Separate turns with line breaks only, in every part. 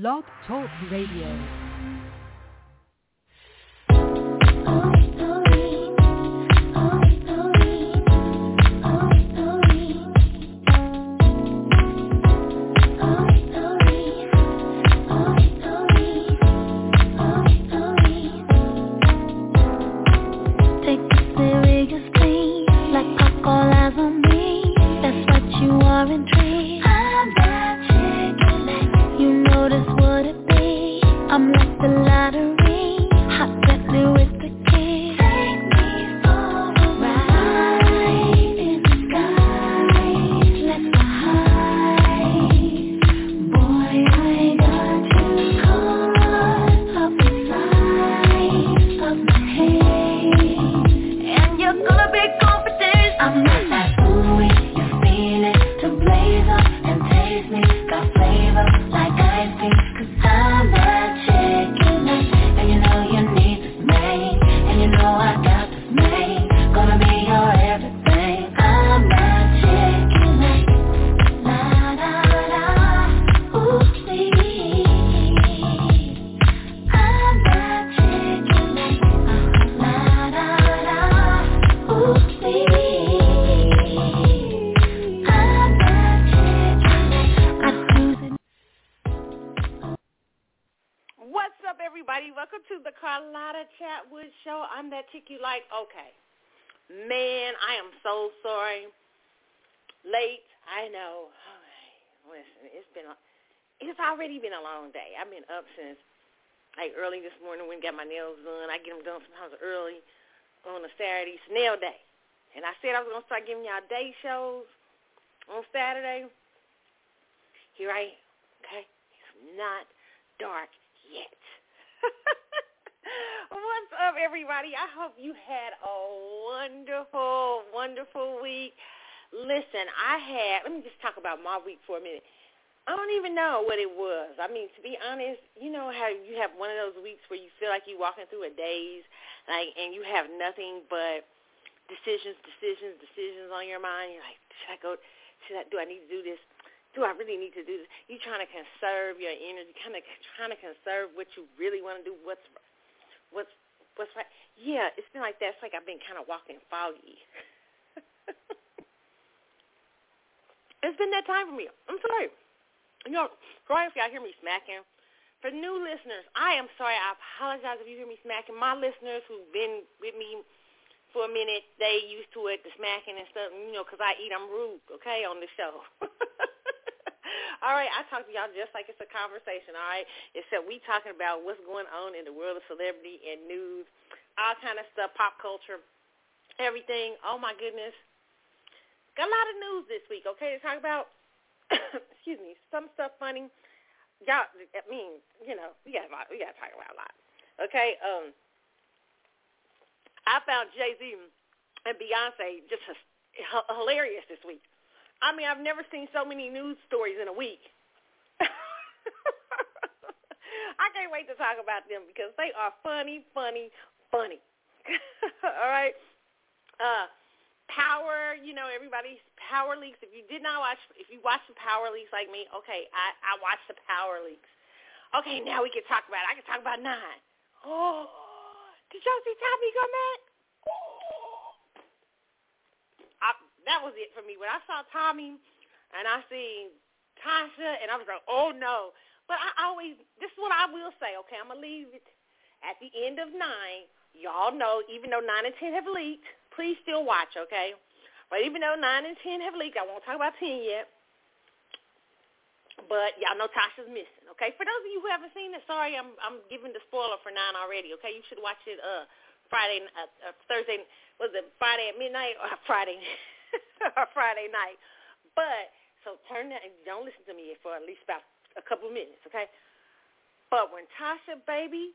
Blog Talk Radio.
Already been a long day. I've been up since like early this morning when I got my nails done. I get them done sometimes early on a Saturday. It's nail day. And I said I was to start giving y'all day shows on Saturday. Here I am. Okay? It's not dark yet. What's up, everybody? I hope you had a wonderful, wonderful week. Listen, I had, let me just talk about my week for a minute. I don't even know what it was. I mean, to be honest, you know how you have one of those weeks where you feel like you're walking through a daze, like, and you have nothing but decisions, decisions, decisions on your mind. You're like, should I go? Should I? Do I need to do this? Do I really need to do this? You're trying to conserve your energy, kind of trying to conserve what you really want to do. What's what's what's right? Yeah, it's been like that. It's like I've been kind of walking foggy. it's been that time for me. I'm sorry. You know, sorry if y'all hear me smacking. For new listeners, I am sorry. I apologize if you hear me smacking. My listeners who've been with me for a minute, they used to it, the smacking and stuff, you know, 'cause I eat, I'm rude, okay, on the show. all right, I talk to y'all just like it's a conversation, all right, except we talking about what's going on in the world of celebrity and news, all kind of stuff, pop culture, everything. Oh, my goodness. Got a lot of news this week, okay, to talk about. Excuse me, some stuff funny. Y'all, I mean, you know, we got we got to talk about a lot, okay? Um, I found Jay Z and Beyonce just hilarious this week. I mean, I've never seen so many news stories in a week. I can't wait to talk about them because they are funny, funny, funny. All right. Uh, Power, you know, everybody's Power Leaks. If you did not watch, if you watched the Power Leaks like me, okay, I, I watched the Power Leaks. Okay, now we can talk about it. I can talk about nine. Oh, did y'all see Tommy come back? I, that was it for me. When I saw Tommy and I seen Tasha and I was like, oh no. But I always, this is what I will say, okay? I'm going to leave it at the end of nine. Y'all know, even though nine and ten have leaked, please still watch, okay? But even though nine and ten have leaked, I won't talk about ten yet. But y'all know Tasha's missing, okay? For those of you who haven't seen it, sorry, I'm I'm giving the spoiler for nine already, okay? You should watch it uh Friday, uh, uh, Thursday, was it Friday at midnight or Friday or Friday night? But so turn that and don't listen to me for at least about a couple of minutes, okay? But when Tasha, baby,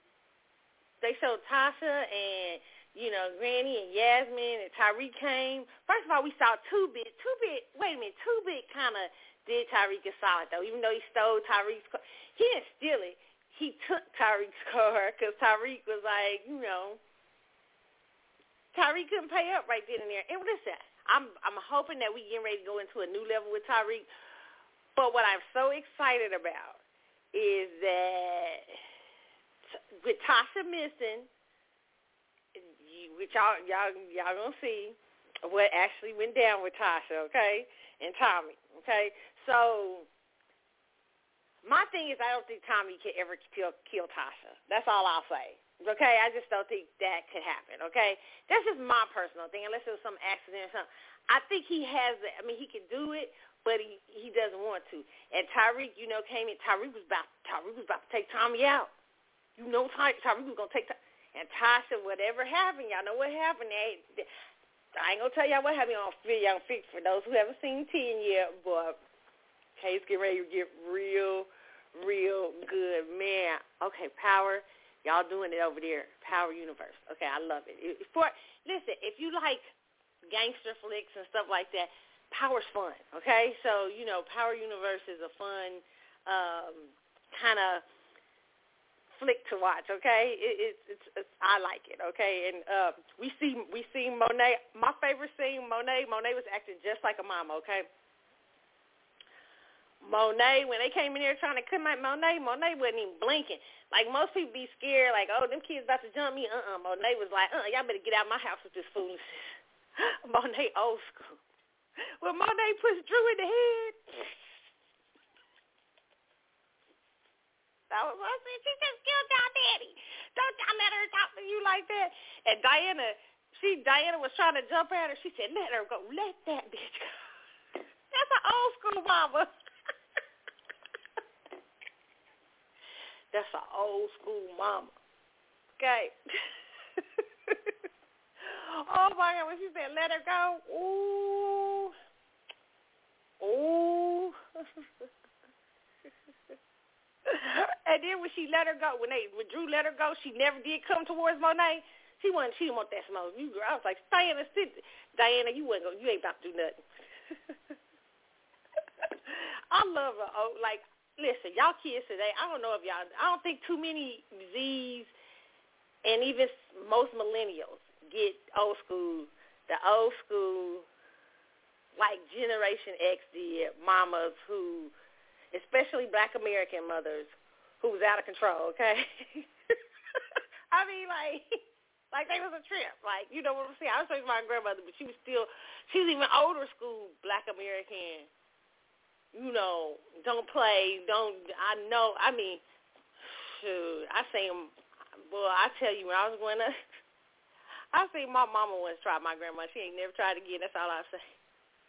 they showed Tasha and you know Granny and Yasmin and Tariq came. First of all, we saw Two Bit. Two Bit. Wait a minute. Two Bit kind of did Tariq a solid though, even though he stole Tariq's car. He didn't steal it. He took Tariq's car because Tariq was like, you know, Tariq couldn't pay up right then and there. And listen, I'm I'm hoping that we getting ready to go into a new level with Tariq. But what I'm so excited about is that with Tasha missing, which y'all y'all y'all gonna see what actually went down with Tasha, okay, and Tommy, okay. So my thing is, I don't think Tommy could ever kill kill Tasha. That's all I'll say. Okay, I just don't think that could happen. Okay, that's just my personal thing. Unless it was some accident or something, I think he has. I mean, he could do it, but he he doesn't want to. And Tariq, you know, came in. Tariq was about Tariq was about to take Tommy out. You know, Ty, Tariq was gonna take. And Tasha, whatever happened, y'all know what happened. They, they, I ain't gonna tell y'all what happened on y'all fix for those who haven't seen Ten yet, but case get ready to get real, real good, man. Okay, power Y'all doing it over there, Power Universe. Okay, I love it. For listen, if you like gangster flicks and stuff like that, Power's fun. Okay, so you know, Power Universe is a fun um, kind of flick to watch. Okay, it, it's, it's it's I like it. Okay, and uh, we see we see Monet. My favorite scene, Monet. Monet was acting just like a mama. Okay. Monet, when they came in here trying to come at Monet, Monet wasn't even blinking. Like most people be scared, like, oh, them kids about to jump me. Uh-uh. Monet was like, uh, y'all better get out of my house with this foolishness. Monet old school. When Monet puts Drew in the head, that was what She just killed y'all daddy. Don't y'all let her talk to you like that. And Diana, she Diana was trying to jump at her. She said, let her go. Let that bitch go. That's an old school mama. That's an old school mama. Okay. oh my God, when she said let her go, ooh, ooh. and then when she let her go, when they when Drew let her go, she never did come towards Monet. She wasn't. She didn't want that smoke. You girl, I was like, Diana, sit. Diana, you wasn't. Gonna, you ain't about to do nothing. I love her. Oh, like listen, y'all kids today, I don't know if y'all, I don't think too many Z's and even most millennials get old school, the old school, like Generation X did, mamas who, especially black American mothers, who was out of control, okay? I mean, like, like they was a trip. Like, you know what I'm saying? I was talking to my grandmother, but she was still, she was even older school black American you know, don't play, don't, I know, I mean, shoot, I him. well, I tell you, when I was going to, I see my mama once tried my grandma. She ain't never tried again. That's all I say.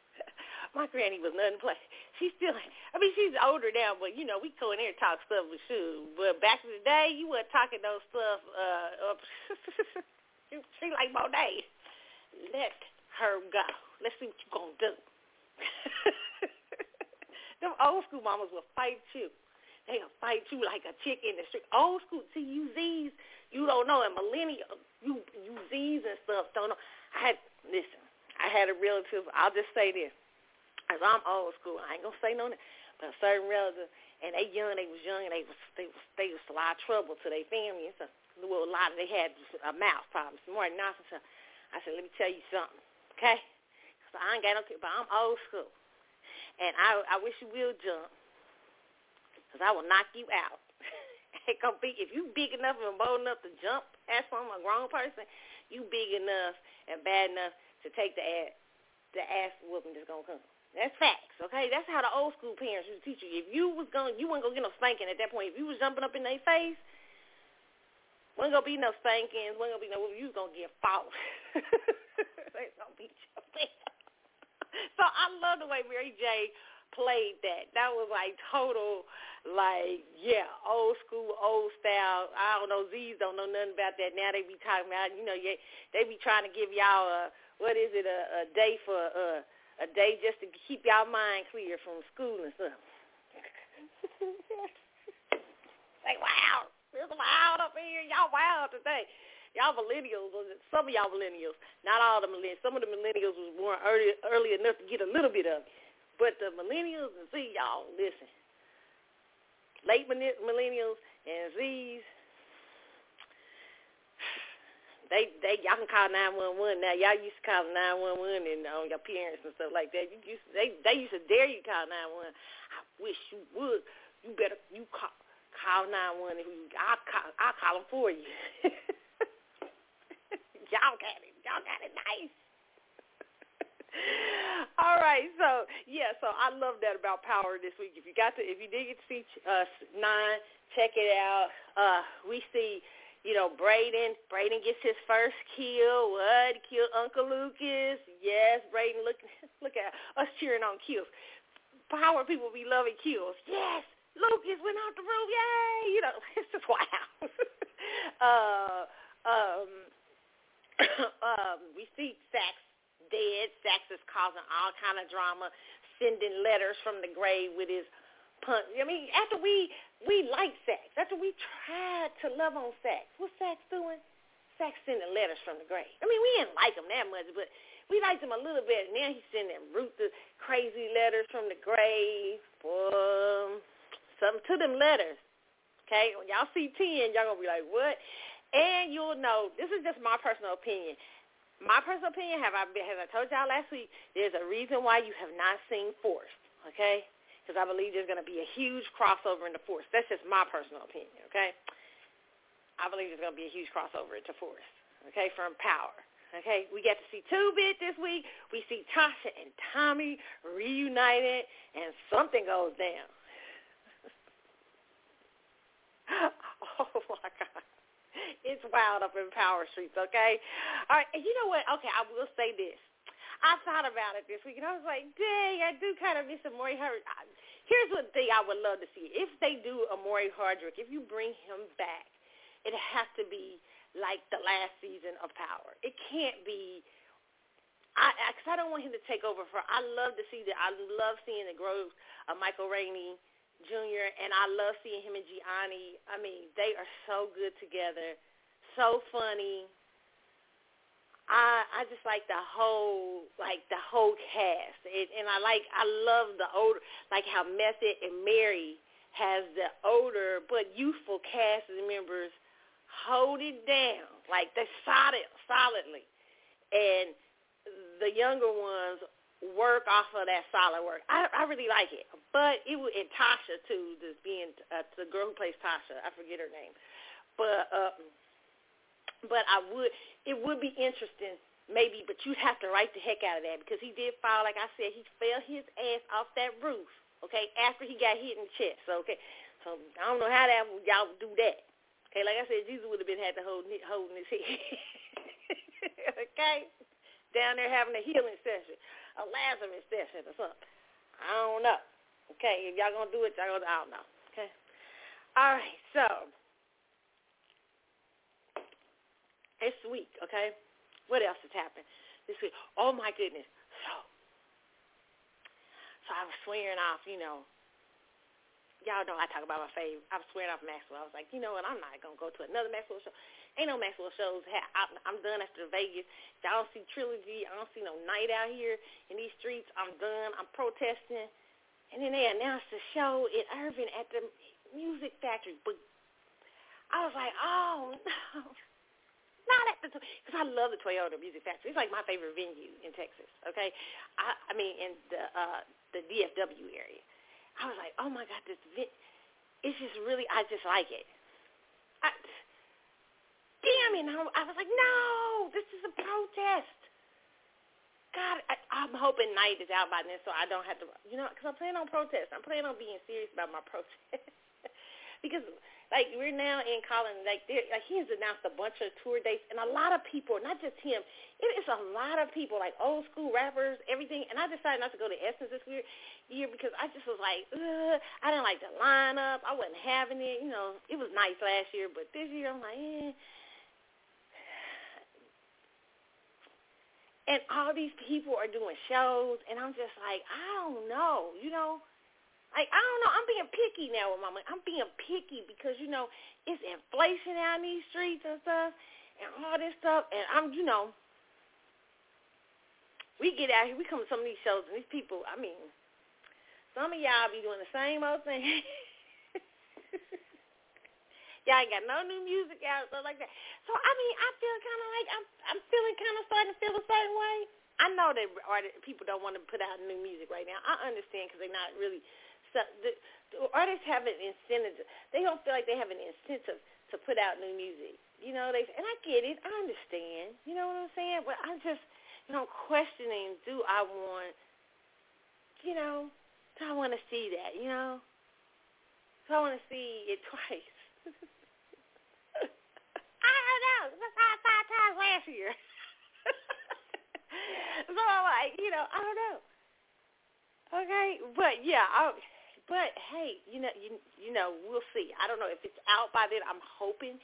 my granny was nothing to play. She's still, I mean, she's older now, but, you know, we go in there and talk stuff with shoes. But back in the day, you weren't talking those stuff. Uh, up. she like Monet. Let her go. Let's see what you to do. Them old school mamas will fight you. They'll fight you like a chick in the street. Old school, see you don't know, and millennial, you you Z's and stuff don't know. I had listen. I had a relative. I'll just say this, as I'm old school. I ain't gonna say no, but a certain relative, and they young, they was young, and they was they was they was a lot of trouble to their family and stuff. Well, a lot of they had a mouth problem. Some more nonsense. I said, let me tell you something, okay? So I ain't got no, but I'm old school. And I I wish you will jump, cause I will knock you out. if you big enough and bold enough to jump at some a grown person, you big enough and bad enough to take the ass the ass whooping that's gonna come. That's facts, okay? That's how the old school parents used to teach you. If you was going, you weren't gonna get no spanking at that point. If you was jumping up in their face, wasn't gonna be no spankings. wasn't gonna be no. You was gonna get fought. they gonna beat your so I love the way Mary J played that. That was like total, like yeah, old school, old style. I don't know. Z's don't know nothing about that. Now they be talking about, you know, they they be trying to give y'all a what is it a, a day for uh, a day just to keep y'all mind clear from school and stuff. like wow, it's wild up here. Y'all wild today y'all millennials, some of y'all millennials, not all the millennials. Some of the millennials was born early, early enough to get a little bit of it. But the millennials and Z, y'all, listen. Late millennials and Z's, they they y'all can call nine one one now. Y'all used to call nine one one and on um, your parents and stuff like that. You used they they used to dare you call nine one. I wish you would. You better you call call 911. I'll call, I'll call them for you. y'all got it. Y'all got it nice. All right, so yeah, so I love that about Power this week. If you got to, if you did get to see uh, nine, check it out. Uh, we see, you know, Brayden. Brayden gets his first kill. What? Kill Uncle Lucas. Yes, Brayden. Look, look at us cheering on kills. Power people be loving kills. Yes, Lucas went out the room. Yay! You know, it's just wow. uh, um, um, we see Sax dead. Sax is causing all kind of drama, sending letters from the grave with his punch. I mean, after we we like Sax, after we tried to love on Sax, what's Sax doing? Sax sending letters from the grave. I mean, we didn't like him that much, but we liked him a little bit. Now he's sending Ruth the crazy letters from the grave. Um, something to them letters. Okay, when y'all see 10, y'all going to be like, what? And you'll know, this is just my personal opinion. My personal opinion, have I, as I told y'all last week, there's a reason why you have not seen Force, okay? Because I believe there's going to be a huge crossover in the Force. That's just my personal opinion, okay? I believe there's going to be a huge crossover into Force, okay, from Power. Okay, we get to see Two Bit this week. We see Tasha and Tommy reunited, and something goes down. oh my God. It's wild up in Power Streets, okay? All right, and you know what? Okay, I will say this. I thought about it this week, and I was like, dang, I do kind of miss Omari Hardwick. Here's one thing I would love to see. If they do Omari Hardwick, if you bring him back, it has to be like the last season of Power. It can't be I because I, I don't want him to take over for. I love to see that. I love seeing the growth of Michael Rainey Jr. and I love seeing him and Gianni. I mean, they are so good together, so funny. I I just like the whole like the whole cast, it, and I like I love the older like how Method and Mary has the older but youthful cast members hold it down like they solid solidly, and the younger ones work off of that solid work. I, I really like it. But it was and Tasha too, just being uh, the girl who plays Tasha. I forget her name, but uh, but I would it would be interesting maybe, but you'd have to write the heck out of that because he did fall. Like I said, he fell his ass off that roof. Okay, after he got hit in the chest. Okay, so I don't know how that y'all would do that. Okay, like I said, Jesus would have been had to hold holding his head. okay, down there having a healing session a Lazarus session or something. I don't know. Okay, if y'all gonna do it, y'all gonna. I don't know. Okay. All right. So it's week. Okay. What else has happened this week? Oh my goodness. So, so I was swearing off. You know, y'all know I talk about my favorite. I was swearing off Maxwell. I was like, you know what? I'm not gonna go to another Maxwell show. Ain't no Maxwell shows. I'm done after Vegas. Y'all don't see Trilogy. I don't see no night out here in these streets. I'm done. I'm protesting. And then they announced the show in Irving at the Music Factory. But I was like, oh, no. Not at the, because I love the Toyota Music Factory. It's like my favorite venue in Texas, okay? I, I mean, in the uh, the DFW area. I was like, oh, my God, this, it's just really, I just like it. I, damn it. I was like, no, this is a protest. God, I, I'm hoping Night is out by then so I don't have to, you know, because I'm planning on protest. I'm planning on being serious about my protest. because, like, we're now in Colin, like, like, he has announced a bunch of tour dates, and a lot of people, not just him, it is a lot of people, like old school rappers, everything, and I decided not to go to Essence this year, year because I just was like, Ugh, I didn't like the lineup. I wasn't having it. You know, it was nice last year, but this year I'm like, eh And all these people are doing shows, and I'm just like, I don't know, you know. Like, I don't know. I'm being picky now with my money. I'm being picky because, you know, it's inflation out in these streets and stuff and all this stuff. And I'm, you know, we get out here, we come to some of these shows, and these people, I mean, some of y'all be doing the same old thing. Y'all ain't got no new music out, stuff like that. So I mean, I feel kind of like I'm I'm feeling kind of starting to feel a certain way. I know that artists, people don't want to put out new music right now. I understand because they're not really so the, the artists have an incentive. They don't feel like they have an incentive to put out new music. You know, they and I get it. I understand. You know what I'm saying? But I'm just, you know, questioning. Do I want, you know, do I want to see that? You know, do I want to see it twice? I don't know. That's five, five times last year. so I'm like, you know, I don't know. Okay, but yeah, I, but hey, you know, you you know, we'll see. I don't know if it's out by then. I'm hoping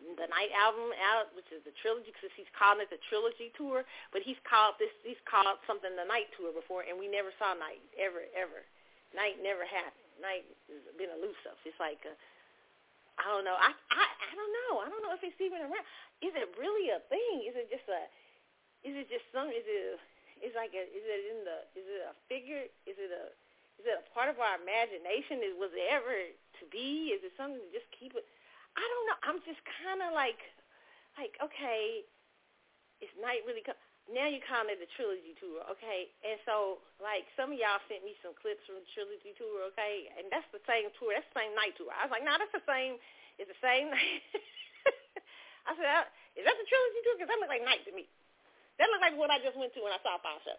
the night album out, which is the trilogy, because he's calling it the trilogy tour. But he's called this. He's called something the night tour before, and we never saw night ever, ever. Night never happened. Night has been elusive. It's like a, I don't know. I I I don't know. I don't know if it's even around. Is it really a thing? Is it just a? Is it just some? Is it? Is like a? Is it in the? Is it a figure? Is it a? Is it a part of our imagination? Is was it ever to be? Is it something to just keep it? I don't know. I'm just kind of like, like okay, is night really come? Now you calling it the trilogy tour, okay? And so, like, some of y'all sent me some clips from the trilogy tour, okay? And that's the same tour. That's the same night tour. I was like, no, nah, that's the same. It's the same night. I said, is that the trilogy tour? Because that looks like night to me. That looks like what I just went to when I saw Five Show.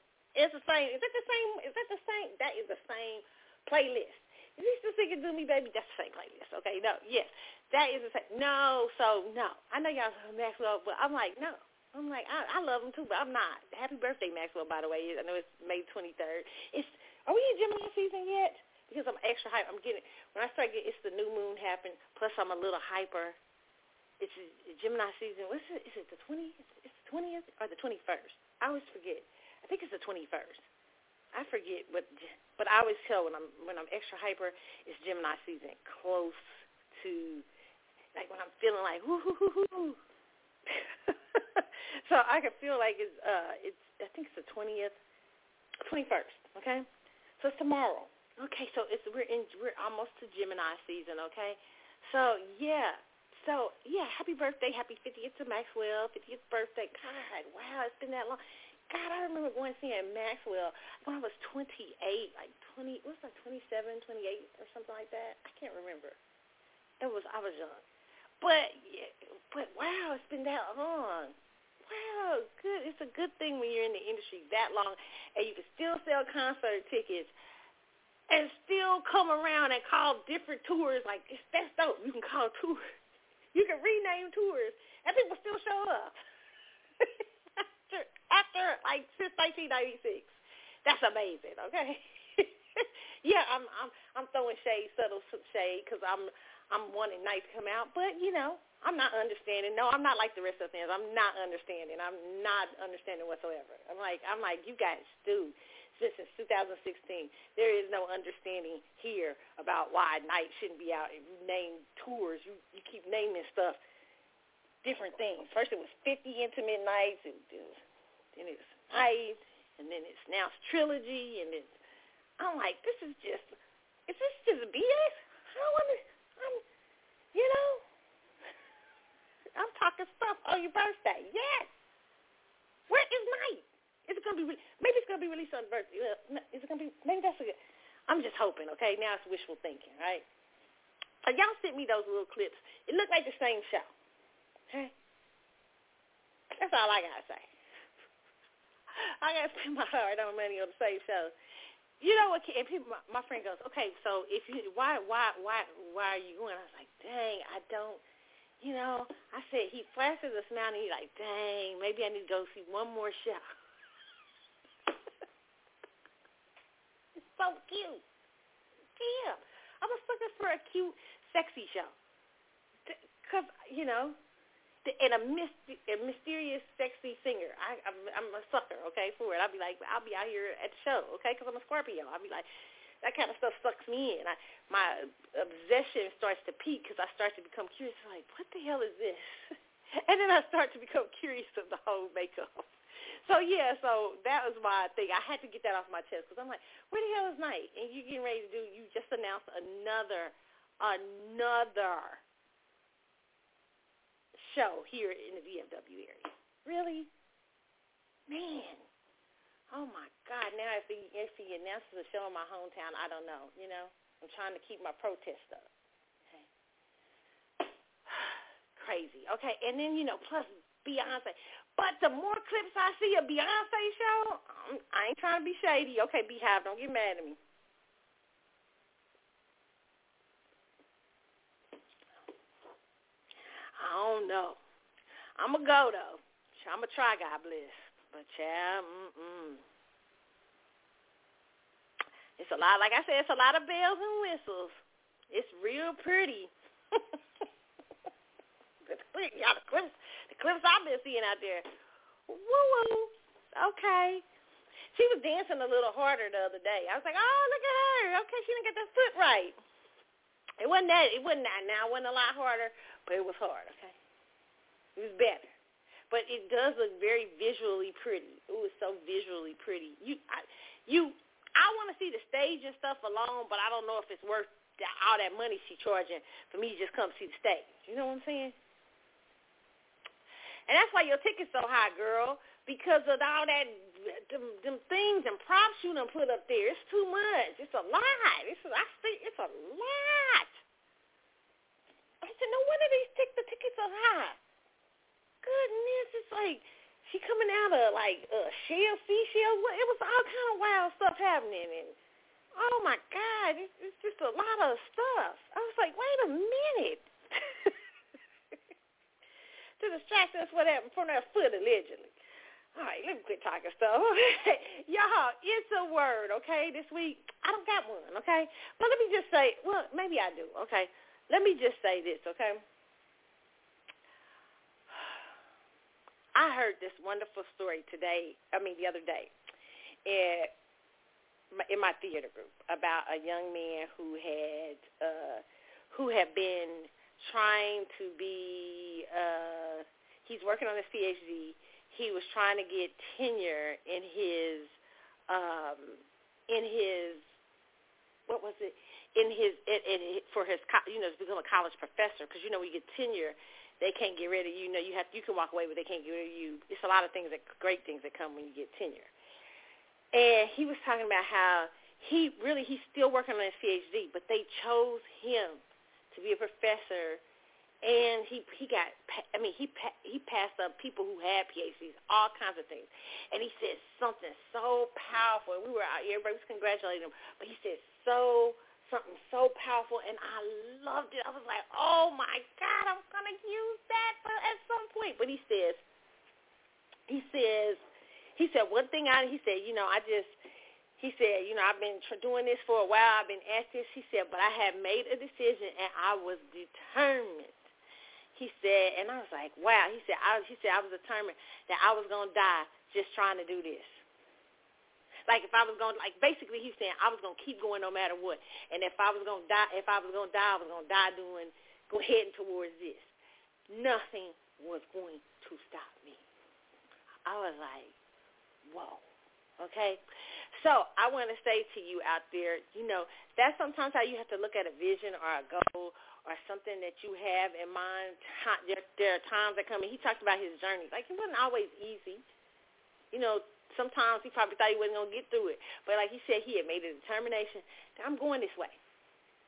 It's the same. Is that the same? Is that the same? That is the same playlist. Is he still singing "Do Me, Baby"? That's the same playlist. Okay, no, yes, that is the same. No, so no. I know y'all Maxwell, but I'm like, no. I'm like, I, I love him too, but I'm not. Happy birthday, Maxwell, by the way. I know it's May 23rd. It's Are we in Gemini season yet? Because I'm extra hype. I'm getting when I start getting it's the new moon happened. Plus I'm a little hyper. It's Gemini season. What's it? Is it the 20th? It's the 20th or the 21st? I always forget. I think it's the 21st. I forget, but but I always tell when I'm when I'm extra hyper, it's Gemini season, close to like when I'm feeling like whoo hoo hoo hoo. so I can feel like it's uh it's I think it's the 20th, 21st. Okay, so it's tomorrow. Okay, so it's we're in we're almost to Gemini season. Okay, so yeah. So yeah, happy birthday, happy 50th to Maxwell, 50th birthday. God, wow, it's been that long. God, I remember going seeing Maxwell when I was 28, like 20, what's that, 27, 28 or something like that? I can't remember. It was, I was young. But, but wow, it's been that long. Wow, good. It's a good thing when you're in the industry that long and you can still sell concert tickets and still come around and call different tours. Like, that's dope. You can call tours. You can rename tours and people still show up. after like since 1996. That's amazing. Okay. yeah, I'm I'm I'm throwing shade, subtle shade, because I'm I'm wanting night to come out, but you know I'm not understanding. No, I'm not like the rest of the. I'm not understanding. I'm not understanding whatsoever. I'm like I'm like you guys do. Since 2016, there is no understanding here about why night shouldn't be out. If you name tours, you you keep naming stuff different things. First it was 50 intimate nights. It was and it's night, and then it's now it's trilogy, and it's I'm like, this is just, is this just BS? I don't I'm, you know, I'm talking stuff on your birthday. Yes. Where is night? Is it gonna be? Maybe it's gonna be released on birthday. Is it gonna be? Maybe that's a good. I'm just hoping. Okay, now it's wishful thinking, right? Uh, y'all sent me those little clips. It looked like the same show. Okay. That's all I gotta say. I got to spend my hard-earned money on the same show. You know what? And people, my, friend goes, okay, so if you, why, why, why, why are you going? I was like, dang, I don't. You know, I said he flashes a smile and he's like, dang, maybe I need to go see one more show. it's so cute. Yeah, I'm a sucker for a cute, sexy show. Cause you know, and a, myst- a mysterious, sexy singer. I, I'm, I'm a sucker, okay, for it. I'll be like, I'll be out here at the show, okay, because I'm a Scorpio. I'll be like, that kind of stuff sucks me in. I, my obsession starts to peak because I start to become curious. Like, what the hell is this? and then I start to become curious of the whole makeup. So yeah, so that was my thing. I had to get that off my chest because I'm like, where the hell is Night? And you getting ready to do? You just announced another, another show here in the DFW area. Really? Man. Oh my God! Now if he if he announces a show in my hometown, I don't know. You know, I'm trying to keep my protest up. Okay. Crazy. Okay, and then you know, plus Beyonce. But the more clips I see of Beyonce show, I'm, I ain't trying to be shady. Okay, BeyHive, don't get mad at me. I don't know. I'm going to go, though. I'm going to try, God bless. But, yeah, mm-mm. It's a lot, like I said, it's a lot of bells and whistles. It's real pretty. the y'all, the clips, the clips I've been seeing out there. Woo-woo. Okay. She was dancing a little harder the other day. I was like, oh, look at her. Okay, she didn't get that foot right. It wasn't that. It wasn't that. Now it wasn't a lot harder, but it was hard. Okay. It was better. But it does look very visually pretty. It was so visually pretty. You, I, you, I want to see the stage and stuff alone, but I don't know if it's worth the, all that money she's charging for me to just come see the stage. You know what I'm saying? And that's why your ticket's so high, girl, because of all that them, them things and props you done put up there. It's too much. It's a lot. It's I think it's a lot. Said, no wonder these tick the tickets are high. Goodness, it's like she coming out of like a uh, shell. It was all kind of wild stuff happening, and oh my God, it's, just a lot of stuff. I was like, wait a minute. to distract us what happened from that foot allegedly. All right, let me quit talking stuff. Y'all, it's a word, okay, this week. I don't got one, okay? But let me just say, well, maybe I do, okay? Let me just say this, okay? I heard this wonderful story today, I mean the other day, in in my theater group about a young man who had uh, who had been trying to be, uh, he's working on his PhD. He was trying to get tenure in his, um, in his, what was it? In his, in, in, for his, you know, to become a college professor, because you know, when you get tenure, they can't get rid of you. You know, you have you can walk away, but they can't get rid of you. It's a lot of things that great things that come when you get tenure. And he was talking about how he really he's still working on his PhD, but they chose him to be a professor, and he he got I mean he he passed up people who had PhDs, all kinds of things, and he said something so powerful. We were out, everybody was congratulating him, but he said so something so powerful, and I loved it. I was like, oh my God, I'm gonna use that for, at some point. But he says, he says, he said one thing. I he said, you know, I just he said, you know, I've been doing this for a while. I've been at this. He said, but I had made a decision and I was determined. He said, and I was like, wow. He said, I, he said I was determined that I was gonna die just trying to do this. Like if I was going, to like basically he's saying I was gonna keep going no matter what. And if I was gonna die, if I was gonna die, I was gonna die doing, go heading towards this. Nothing was going to stop me. I was like, whoa. Okay? So I want to say to you out there, you know, that's sometimes how you have to look at a vision or a goal or something that you have in mind. There, there are times that come, and he talked about his journey. Like, it wasn't always easy. You know, sometimes he probably thought he wasn't going to get through it. But like he said, he had made a determination that I'm going this way.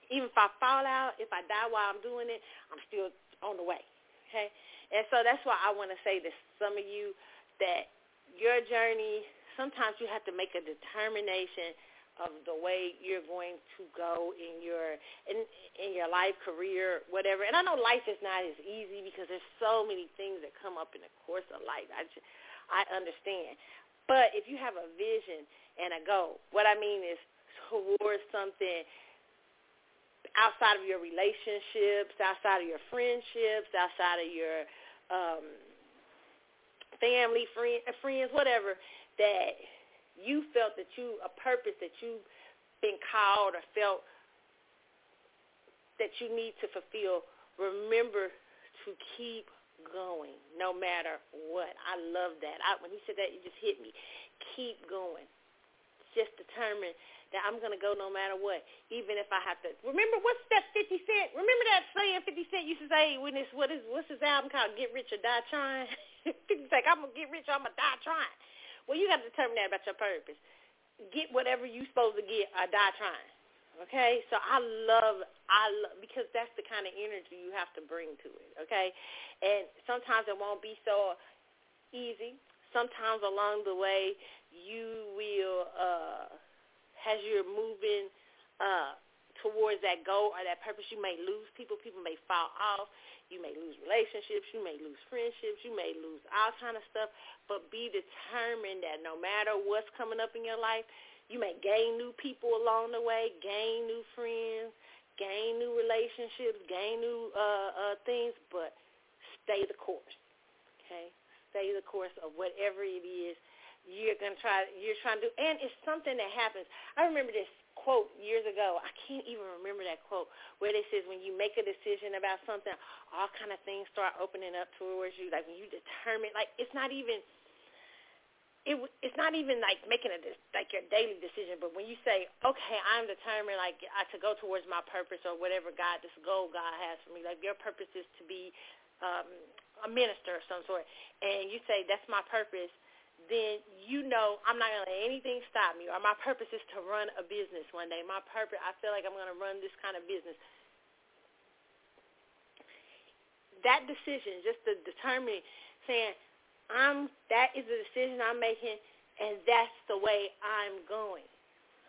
Even if I fall out, if I die while I'm doing it, I'm still on the way. Okay? And so that's why I want to say to some of you that your journey sometimes you have to make a determination of the way you're going to go in your in in your life, career, whatever. And I know life is not as easy because there's so many things that come up in the course of life. I just, I understand. But if you have a vision and a goal, what I mean is towards something outside of your relationships, outside of your friendships, outside of your um, family, friend, friends, whatever, that you felt that you, a purpose that you've been called or felt that you need to fulfill, remember to keep going no matter what. I love that. I, when he said that, it just hit me. Keep going. Just determined that I'm going to go no matter what, even if I have to. Remember, what's that 50 Cent? Remember that saying 50 Cent used to say when this, what is, what's his album called, Get Rich or Die Trying? 50 Cent, I'm going to get rich or I'm going to die trying. Well, you got to determine that about your purpose. Get whatever you supposed to get or die trying. Okay, so I love, I love, because that's the kind of energy you have to bring to it. Okay, and sometimes it won't be so easy. Sometimes along the way, you will, uh, as you're moving uh, towards that goal or that purpose, you may lose people. People may fall off. You may lose relationships. You may lose friendships. You may lose all kind of stuff. But be determined that no matter what's coming up in your life, you may gain new people along the way, gain new friends, gain new relationships, gain new uh, uh, things, but stay the course. Okay, stay the course of whatever it is you're gonna try. You're trying to do, and it's something that happens. I remember this quote years ago. I can't even remember that quote where it says when you make a decision about something, all kind of things start opening up towards you. Like when you determine, like it's not even it it's not even like making a like your daily decision, but when you say, okay, I'm determined like to go towards my purpose or whatever God, this goal God has for me, like your purpose is to be um, a minister of some sort, and you say that's my purpose, then you know I'm not gonna let anything stop me. Or my purpose is to run a business one day. My purpose, I feel like I'm gonna run this kind of business. That decision, just to determine, saying I'm that is the decision I'm making and that's the way I'm going.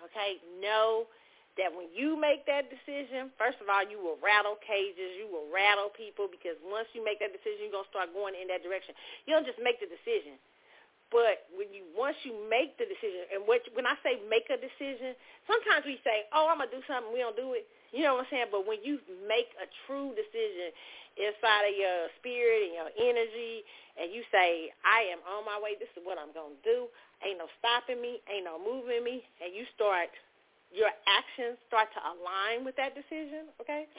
Okay? Know that when you make that decision, first of all, you will rattle cages, you will rattle people because once you make that decision, you're gonna start going in that direction. You don't just make the decision. But when you once you make the decision, and what, when I say make a decision, sometimes we say, "Oh, I'm gonna do something," we don't do it. You know what I'm saying? But when you make a true decision inside of your spirit and your energy, and you say, I am on my way, this is what I'm going to do, ain't no stopping me, ain't no moving me, and you start, your actions start to align with that decision, okay?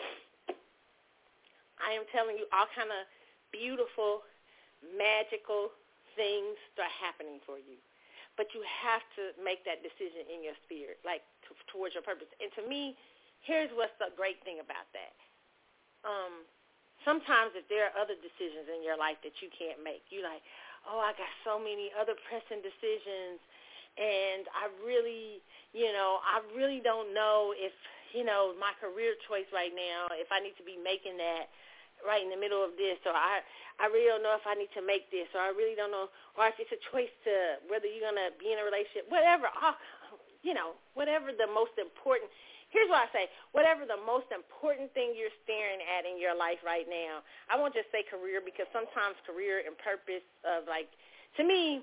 I am telling you all kind of beautiful, magical things start happening for you. But you have to make that decision in your spirit, like t- towards your purpose. And to me, here's what's the great thing about that. Um, sometimes if there are other decisions in your life that you can't make, you're like, oh, I got so many other pressing decisions, and I really, you know, I really don't know if, you know, my career choice right now, if I need to be making that right in the middle of this, or I, I really don't know if I need to make this, or I really don't know, or if it's a choice to whether you're gonna be in a relationship, whatever, all, you know, whatever the most important here's what I say. Whatever the most important thing you're staring at in your life right now, I won't just say career because sometimes career and purpose of like, to me,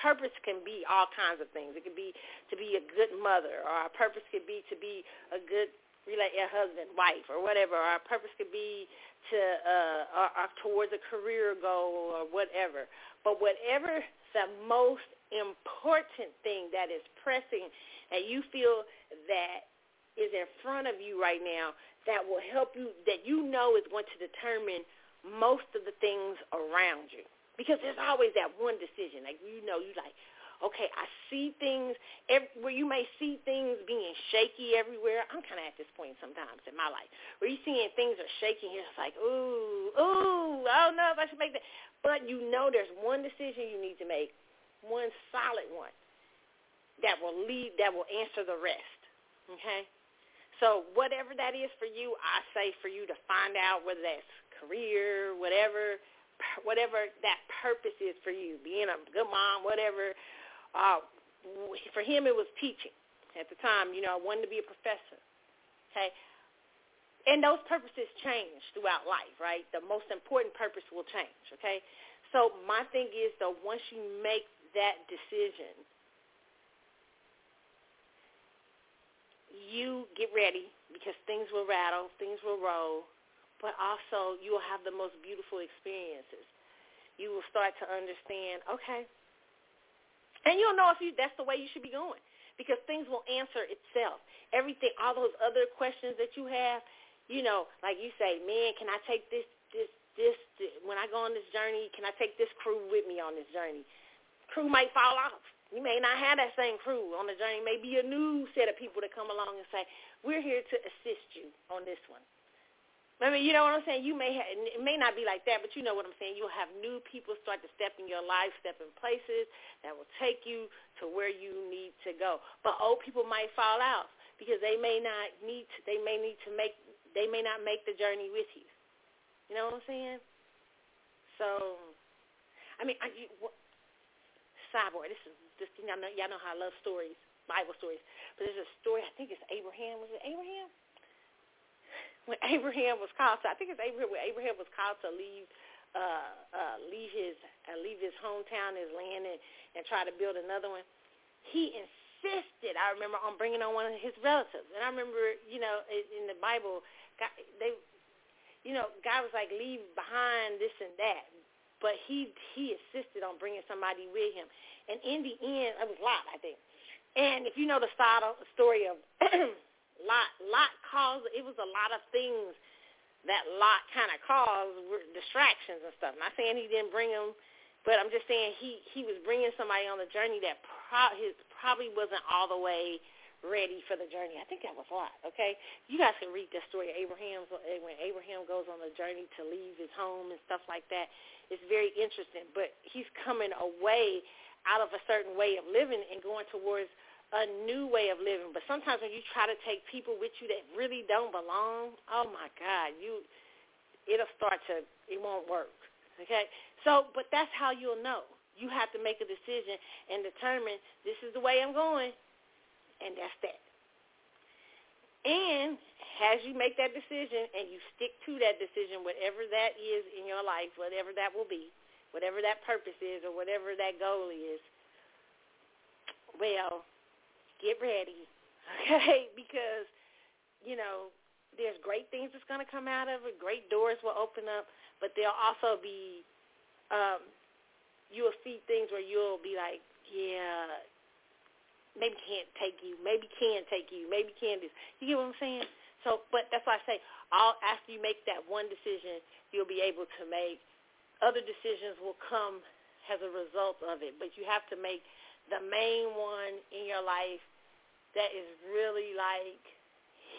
purpose can be all kinds of things. It could be to be a good mother, or our purpose could be to be a good relate a husband, wife, or whatever. Our purpose could be to uh, or, or towards a career goal or whatever. But whatever the most important thing that is pressing, and you feel that is in front of you right now that will help you, that you know is going to determine most of the things around you. Because there's always that one decision. Like, you know, you like, okay, I see things every, where you may see things being shaky everywhere. I'm kind of at this point sometimes in my life where you're seeing things are shaking. Just like, ooh, ooh, I don't know if I should make that. But you know there's one decision you need to make, one solid one that will lead, that will answer the rest. Okay? So whatever that is for you, I say for you to find out whether that's career, whatever, whatever that purpose is for you, being a good mom, whatever. Uh, for him, it was teaching at the time. You know, I wanted to be a professor. Okay, and those purposes change throughout life, right? The most important purpose will change. Okay, so my thing is though, once you make that decision you get ready because things will rattle, things will roll, but also you will have the most beautiful experiences. You will start to understand, okay, and you'll know if you that's the way you should be going because things will answer itself. Everything, all those other questions that you have, you know, like you say, man, can I take this, this, this, this when I go on this journey? Can I take this crew with me on this journey? Crew might fall off you may not have that same crew on the journey. Maybe a new set of people that come along and say, we're here to assist you on this one.
I mean, you know what I'm saying? You may have, it may not be like that, but you know what I'm saying. You'll have new people start to step in your life, step in places that will take you to where you need to go. But old people might fall out because they may not need to, they may need to make they may not make the journey with you. You know what I'm saying? So, I mean, I, you, what, sidebar. This is this y'all know y'all know how I love stories, Bible stories. But there's a story. I think it's Abraham. Was it Abraham? when Abraham was called to, I think it's Abraham when Abraham was called to leave uh uh leave his uh, leave his hometown, his land and and try to build another one. He insisted, I remember on bringing on one of his relatives. And I remember, you know, in the Bible, God, they you know, God was like leave behind this and that. But he he insisted on bringing somebody with him. And in the end, it was Lot, I think. And if you know the story of Lot Lot caused it was a lot of things that Lot kind of caused were distractions and stuff. Not saying he didn't bring them, but I'm just saying he he was bringing somebody on the journey that pro- his probably wasn't all the way ready for the journey. I think that was Lot. Okay, you guys can read the story of Abraham when Abraham goes on the journey to leave his home and stuff like that. It's very interesting, but he's coming away out of a certain way of living and going towards a new way of living. But sometimes when you try to take people with you that really don't belong, oh my God, you it'll start to it won't work. Okay? So but that's how you'll know. You have to make a decision and determine this is the way I'm going and that's that. And as you make that decision and you stick to that decision, whatever that is in your life, whatever that will be, whatever that purpose is or whatever that goal is, well, get ready, okay? Because, you know, there's great things that's going to come out of it. Great doors will open up, but there'll also be, um, you'll see things where you'll be like, yeah, maybe can't take you, maybe can take you, maybe can this. You get what I'm saying? So, but that's why I say, all after you make that one decision, you'll be able to make other decisions will come as a result of it. But you have to make the main one in your life that is really like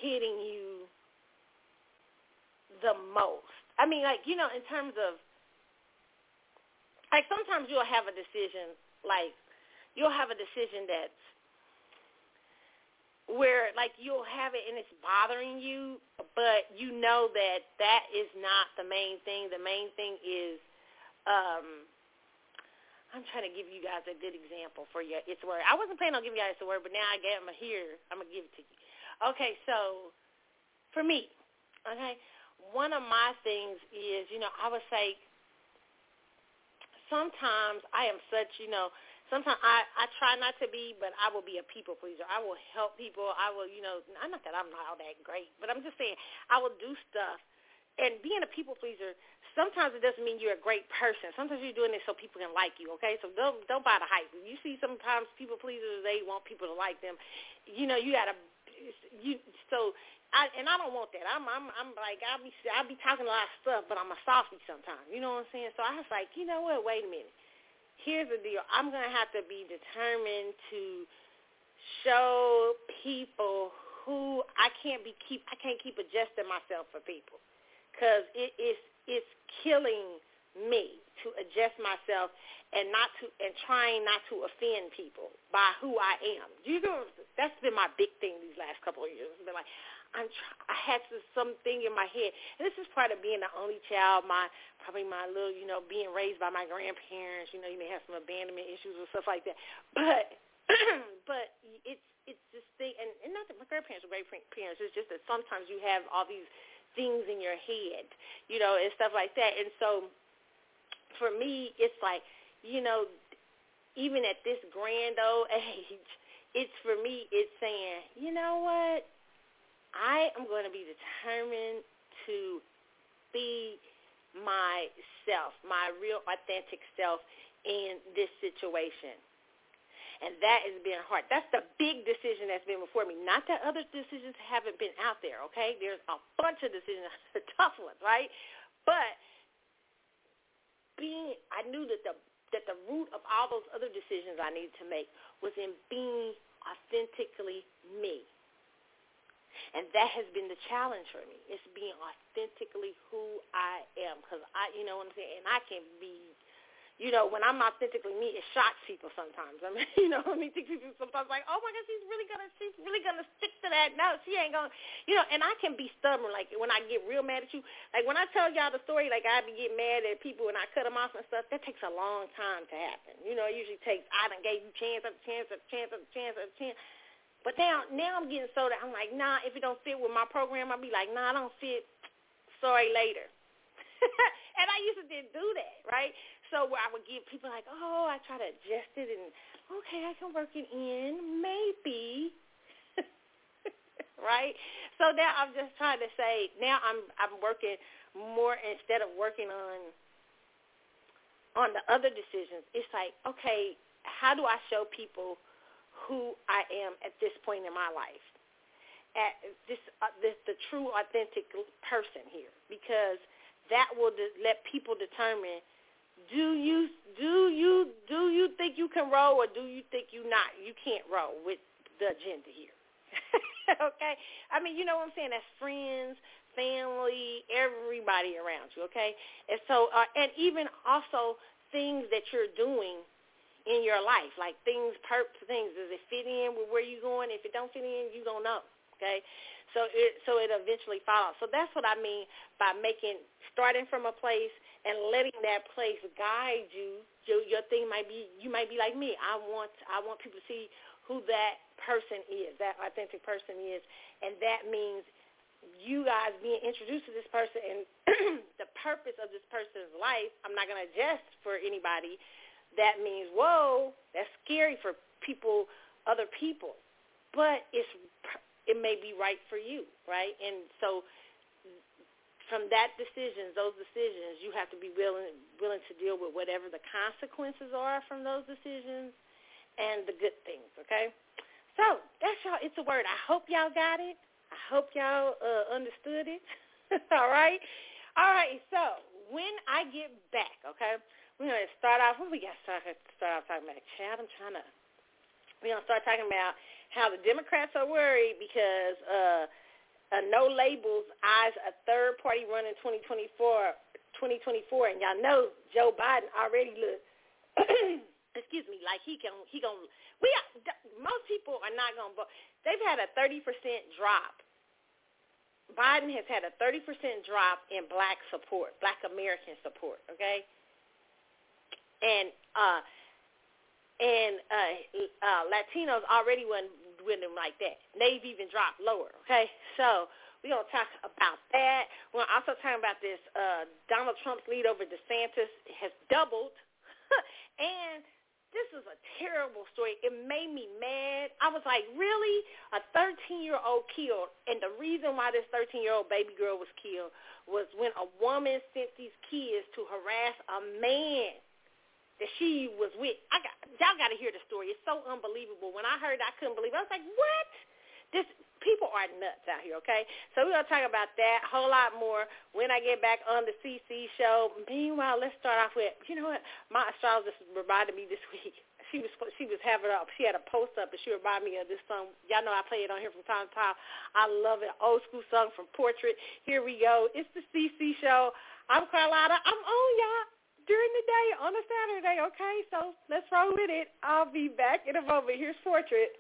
hitting you the most. I mean, like, you know, in terms of, like sometimes you'll have a decision, like, you'll have a decision that's where like you'll have it and it's bothering you, but you know that that is not the main thing. The main thing is um I'm trying to give you guys a good example for you. It's word. I wasn't planning on giving you guys a word, but now I get them here. I'm gonna give it to you. Okay, so for me, okay, one of my things is, you know, I would say sometimes I am such, you know, sometimes I I try not to be, but I will be a people pleaser. I will help people. I will, you know, I'm not that I'm not all that great, but I'm just saying I will do stuff. And being a people pleaser sometimes it doesn't mean you're a great person. Sometimes you're doing it so people can like you. Okay, so don't don't buy the hype. You see, sometimes people pleasers they want people to like them. You know, you gotta you so. I, and I don't want that. I'm, I'm, I'm like, I'll be, I'll be talking a lot of stuff, but I'm a softie sometimes. You know what I'm saying? So I was like, you know what? Wait a minute. Here's the deal. I'm gonna have to be determined to show people who I can't be keep. I can't keep adjusting myself for people because it is it's killing me to adjust myself and not to and trying not to offend people by who I am. Do you know that's been my big thing these last couple of years. It's been like I'm try, I had to, something in my head, and this is part of being the only child. My probably my little you know being raised by my grandparents. You know you may have some abandonment issues or stuff like that, but but it's it's this thing, and, and not that my grandparents were great parents. It's just that sometimes you have all these things in your head, you know, and stuff like that. And so for me, it's like, you know, even at this grand old age, it's for me, it's saying, you know what? I am going to be determined to be myself, my real authentic self in this situation and that has been hard. That's the big decision that's been before me. Not that other decisions haven't been out there, okay? There's a bunch of decisions, tough ones, right? But being, I knew that the that the root of all those other decisions I needed to make was in being authentically me. And that has been the challenge for me. It's being authentically who I am. Because I, you know what I'm saying? And I can be you know, when I'm authentically me, it shocks people sometimes. I mean, you know, I mean, people sometimes like, oh my God, she's really gonna, she's really gonna stick to that. No, she ain't gonna, you know. And I can be stubborn. Like when I get real mad at you, like when I tell y'all the story, like I be getting mad at people and I cut them off and stuff. That takes a long time to happen. You know, it usually takes. I done gave you chance after chance after chance after chance after chance. But now, now I'm getting so that I'm like, nah. If it don't fit with my program, I'll be like, nah, I don't fit. Sorry, later. and I used to do that, right? So where I would give people like, oh, I try to adjust it and okay, I can work it in, maybe. right? So now I'm just trying to say now I'm I'm working more instead of working on on the other decisions. It's like, okay, how do I show people who I am at this point in my life? At this, uh, this the true authentic person here because that will de- let people determine do you do you do you think you can roll or do you think you not? You can't roll with the agenda here. okay? I mean, you know what I'm saying? That's friends, family, everybody around you, okay? And so uh, and even also things that you're doing in your life, like things, perps, things. Does it fit in with where you're going? If it don't fit in, you don't know. Okay, so it so it eventually follows. So that's what I mean by making starting from a place and letting that place guide you. Your, your thing might be you might be like me. I want I want people to see who that person is, that authentic person is, and that means you guys being introduced to this person and the purpose of this person's life. I'm not going to adjust for anybody. That means whoa, that's scary for people, other people, but it's it may be right for you, right? And so from that decisions, those decisions, you have to be willing willing to deal with whatever the consequences are from those decisions and the good things, okay? So that's y'all. It's a word. I hope y'all got it. I hope y'all uh, understood it. All right. All right. So when I get back, okay, we're gonna start off. What we got to start, start off talking about? Chad, I'm trying to. We're gonna start talking about how the Democrats are worried because. uh uh, no labels eyes a third party run in 2024, 2024, and y'all know Joe Biden already look. excuse me, like he can he gonna, we most people are not gonna vote. They've had a 30 percent drop. Biden has had a 30 percent drop in black support, black American support. Okay, and uh, and uh, uh, Latinos already went with them like that. They've even dropped lower, okay? So we're to talk about that. We're also talking about this uh, Donald Trump's lead over DeSantis has doubled. and this is a terrible story. It made me mad. I was like, really? A 13-year-old killed. And the reason why this 13-year-old baby girl was killed was when a woman sent these kids to harass a man that she was with. I got y'all got to hear the story. It's so unbelievable. When I heard, I couldn't believe. it. I was like, what? This people are nuts out here. Okay, so we're gonna talk about that a whole lot more when I get back on the CC show. Meanwhile, let's start off with you know what my astrologist reminded me this week. She was she was having up. She had a post up, and she reminded me of this song. Y'all know I play it on here from time to time. I love it. Old school song from Portrait. Here we go. It's the CC show. I'm Carlotta. I'm on y'all during the day on a Saturday, okay? So let's roll with it. I'll be back in a moment. Here's Portrait.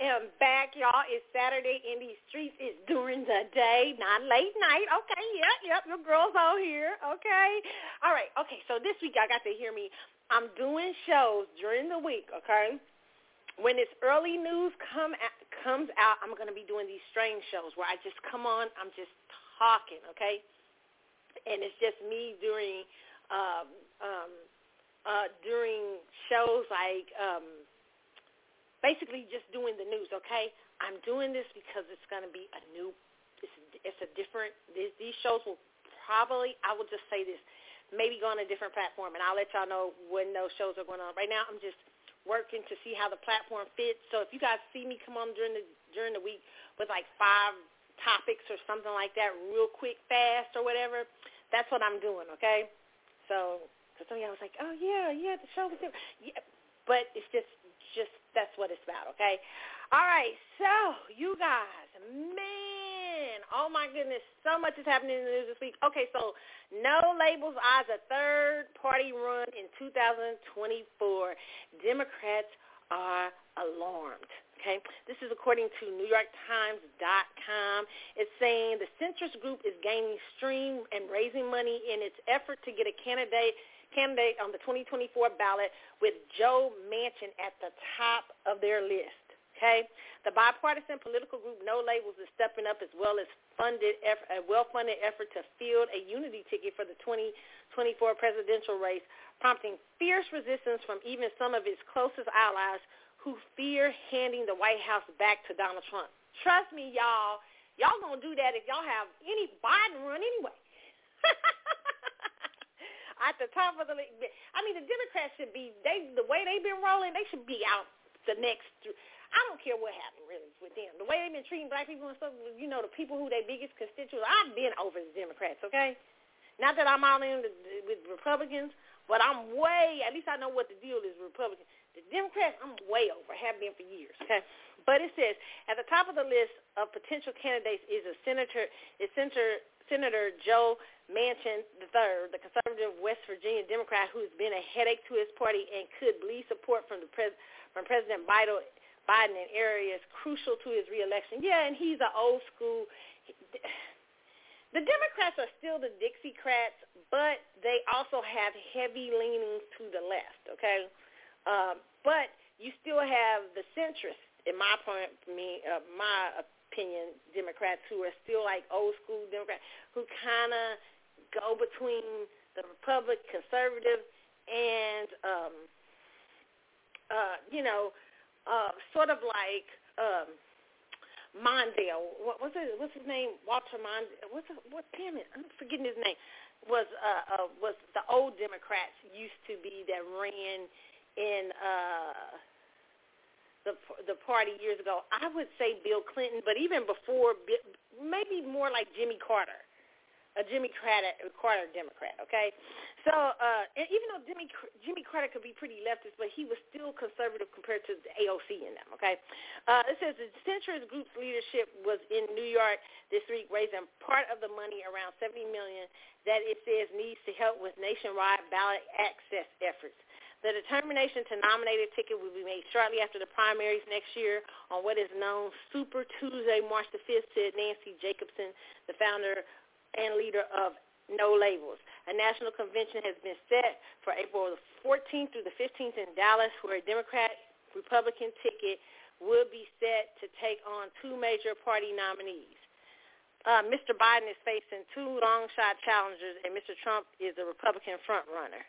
Am back, y'all. It's Saturday in these streets. It's during the day, not late night. Okay, yep, yep. Your girl's all here. Okay. All right. Okay. So this week I got to hear me. I'm doing shows during the week. Okay. When this early news come at, comes out, I'm going to be doing these strange shows where I just come on. I'm just talking. Okay. And it's just me during um, um, uh, during shows like um, basically just doing the news. Okay, I'm doing this because it's going to be a new. It's, it's a different. These, these shows will probably. I will just say this. Maybe go on a different platform, and I'll let y'all know when those shows are going on. Right now, I'm just working to see how the platform fits. So if you guys see me come on during the during the week with like five topics or something like that, real quick, fast or whatever, that's what I'm doing. Okay, so because some of y'all was like, oh yeah, yeah, the show was different. Yeah, but it's just, just that's what it's about. Okay. All right. So you guys, man, oh my goodness, so much is happening in the news this week. Okay, so no labels eyes a third party run in 2024. Democrats are alarmed. Okay, this is according to NewYorkTimes.com. It's saying the centrist group is gaining stream and raising money in its effort to get a candidate candidate on the 2024 ballot with Joe Manchin at the top of their list. Okay, the bipartisan political group No Labels is stepping up as well as funded a well-funded effort to field a unity ticket for the 2024 presidential race, prompting fierce resistance from even some of its closest allies who fear handing the White House back to Donald Trump. Trust me, y'all. Y'all gonna do that if y'all have any Biden run anyway. at the top of the league. I mean, the Democrats should be they the way they've been rolling. They should be out the next. I don't care what happened really with them. The way they've been treating black people and stuff. You know, the people who their biggest constituents. I've been over the Democrats. Okay, not that I'm all in the, with Republicans, but I'm way. At least I know what the deal is with Republicans. The Democrats, I'm way over. Have been for years. Okay. But it says at the top of the list of potential candidates is a senator, is Senator Senator Joe Manchin III, the conservative West Virginia Democrat who's been a headache to his party and could bleed support from the pres- from President Biden, Biden in areas crucial to his reelection. Yeah, and he's an old school. The Democrats are still the Dixiecrats, but they also have heavy leanings to the left. Okay, um, but you still have the centrists, in my point, me, uh, my opinion, Democrats who are still like old school Democrats who kind of go between the Republic, conservative, and um, uh, you know, uh, sort of like um, Mondale. What was it? What's his name? Walter Mondale. What's it, what? Damn it! I'm forgetting his name. Was uh, uh, was the old Democrats used to be that ran in uh, the the party years ago? I would say Bill Clinton, but even before, maybe more like Jimmy Carter a Jimmy Carter, Carter Democrat, okay? So, uh, and even though Jimmy, Jimmy Carter could be pretty leftist, but he was still conservative compared to the AOC in them, okay? Uh, it says the centrist group's leadership was in New York this week raising part of the money, around 70 million, that it says needs to help with nationwide ballot access efforts. The determination to nominate a ticket will be made shortly after the primaries next year on what is known Super Tuesday, March the 5th, said Nancy Jacobson, the founder and leader of No Labels. A national convention has been set for April the 14th through the 15th in Dallas where a Democrat-Republican ticket will be set to take on two major party nominees. Uh, Mr. Biden is facing two long shot challengers, and Mr. Trump is a Republican frontrunner.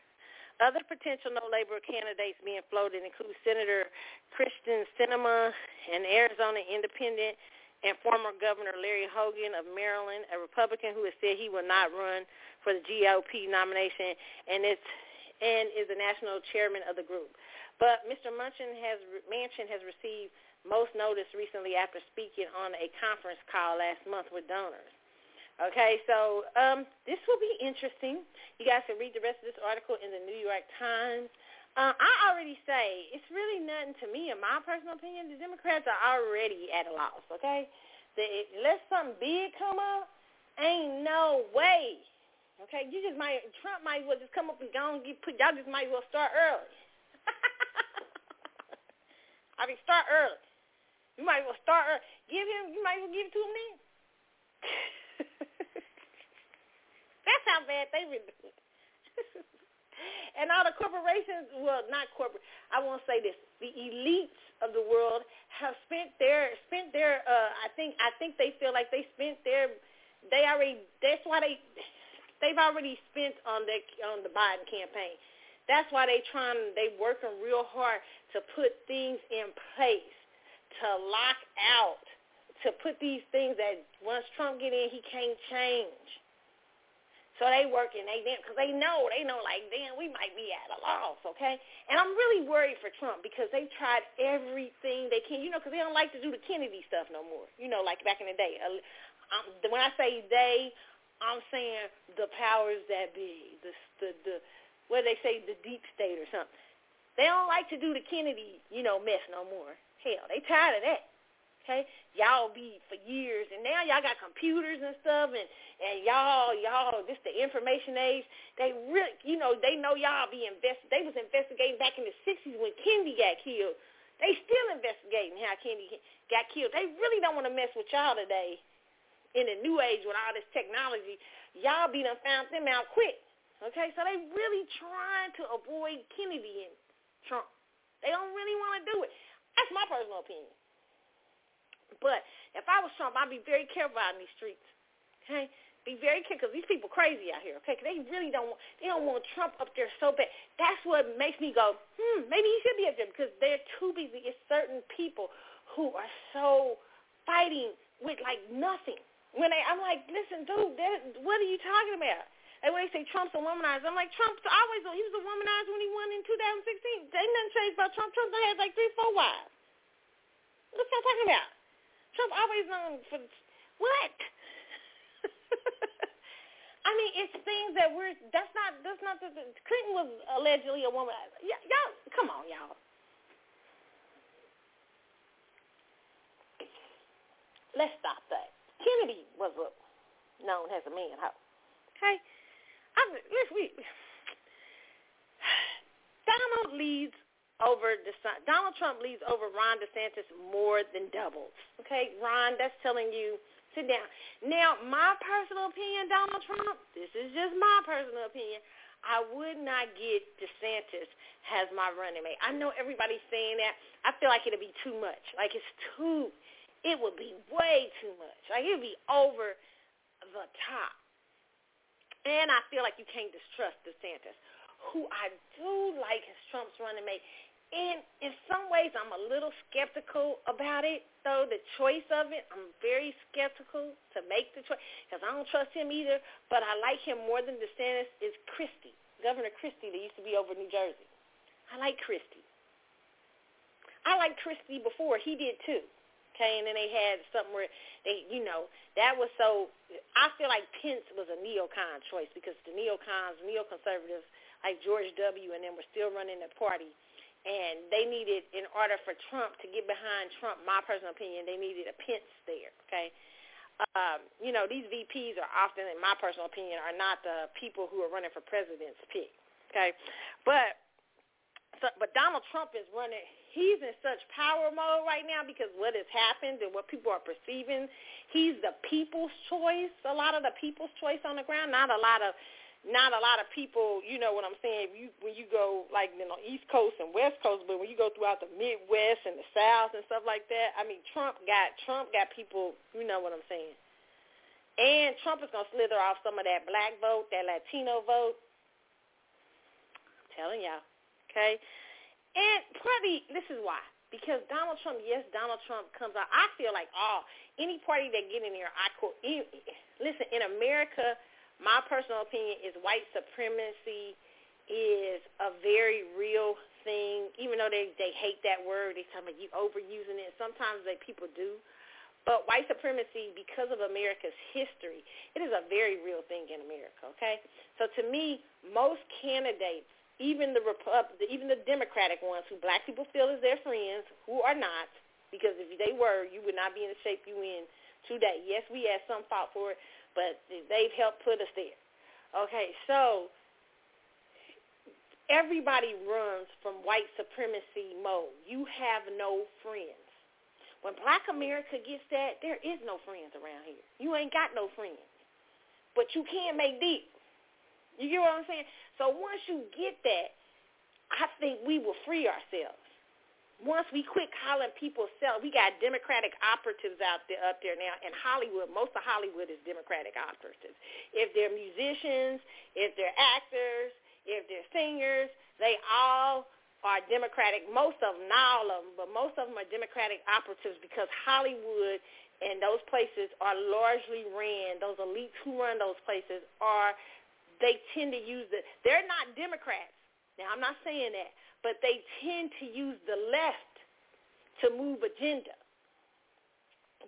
Other potential no-labor candidates being floated include Senator Kyrsten Sinema, an Arizona independent, and former Governor Larry Hogan of Maryland, a Republican who has said he will not run for the GOP nomination, and it's and is the national chairman of the group. But Mr. Manchin has Manchin has received most notice recently after speaking on a conference call last month with donors. Okay, so um, this will be interesting. You guys can read the rest of this article in the New York Times. Uh, I already say it's really nothing to me, in my personal opinion. The Democrats are already at a loss. Okay, the, unless something big come up, ain't no way. Okay, you just might Trump might as well just come up and go and get put. Y'all just might as well start early. I mean, start early. You might as well start early. Give him. You might as well give it to him then. That's how bad they doing. and all the corporations, well, not corporate. I want to say this: the elites of the world have spent their spent their. Uh, I think I think they feel like they spent their. They already. That's why they. They've already spent on the on the Biden campaign. That's why they trying. They working real hard to put things in place to lock out, to put these things that once Trump get in, he can't change. So they working, they because they know, they know like, damn, we might be at a loss, okay? And I'm really worried for Trump because they've tried everything they can, you know, because they don't like to do the Kennedy stuff no more, you know, like back in the day. Um, when I say they, I'm saying the powers that be, the the the what they say, the deep state or something. They don't like to do the Kennedy, you know, mess no more. Hell, they tired of that okay? Y'all be for years, and now y'all got computers and stuff, and and y'all y'all this the information age. They really, you know, they know y'all be invest. They was investigating back in the '60s when Kennedy got killed. They still investigating how Kennedy got killed. They really don't want to mess with y'all today. In the new age with all this technology, y'all be done found them out quick. Okay, so they really trying to avoid Kennedy and Trump. They don't really want to do it. That's my personal opinion. But if I was Trump, I'd be very careful out in these streets. Okay, be very careful because these people crazy out here. Okay, because they really don't want they don't want Trump up there so bad. That's what makes me go, hmm, maybe he should be up there because they're too busy. It's certain people who are so fighting with like nothing. When they, I'm like, listen, dude, what are you talking about? And when they say Trump's a womanizer, I'm like, Trump's always, he was a womanizer when he won in 2016. Ain't nothing changed about Trump. Trump had like three, four wives. What's y'all talking about? Trump always known for what? I mean, it's things that we're. That's not. That's not. The, Clinton was allegedly a woman. Y- y'all, come on, y'all. Let's stop that. Kennedy was a, known as a man hoe. Okay, I, let's we. Donald leads over Donald Trump leads over Ron DeSantis more than doubles. Okay, Ron, that's telling you sit down. Now, my personal opinion, Donald Trump, this is just my personal opinion. I would not get DeSantis as my running mate. I know everybody's saying that. I feel like it'll be too much. Like it's too, it would be way too much. Like it would be over the top. And I feel like you can't distrust DeSantis, who I do like as Trump's running mate. And in some ways, I'm a little skeptical about it, though, the choice of it. I'm very skeptical to make the choice because I don't trust him either. But I like him more than DeSantis is Christie, Governor Christie that used to be over in New Jersey. I like Christie. I liked Christie before. He did too. Okay, and then they had something where they, you know, that was so. I feel like Pence was a neocon choice because the neocons, neoconservatives like George W. and them were still running the party and they needed, in order for Trump to get behind Trump, my personal opinion, they needed a Pence there, okay? Um, you know, these VPs are often, in my personal opinion, are not the people who are running for president's pick, okay? But so, but Donald Trump is running. He's in such power mode right now because what has happened and what people are perceiving. He's the people's choice. A lot of the people's choice on the ground. Not a lot of not a lot of people, you know what I'm saying, you when you go like you know East Coast and West Coast, but when you go throughout the Midwest and the South and stuff like that, I mean Trump got Trump got people, you know what I'm saying. And Trump is gonna slither off some of that black vote, that Latino vote. I'm telling y'all, okay. And probably this is why because Donald Trump, yes, Donald Trump comes out. I feel like oh, any party that get in there, I quote. Listen, in America my personal opinion is white supremacy is a very real thing. Even though they they hate that word, they talk about you overusing it. Sometimes they people do. But white supremacy, because of America's history, it is a very real thing in America. Okay, so to me, most candidates, even the even the Democratic ones, who black people feel is their friends, who are not, because if they were, you would not be in the shape you in today. Yes, we had some fought for it, but they've helped put us there. Okay, so everybody runs from white supremacy mode. You have no friends. When black America gets that, there is no friends around here. You ain't got no friends. But you can make deals. You get what I'm saying? So once you get that, I think we will free ourselves. Once we quit calling people self, we got Democratic operatives out there up there now, and Hollywood. Most of Hollywood is Democratic operatives. If they're musicians, if they're actors, if they're singers, they all are Democratic. Most of them, not all of them, but most of them are Democratic operatives because Hollywood and those places are largely ran. Those elites who run those places are, they tend to use the. They're not Democrats. Now I'm not saying that, but they tend to use the left to move agenda.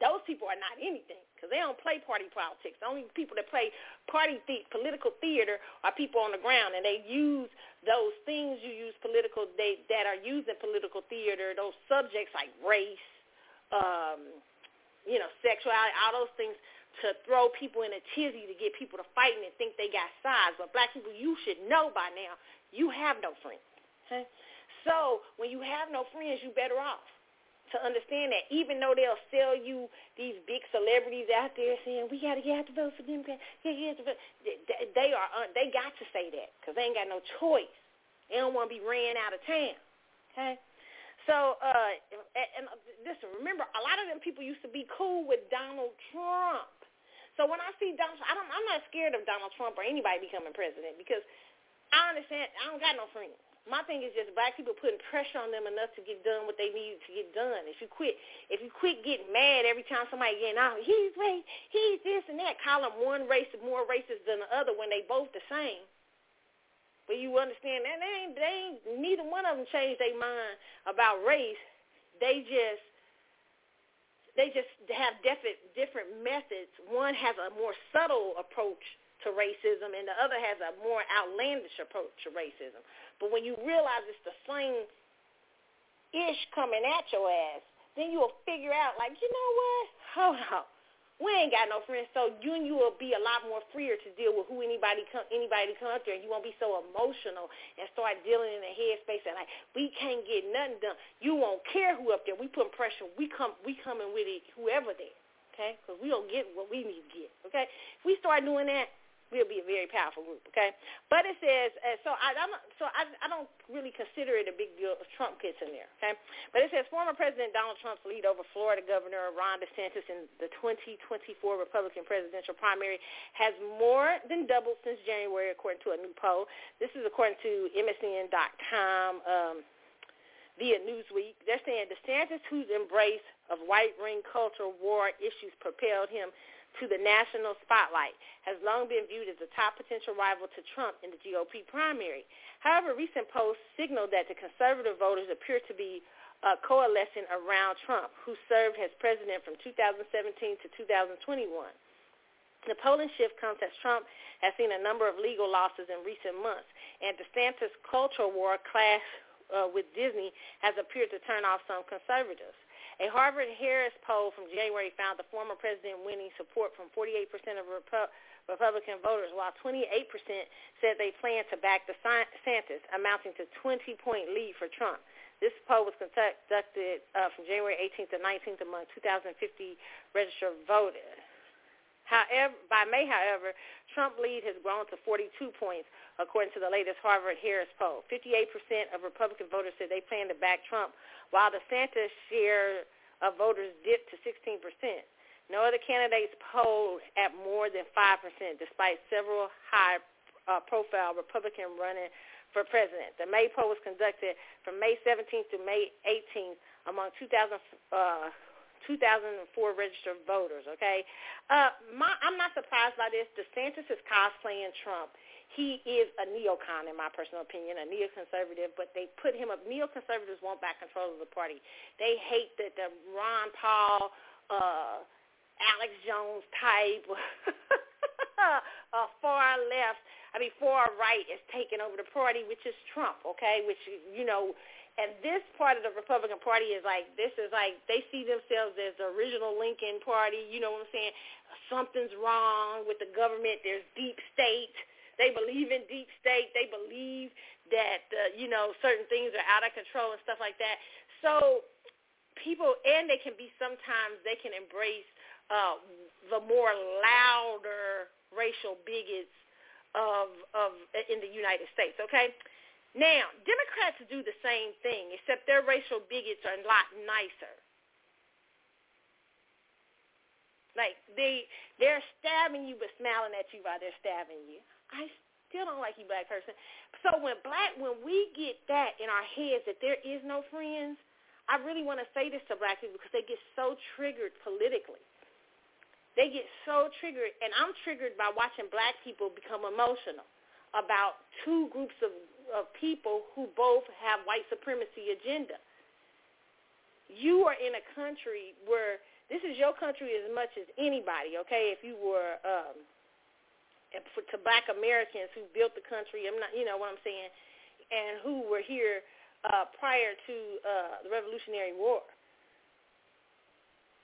Those people are not anything because they don't play party politics. The only people that play party the- political theater are people on the ground, and they use those things you use political they, that are used in political theater. Those subjects like race, um, you know, sexuality, all those things to throw people in a tizzy to get people to fight and think they got sides. But black people, you should know by now, you have no friends. Okay? So when you have no friends, you better off to understand that even though they'll sell you these big celebrities out there saying we got to get out to vote for Democrats, yeah, vote, they are they got to say that because they ain't got no choice. They don't want to be ran out of town. Okay. So, uh, and, and listen, remember, a lot of them people used to be cool with Donald Trump. So when I see Donald, I don't, I'm not scared of Donald Trump or anybody becoming president because I understand I don't got no friends. My thing is just black people putting pressure on them enough to get done what they need to get done. If you quit, if you quit getting mad every time somebody getting out, he's race, he's this and that, call them one race more racist than the other when they both the same. But you understand that they ain't, they ain't, neither one of them changed their mind about race. They just they just have different different methods. One has a more subtle approach to racism, and the other has a more outlandish approach to racism. But when you realize it's the same ish coming at your ass, then you'll figure out, like, you know what? Hold on. We ain't got no friends, so you and you will be a lot more freer to deal with who anybody come anybody come up there, and you won't be so emotional and start dealing in the headspace and like we can't get nothing done. You won't care who up there. We put pressure. We come we coming with it, whoever there, okay? Because we don't get what we need to get, okay? If we start doing that, we'll be a very powerful group, okay? But it says, uh, so I, I'm, so I, I don't really consider it a big deal if Trump gets in there, okay? But it says former President Donald Trump's lead over Florida Governor Ron DeSantis in the 2024 Republican presidential primary has more than doubled since January, according to a new poll. This is according to MSN.com. Um, via Newsweek. They're saying DeSantis, whose embrace of white ring culture war issues propelled him to the national spotlight, has long been viewed as a top potential rival to Trump in the GOP primary. However, recent polls signal that the conservative voters appear to be uh, coalescing around Trump, who served as president from 2017 to 2021. The polling shift comes as Trump has seen a number of legal losses in recent months, and DeSantis' cultural war clash uh, with Disney has appeared to turn off some conservatives. A Harvard-Harris poll from January found the former president winning support from 48% of Repu- Republican voters, while 28% said they plan to back the DeSantis, amounting to 20-point lead for Trump. This poll was conducted uh, from January 18th to 19th among 2,050 registered voters. However, by May, however, Trump lead has grown to 42 points, according to the latest Harvard-Harris poll. 58% of Republican voters said they plan to back Trump, while the DeSantis' share of voters dipped to 16%. No other candidates polled at more than 5%, despite several high-profile uh, Republican running for president. The May poll was conducted from May 17th to May 18th among 2,000, uh, 2004 registered voters, okay? Uh, my, I'm not surprised by this. DeSantis is cosplaying Trump he is a neocon, in my personal opinion, a neoconservative, but they put him up. Neoconservatives want back control of the party. They hate that the Ron Paul, uh, Alex Jones type, uh, far left, I mean far right is taking over the party, which is Trump, okay? Which, you know, and this part of the Republican Party is like, this is like, they see themselves as the original Lincoln Party, you know what I'm saying? Something's wrong with the government. There's deep state They believe in deep state. They believe that uh, you know certain things are out of control and stuff like that. So people, and they can be sometimes they can embrace uh, the more louder racial bigots of of in the United States. Okay. Now, Democrats do the same thing, except their racial bigots are a lot nicer. Like they they're stabbing you but smiling at you while they're stabbing you. I still don't like you, black person. So when black, when we get that in our heads that there is no friends, I really want to say this to black people because they get so triggered politically. They get so triggered, and I'm triggered by watching black people become emotional about two groups of, of people who both have white supremacy agenda. You are in a country where this is your country as much as anybody, okay? If you were um, for, to black Americans who built the country, I'm not, you know what I'm saying, and who were here uh, prior to uh, the Revolutionary War.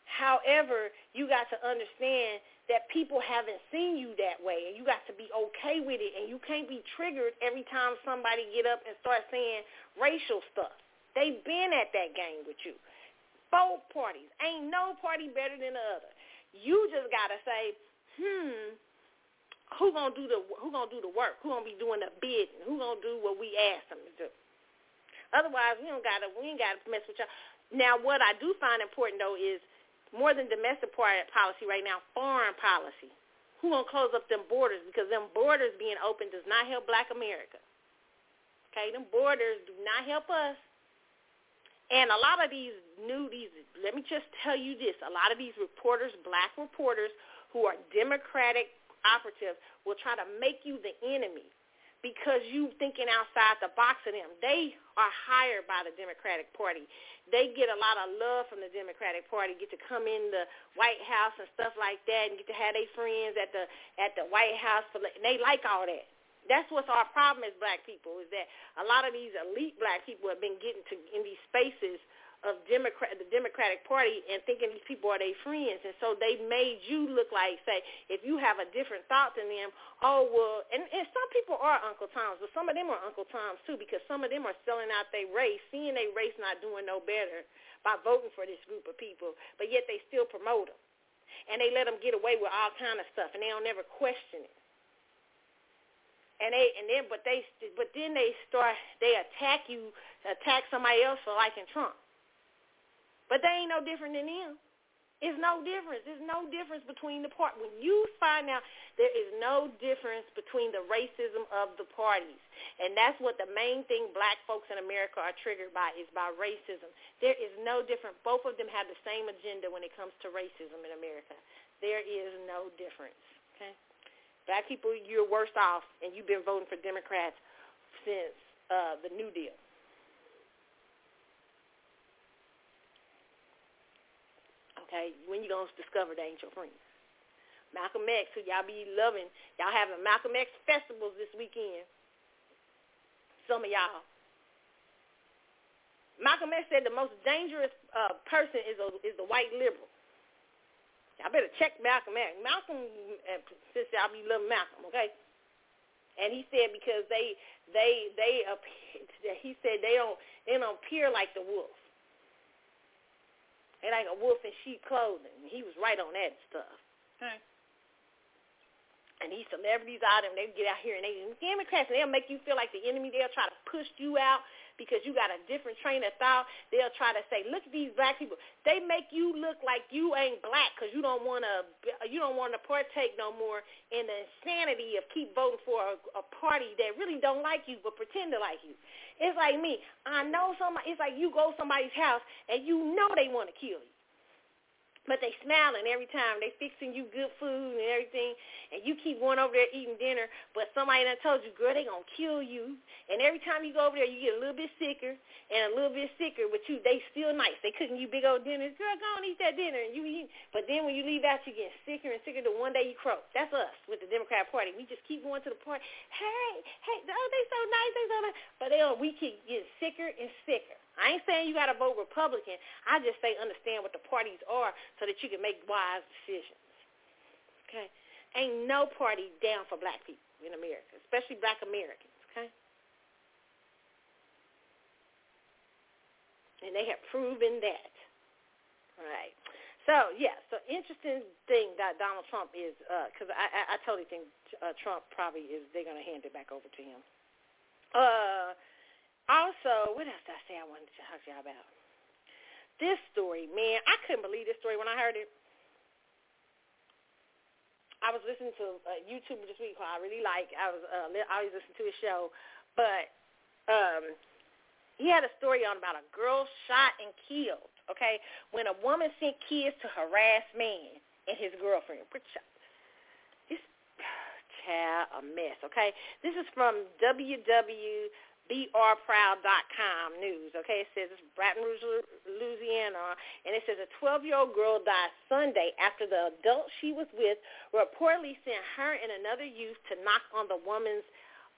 However, you got to understand that people haven't seen you that way, and you got to be okay with it, and you can't be triggered every time somebody get up and start saying racial stuff. They've been at that game with you. Both parties. Ain't no party better than the other. You just got to say, hmm, who gonna do the who gonna do the work? Who gonna be doing the bidding? Who gonna do what we ask them to do? Otherwise, we don't gotta we ain't gotta mess with y'all. Now, what I do find important though is more than domestic policy right now, foreign policy. Who gonna close up them borders? Because them borders being open does not help Black America. Okay, them borders do not help us. And a lot of these new these let me just tell you this, a lot of these reporters, black reporters who are democratic operatives will try to make you the enemy because you thinking outside the box of them. They are hired by the Democratic Party. They get a lot of love from the Democratic Party, get to come in the White House and stuff like that and get to have their friends at the at the White House. For, and they like all that. That's what's our problem as black people is that a lot of these elite black people have been getting to in these spaces of Democrat, the Democratic Party and thinking these people are their friends. And so they made you look like, say, if you have a different thought than them, oh, well, and, and some people are Uncle Toms, but some of them are Uncle Toms too because some of them are selling out their race, seeing their race not doing no better by voting for this group of people, but yet they still promote them. And they let them get away with all kind of stuff, and they don't ever question it and they and then but they but then they start they attack you attack somebody else for liking Trump. But they ain't no different than them. It's no difference. There's no difference between the part. When you find out there is no difference between the racism of the parties, and that's what the main thing black folks in America are triggered by is by racism. There is no difference. Both of them have the same agenda when it comes to racism in America. There is no difference. Okay, black people, you're worse off, and you've been voting for Democrats since uh, the New Deal. Okay? When you gonna discover they ain't your friends? Malcolm X, who y'all be loving, y'all having Malcolm X festivals this weekend. Some of y'all. Malcolm X said the most dangerous uh, person is a, is the white liberal. Y'all better check Malcolm X. Malcolm, uh, since y'all be loving Malcolm, okay? And he said because they they they he said they don't they don't appear like the wolf. They like a wolf in sheep clothing. He was right on that stuff. Okay. And these celebrities out and they get out here and they Democrats and they'll make you feel like the enemy. They'll try to push you out because you got a different train of thought. They'll try to say, "Look at these black people. They make you look like you ain't black because you don't want to you don't want to partake no more in the insanity of keep voting for a, a party that really don't like you but pretend to like you." It's like me. I know somebody. It's like you go somebody's house and you know they want to kill you. But they smiling every time. They fixing you good food and everything, and you keep going over there eating dinner. But somebody done told you, girl, they gonna kill you. And every time you go over there, you get a little bit sicker and a little bit sicker. But you, they still nice. They cooking you big old dinners. Girl, go and eat that dinner. And you eat. But then when you leave out, you get sicker and sicker. The one day you croak. That's us with the Democrat Party. We just keep going to the party. Hey, hey, oh, they so nice. They so nice. But they, we keep getting sicker and sicker. I ain't saying you got to vote Republican. I just say understand what the parties are so that you can make wise decisions. Okay? Ain't no party down for black people. in America, especially black Americans, okay? And they have proven that. All right. So, yeah, so interesting thing that Donald Trump is, because uh, I, I, I totally think uh, Trump probably is, they're to hand it back over to him. Uh, also, what else did I say I wanted to talk to y'all about? This story, man, I couldn't believe this story when I heard it. I was listening to a YouTuber this week who I really like. I was uh, I always listen to his show, but um, he had a story on about a girl shot and killed. Okay, when a woman sent kids to harass man and his girlfriend. This child a mess. Okay, this is from www brproud.com news. Okay, it says it's Baton Rouge, Louisiana, and it says a 12-year-old girl died Sunday after the adult she was with reportedly sent her and another youth to knock on the woman's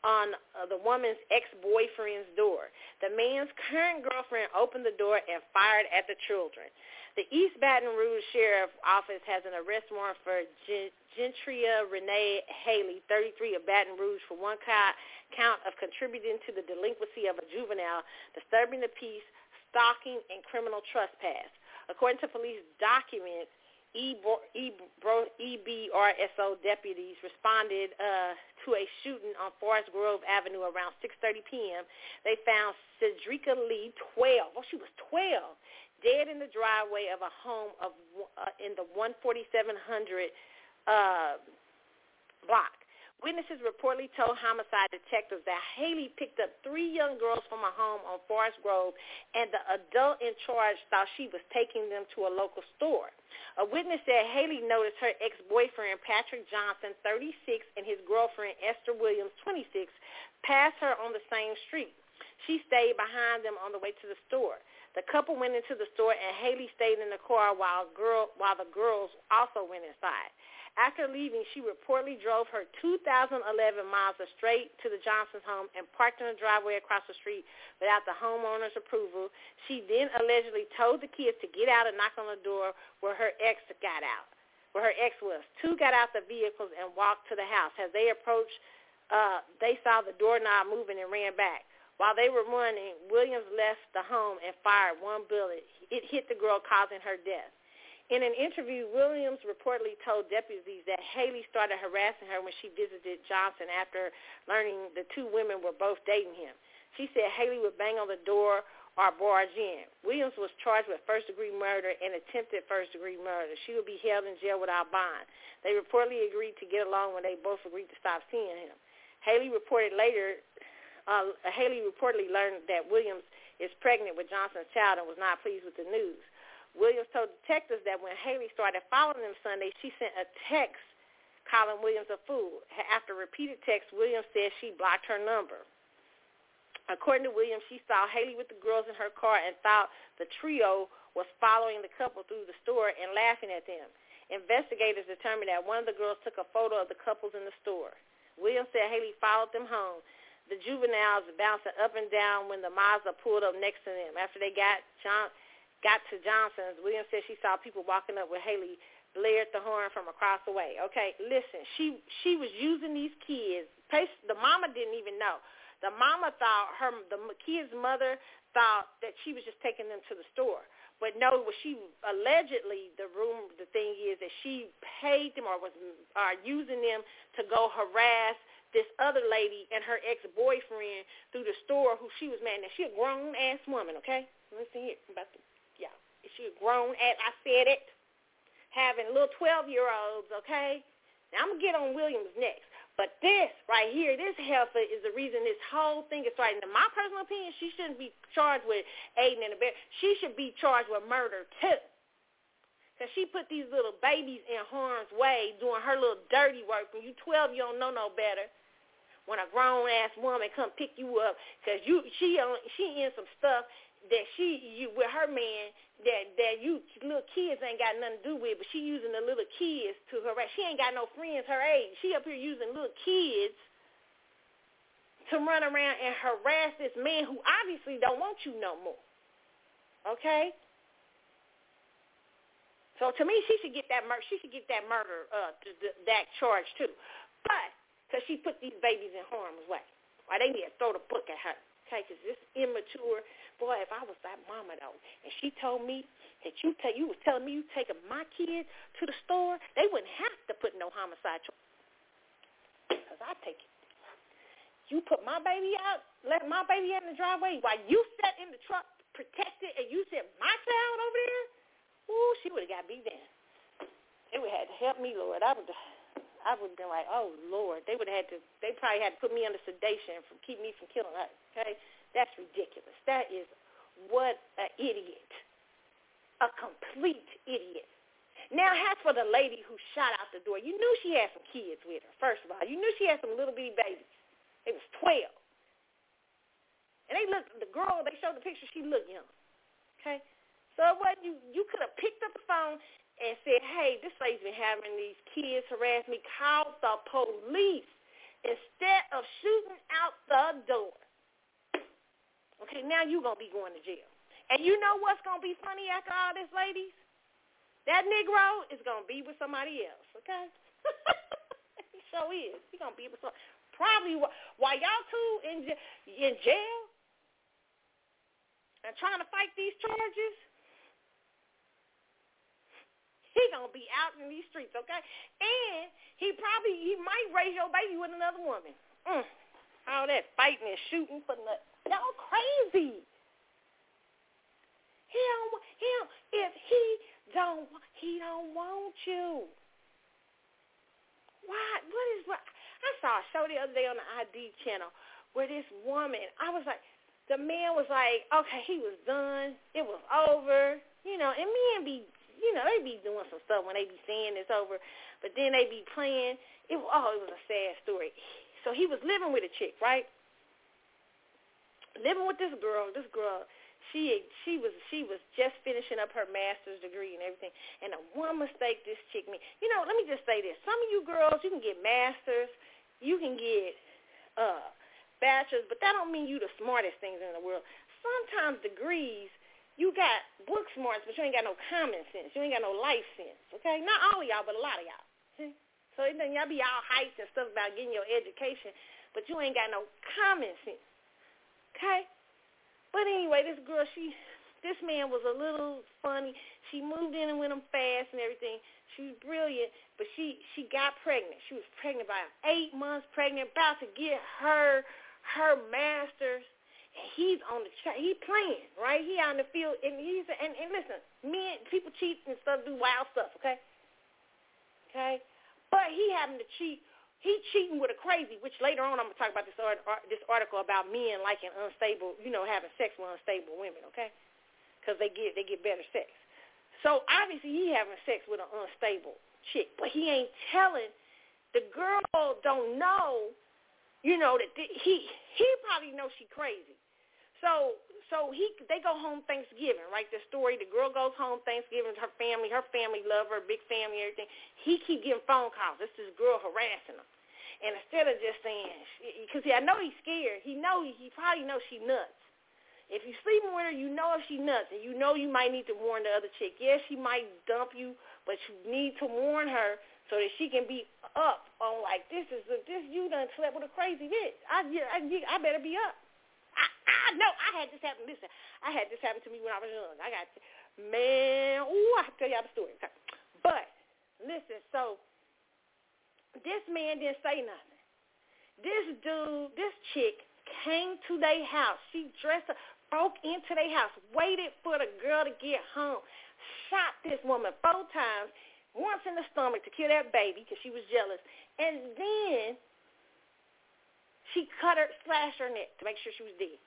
on uh, the woman's ex-boyfriend's door. The man's current girlfriend opened the door and fired at the children. The East Baton Rouge Sheriff Office has an arrest warrant for Gentria Renee Haley, 33 of Baton Rouge, for one count of contributing to the delinquency of a juvenile, disturbing the peace, stalking, and criminal trespass. According to police documents, EBRSO deputies responded uh, to a shooting on Forest Grove Avenue around 6.30 p.m. They found Cedrica Lee, 12, oh, she was 12, dead in the driveway of a home of uh, in the 14700 uh, block. Witnesses reportedly told homicide detectives that Haley picked up three young girls from a home on Forest Grove, and the adult in charge thought she was taking them to a local store. A witness said Haley noticed her ex-boyfriend Patrick Johnson, 36, and his girlfriend Esther Williams, 26, pass her on the same street. She stayed behind them on the way to the store. The couple went into the store, and Haley stayed in the car while girl while the girls also went inside. After leaving, she reportedly drove her 2011 Mazda straight to the Johnson's home and parked in the driveway across the street without the homeowner's approval. She then allegedly told the kids to get out and knock on the door where her ex got out, where her ex was. Two got out the vehicles and walked to the house. As they approached, uh, they saw the doorknob moving and ran back. While they were running, Williams left the home and fired one bullet. It hit the girl, causing her death. In an interview, Williams reportedly told deputies that Haley started harassing her when she visited Johnson after learning the two women were both dating him. She said Haley would bang on the door or barge in. Williams was charged with first-degree murder and attempted first-degree murder. She would be held in jail without bond. They reportedly agreed to get along when they both agreed to stop seeing him. Haley reported later, uh, Haley reportedly learned that Williams is pregnant with Johnson's child and was not pleased with the news. Williams told detectives that when Haley started following him Sunday, she sent a text calling Williams a fool. After repeated texts, Williams said she blocked her number. According to Williams, she saw Haley with the girls in her car and thought the trio was following the couple through the store and laughing at them. Investigators determined that one of the girls took a photo of the couples in the store. Williams said Haley followed them home. The juveniles bouncing up and down when the Mazda pulled up next to them. After they got John, got to Johnson's, Williams said she saw people walking up with Haley blared the horn from across the way. Okay, listen, she she was using these kids. The mama didn't even know. The mama thought her the kid's mother thought that she was just taking them to the store. But no, what she allegedly the room the thing is that she paid them or was are using them to go harass this other lady and her ex boyfriend through the store who she was mad at. She a grown ass woman, okay? Listen here, I'm about to yeah. she a grown as I said it, having little 12-year-olds, okay? Now, I'm going to get on Williams next. But this right here, this heifer is the reason this whole thing is starting. In my personal opinion, she shouldn't be charged with aiding and abetting. She should be charged with murder, too. Because she put these little babies in harm's way doing her little dirty work. When you 12, you don't know no better. When a grown-ass woman come pick you up because you she she in some stuff that she you with her man that that you little kids ain't got nothing to do with, but she using the little kids to her. She ain't got no friends her age. She up here using little kids to run around and harass this man who obviously don't want you no more. Okay. So to me, she should get that murder. She should get that murder, uh, th- th- that charge too. But because she put these babies in harm's way. Why they need to throw the book at her. Okay, because this immature boy. If I was that mama though, and she told me that you tell you was telling me you taking my kid to the store, they wouldn't have to put no homicide charge. Because I take it. You put my baby out, let my baby out in the driveway while you sat in the truck protected, and you sent my child over there. Ooh, she would have got beat down. They would have had to help me, Lord. I would. I would have been like, oh Lord, they would have had to. They probably had to put me under sedation from keep me from killing her. Okay, that's ridiculous. That is what an idiot, a complete idiot. Now, as for the lady who shot out the door, you knew she had some kids with her. First of all, you knew she had some little bitty babies. It was twelve, and they looked. The girl they showed the picture. She looked young. Okay, so what you you could have picked up the phone and said, hey, this lady's been having these kids harass me. Call the police instead of shooting out the door. Okay, now you're to be going to jail. And you know what's to be funny after all this, ladies? That Negro is to be with somebody else, okay? he sure is. He's going to be with some, probably while y'all two in, in jail and trying to fight these charges, he gonna be out in these streets, okay? And he probably he might raise your baby with another woman. Mm. All that fighting and shooting for nothing. Y'all crazy. He don't him if he don't he don't want you. What what is what I saw a show the other day on the ID channel where this woman I was like the man was like, Okay, he was done. It was over. You know, and men be you know, they be doing some stuff when they be saying it's over, but then they be playing. It was oh, it was a sad story. So he was living with a chick, right? Living with this girl. This girl, she she was she was just finishing up her master's degree and everything. And the one mistake this chick made. You know, let me just say this: some of you girls, you can get masters, you can get uh bachelors, but that don't mean you the smartest things in the world. Sometimes degrees you got book smarts, but you ain't got no common sense. You ain't got no life sense. Okay, not all of y'all, but a lot of y'all. See? So then y'all be all hyped and stuff about getting your education, but you ain't got no common sense. Okay. But anyway, this girl, she, this man was a little funny. She moved in and with him fast and everything. She was brilliant, but she she got pregnant. She was pregnant by eight months pregnant, about to get her her master's he's on the track. He playing, right? He out in the field, and he's and, and listen, men, people cheat and stuff, do wild stuff, okay? Okay, but he having to cheat. He cheating with a crazy, which later on I'm gonna talk about this art, this article about men liking unstable, you know, having sex with unstable women, okay? Because they get they get better sex. So obviously he having sex with an unstable chick, but he ain't telling. The girl don't know, you know, that th- he he probably knows she crazy. So so he they go home Thanksgiving, right? The story, the girl goes home Thanksgiving, her family, her family love her, big family, everything. He keep getting phone calls. This is girl harassing him. And instead of just saying, because I know he's scared, he know he probably knows she nuts. If you sleep with her, you know if she nuts, and you know you might need to warn the other chick. Yes, she might dump you, but you need to warn her so that she can be up on like this is a, this you done slept with a crazy bitch. I I, I better be up. Ah, I, I know I had this happen. Listen, I had this happen to me when I was young. I got, man, ooh, I tell y'all the story. But listen, so this man didn't say nothing. This dude, this chick came to their house. She dressed up, broke into their house, waited for the girl to get home, shot this woman four times, once in the stomach to kill that baby because she was jealous, and then she cut her, slashed her neck to make sure she was dead.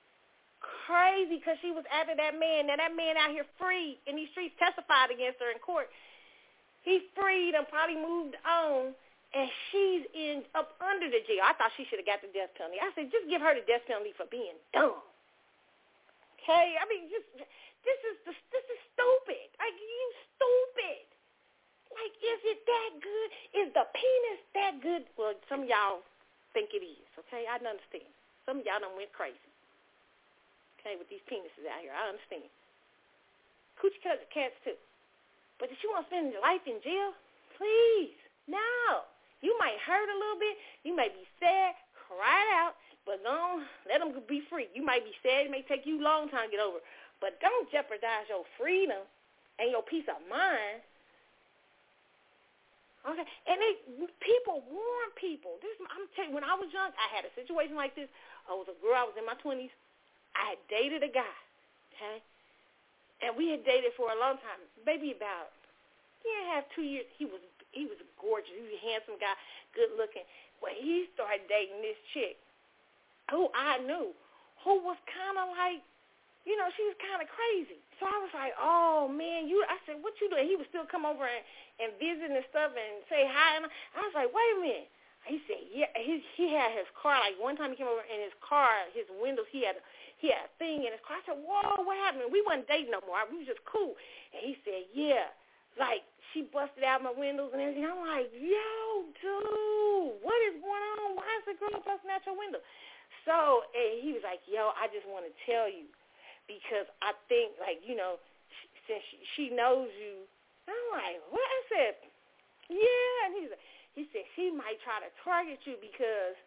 Crazy because she was after that man. Now that man out here free in these streets testified against her in court. He freed and probably moved on, and she's in up under the jail. I thought she should have got the death penalty. I said, just give her the death penalty for being dumb. Okay, I mean, just this is this is stupid. Like you stupid. Like, is it that good? Is the penis that good? Well, some of y'all think it is, okay? I understand. Some of y'all done went crazy, okay, with these penises out here. I understand. Coochie cut the cats too. But if you want to spend your life in jail, please, no. You might hurt a little bit. You may be sad. Cry it out. But don't let them be free. You might be sad. It may take you a long time to get over. But don't jeopardize your freedom and your peace of mind. Okay, and they people warn people. This I'm telling you, when I was young, I had a situation like this. I was a girl. I was in my twenties. I had dated a guy. Okay, and we had dated for a long time, maybe about year and a half, two years. He was he was gorgeous. He was a handsome guy, good looking. Well, he started dating this chick who I knew, who was kind of like you know, she was kind of crazy. So I was like, oh, man, you, I said, what you doing? He would still come over and, and visit and stuff and say hi. And I was like, wait a minute. He said, yeah, he, he had his car, like one time he came over in his car, his windows, he had, he had a thing in his car. I said, whoa, what happened? We wasn't dating no more. We was just cool. And he said, yeah, like she busted out my windows and everything. I'm like, yo, dude, what is going on? Why is the girl busting out your window? So and he was like, yo, I just want to tell you because I think like you know since she, she knows you. I'm like, what? I said, yeah, and he's he said she might try to target you because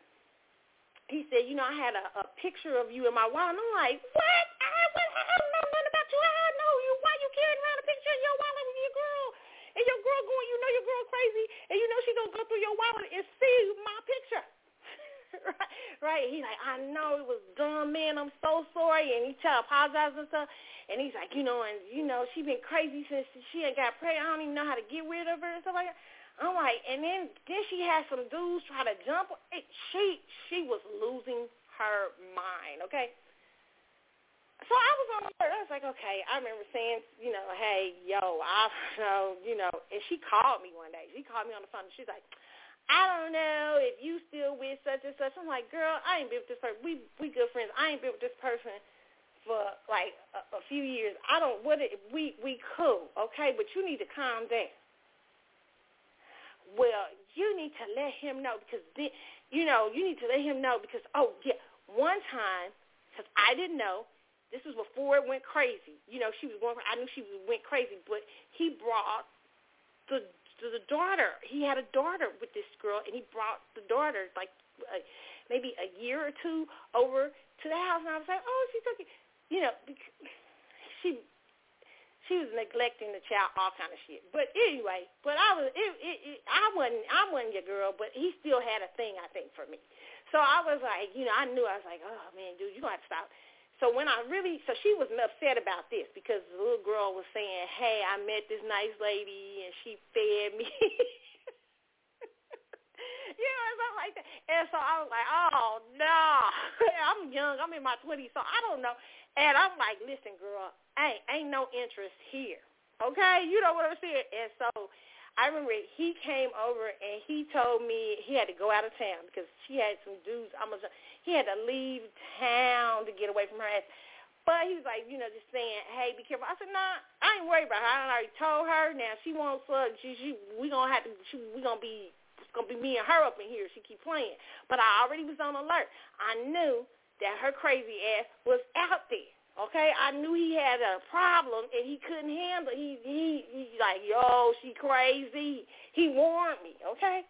he said, you know, I had a, a picture of you in my wallet. And I'm like, what? I, what? I don't know nothing about you. I know you. Why you carrying around a picture of your wallet with your girl? And your girl going, you know your girl crazy, and you know she gonna go through your wallet and see my picture. right, right. He's like, I know it was dumb, man. I'm so sorry. And he tell apologize and stuff. And he's like, you know, and you know, she been crazy since she ain't got pregnant. I don't even know how to get rid of her and stuff like that. I'm like, and then then she had some dudes try to jump. It, she she was losing her mind. Okay. So I was on alert. I was like, okay. I remember saying, you know, hey, yo, I know, you know. And she called me one day. She called me on the phone. And she's like, I don't know if you still with such and such. I'm like, girl, I ain't been with this person. We we good friends. I ain't been with this person for like a, a few years. I don't what it, we we cool, okay, but you need to calm down. Well, you need to let him know because then, you know you need to let him know because oh yeah, one time because I didn't know. This was before it went crazy. You know, she was going. I knew she went crazy, but he brought the the daughter. He had a daughter with this girl, and he brought the daughter like uh, maybe a year or two over to the house. And I was like, oh, she took it. You know, she she was neglecting the child, all kind of shit. But anyway, but I was it, it, it I wasn't I wasn't your girl, but he still had a thing I think for me. So I was like, you know, I knew I was like, oh man, dude, you got to stop so when I really, so she was upset about this because the little girl was saying, hey, I met this nice lady and she fed me. you know, something like that. And so I was like, oh, no. I'm young. I'm in my 20s, so I don't know. And I'm like, listen, girl, ain't, ain't no interest here. Okay? You know what I'm saying? And so I remember he came over and he told me he had to go out of town because she had some dudes. Gonna, he had to leave town to get away from her ass. But he was like, you know, just saying, hey, be careful. I said, nah, I ain't worried about her. I already told her. Now she wants uh, she, she we gonna have to she, we gonna be gonna be me and her up in here. She keep playing. But I already was on alert. I knew that her crazy ass was out there. Okay, I knew he had a problem and he couldn't handle. He he he like yo, she crazy. He warned me. Okay,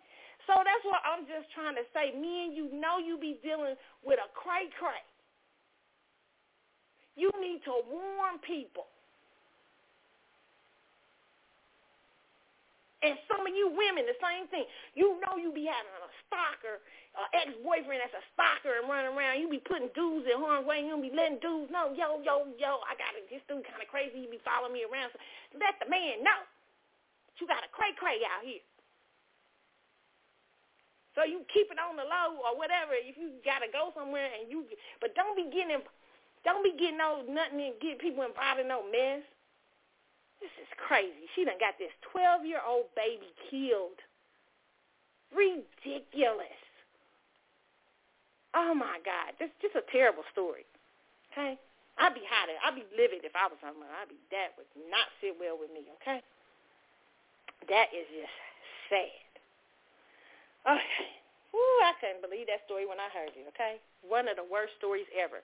so that's what I'm just trying to say. Me and you know you be dealing with a cray cray. You need to warn people. And some of you women, the same thing. You know you be having a stalker uh, ex-boyfriend that's a stalker and running around. You be putting dudes in harm's way. You be letting dudes know, yo, yo, yo, I got it. This dude kind of crazy. He be following me around. So let the man know that you got a cray-cray out here. So you keep it on the low or whatever. If you gotta go somewhere and you, but don't be getting, don't be getting no nothing and get people involved in no mess. This is crazy. She done got this 12 year old baby killed. Ridiculous. Oh my God, this just a terrible story. Okay, I'd be hot. I'd be livid if I was someone. I'd be that would not sit well with me. Okay, that is just sad. Okay, Ooh, I couldn't believe that story when I heard it. Okay, one of the worst stories ever.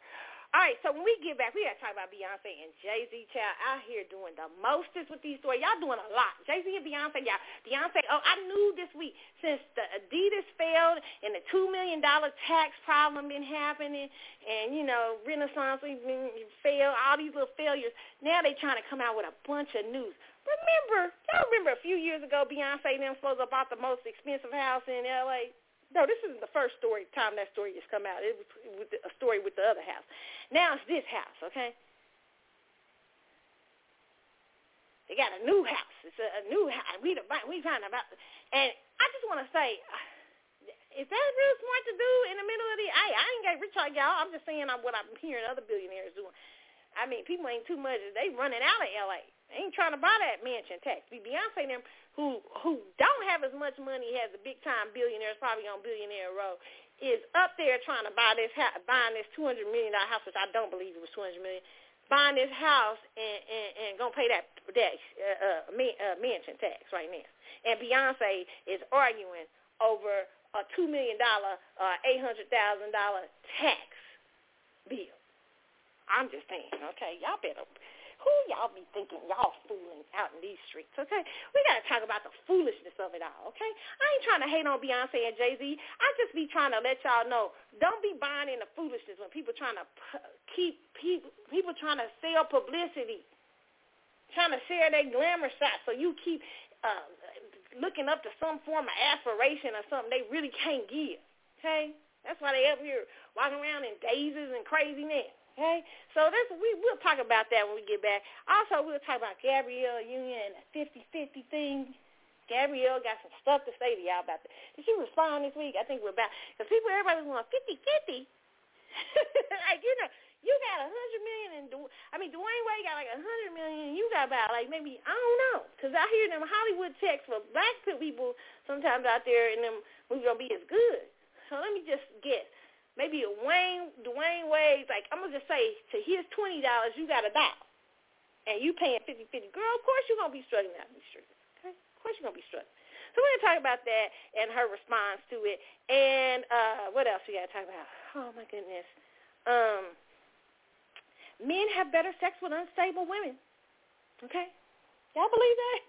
All right, so when we get back, we got to talk about Beyonce and Jay-Z, child, out here doing the mostest with these stories. Y'all doing a lot. Jay-Z and Beyonce, y'all. Beyonce, oh, I knew this week, since the Adidas failed and the $2 million tax problem been happening and, you know, Renaissance been failed, all these little failures, now they trying to come out with a bunch of news. Remember, y'all remember a few years ago, Beyonce and them to bought the most expensive house in L.A.? No, this isn't the first story time that story just come out. It was a story with the other house. Now it's this house, okay? They got a new house. It's a, a new house. We the we find about, and I just want to say, is that real smart to do in the middle of the? I I ain't get rich like y'all. I'm just saying what I'm hearing other billionaires doing. I mean, people ain't too much. They running out of L.A. Ain't trying to buy that mansion tax. Be Beyonce them who who don't have as much money as the big time billionaires probably on Billionaire Row is up there trying to buy this house, buying this two hundred million dollar house, which I don't believe it was two hundred million, buying this house and and, and gonna pay that that uh, uh, uh, mansion tax right now. And Beyonce is arguing over a two million dollar, uh, eight hundred thousand dollar tax bill. I'm just saying, okay, y'all better who y'all be thinking y'all fooling out in these streets, okay? We got to talk about the foolishness of it all, okay? I ain't trying to hate on Beyonce and Jay-Z. I just be trying to let y'all know, don't be buying into foolishness when people trying to keep people, people trying to sell publicity, trying to share their glamour shots so you keep uh, looking up to some form of aspiration or something they really can't give, okay? That's why they up here walking around in dazes and craziness. Okay, so this we we'll talk about that when we get back. Also, we'll talk about Gabrielle Union and the 50-50 thing. Gabrielle got some stuff to say to y'all about that. Did she respond this week? I think we're about because people everybody was going 50-50. like you know, you got a hundred million, and du- I mean Dwyane Wade got like a hundred million, and you got about like maybe I don't know, because I hear them Hollywood checks for black people sometimes out there, and them movies gonna be as good. So let me just guess maybe a Wayne Dwyane Wade, like I'm gonna just say to his twenty dollars you got a dollar. And you paying fifty fifty. Girl, of course you're gonna be struggling out in streets. Okay? Of course you're gonna be struggling. So we're gonna talk about that and her response to it. And uh what else we gotta talk about? Oh my goodness. Um men have better sex with unstable women. Okay? Y'all believe that?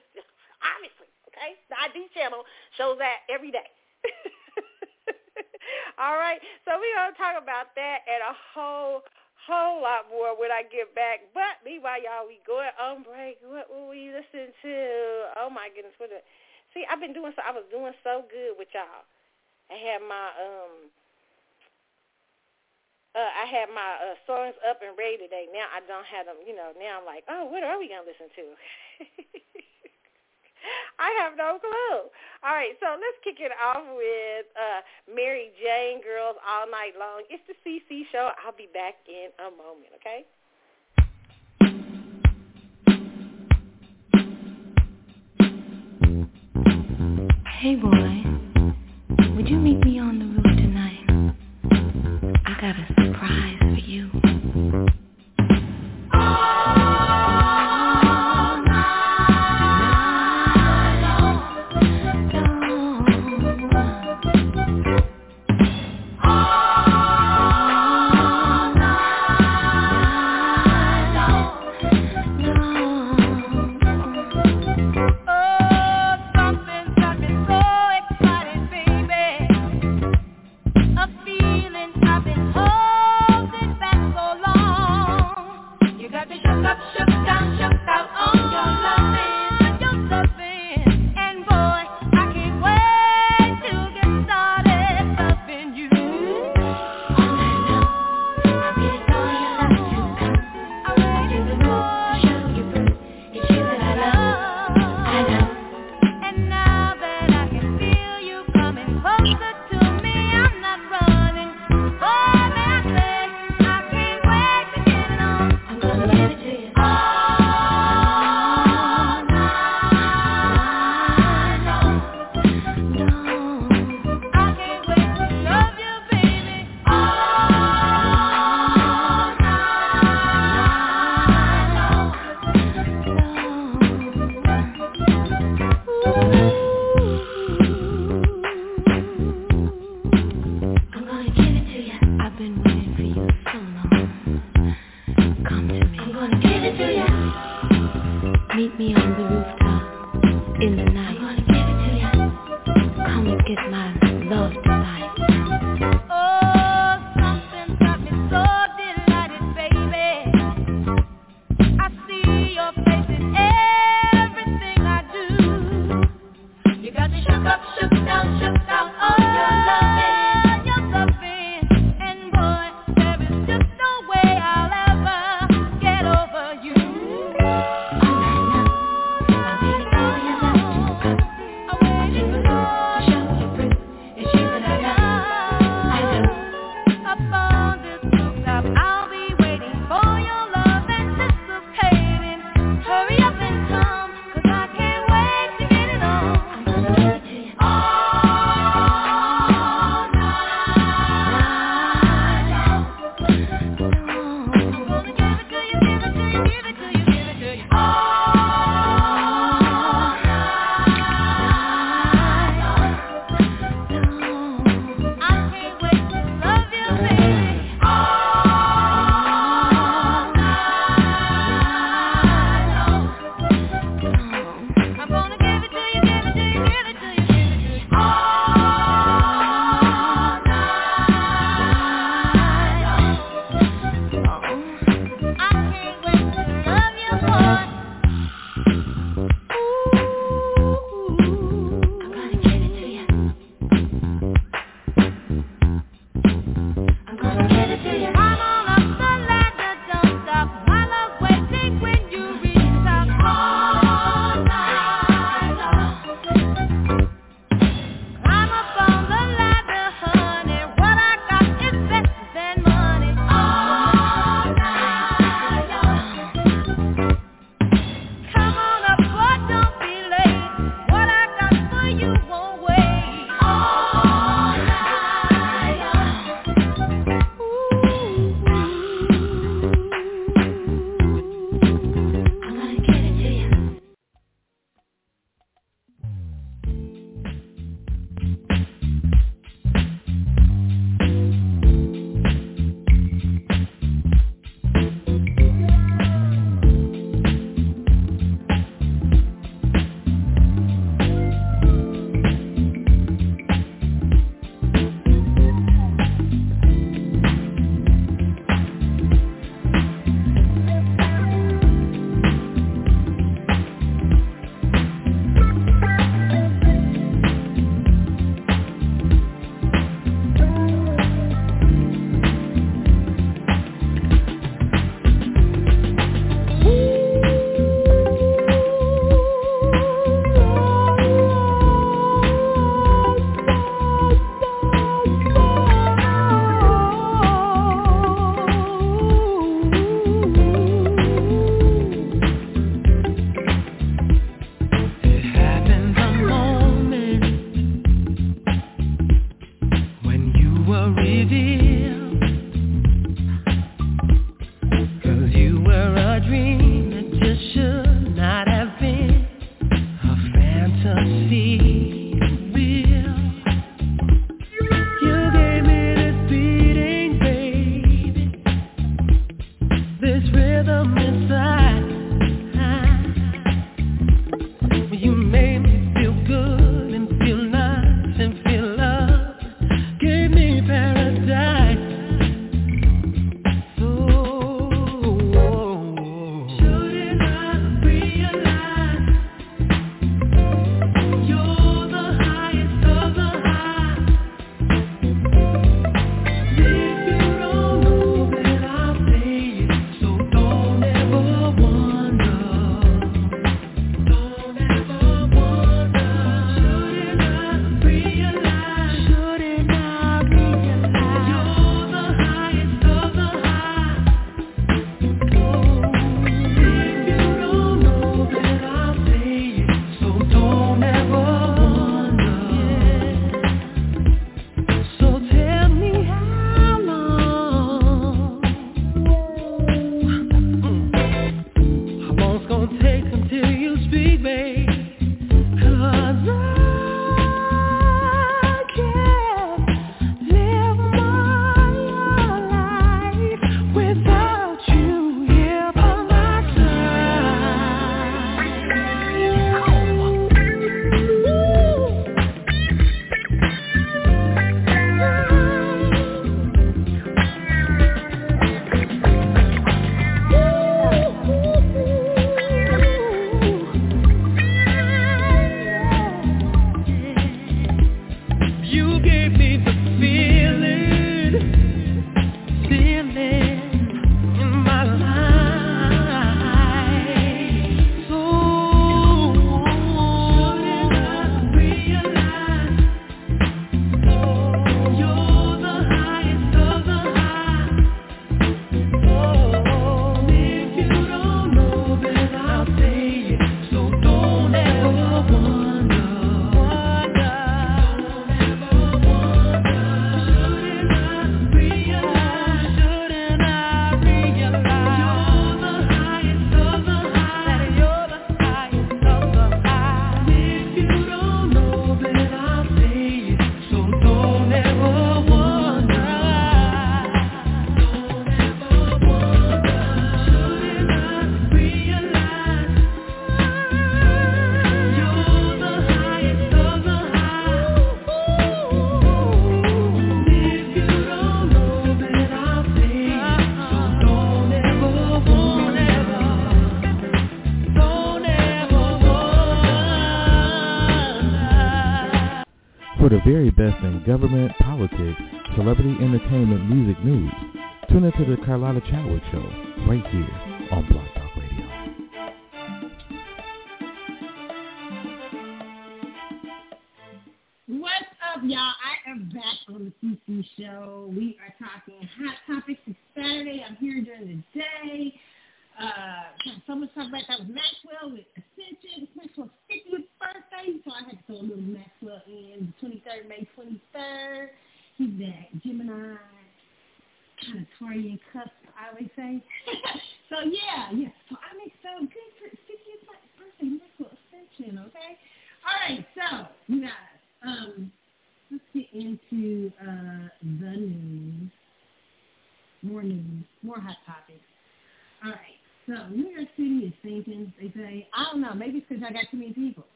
Obviously, okay? The ID channel shows that every day. All right. So we're going to talk about that and a whole whole lot more when I get back. But meanwhile, y'all, we going on break. What will we listen to? Oh my goodness, what? A, see, I've been doing so. I was doing so good with y'all. I had my um. Uh, I had my uh, songs up and ready today. Now I don't have them. You know, now I'm like, oh, what are we gonna listen to? I have no clue. All right, so let's kick it off with uh, Mary Jane Girls All Night Long. It's the CC Show. I'll be back in a moment, okay?
Hey, boy, would you meet me on the roof tonight? I got a surprise for you.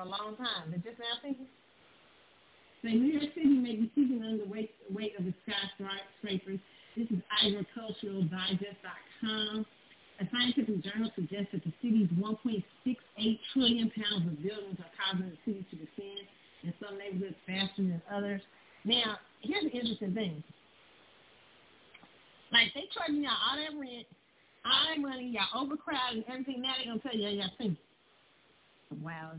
For
a long time. They're just now thinking. Say New York City may be sinking under the weight, of its skyscrapers. This is architecturaldigest.com. A scientific journal suggests that the city's 1.68 trillion pounds of buildings are causing the city to descend in some neighborhoods faster than others. Now, here's the interesting thing. Like they charging y'all all that rent, all that money, y'all overcrowded and everything. Now they're gonna tell y'all y'all think. Wow,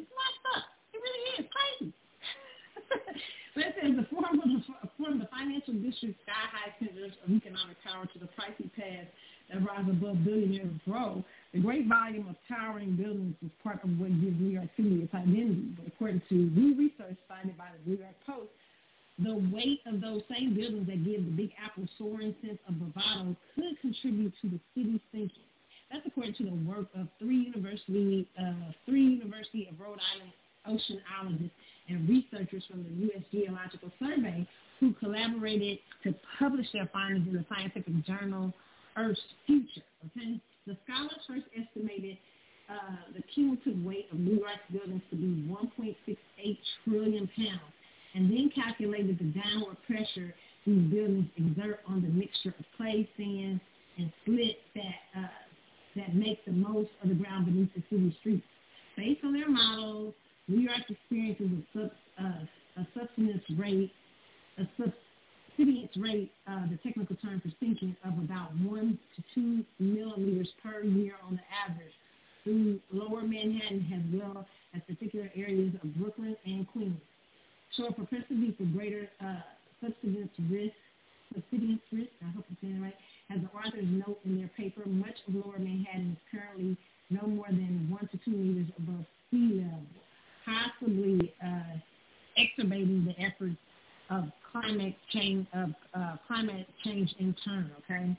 it's messed up. It really is it says the form of the, from the financial district sky high centers of economic power to the pricey paths that rise above billionaires grow. The great volume of towering buildings is part of what gives New York City its identity. But according to new research cited by the New York Post, the weight of those same buildings that give the Big Apple soaring sense of bravado could contribute to the city's thinking. That's according to the work of three University, uh, three University of Rhode Island oceanologists and researchers from the U.S. Geological Survey who collaborated to publish their findings in the scientific journal Earth's Future. Okay, the scholars first estimated uh, the cumulative weight of New York's buildings to be 1.68 trillion pounds and then calculated the downward pressure these buildings exert on the mixture of clay, sand, and slit that uh, that make the most of the ground beneath the city streets. Based on their models, New York experiences a, sub, uh, a subsidence rate, a subsidence rate, uh, the technical term for sinking, of about one to two millimeters per year on the average through lower Manhattan as well as particular areas of Brooklyn and Queens show a propensity for greater uh, subsidence risk, subsidence risk, I hope I'm saying it right, as the authors note in their paper, much of lower Manhattan is currently no more than one to two meters above sea level, possibly uh, exacerbating the efforts of climate change of uh, climate change in turn. Okay,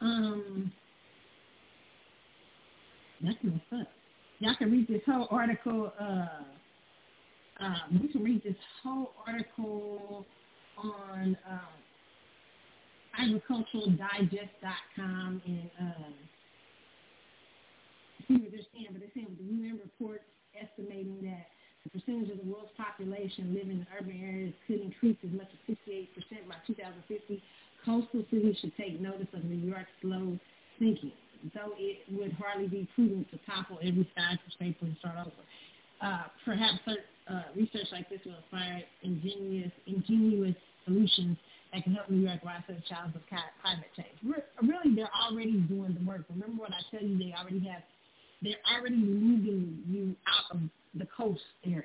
um, that's messed up. Y'all can read this whole article. Uh, um, you can read this whole article on um, architecturaldigest.com and um, see what they're saying. But they're saying the UN report estimating that the percentage of the world's population living in urban areas could increase as much as 68% by 2050. Coastal cities should take notice of New York's slow sinking, though it would hardly be prudent to topple every skyscraper and start over. Uh, perhaps uh, research like this will inspire ingenious, ingenious solutions that can help rise to the challenge of climate change. really, they're already doing the work. Remember what I tell you, they already have, they're already moving you out of the coast area.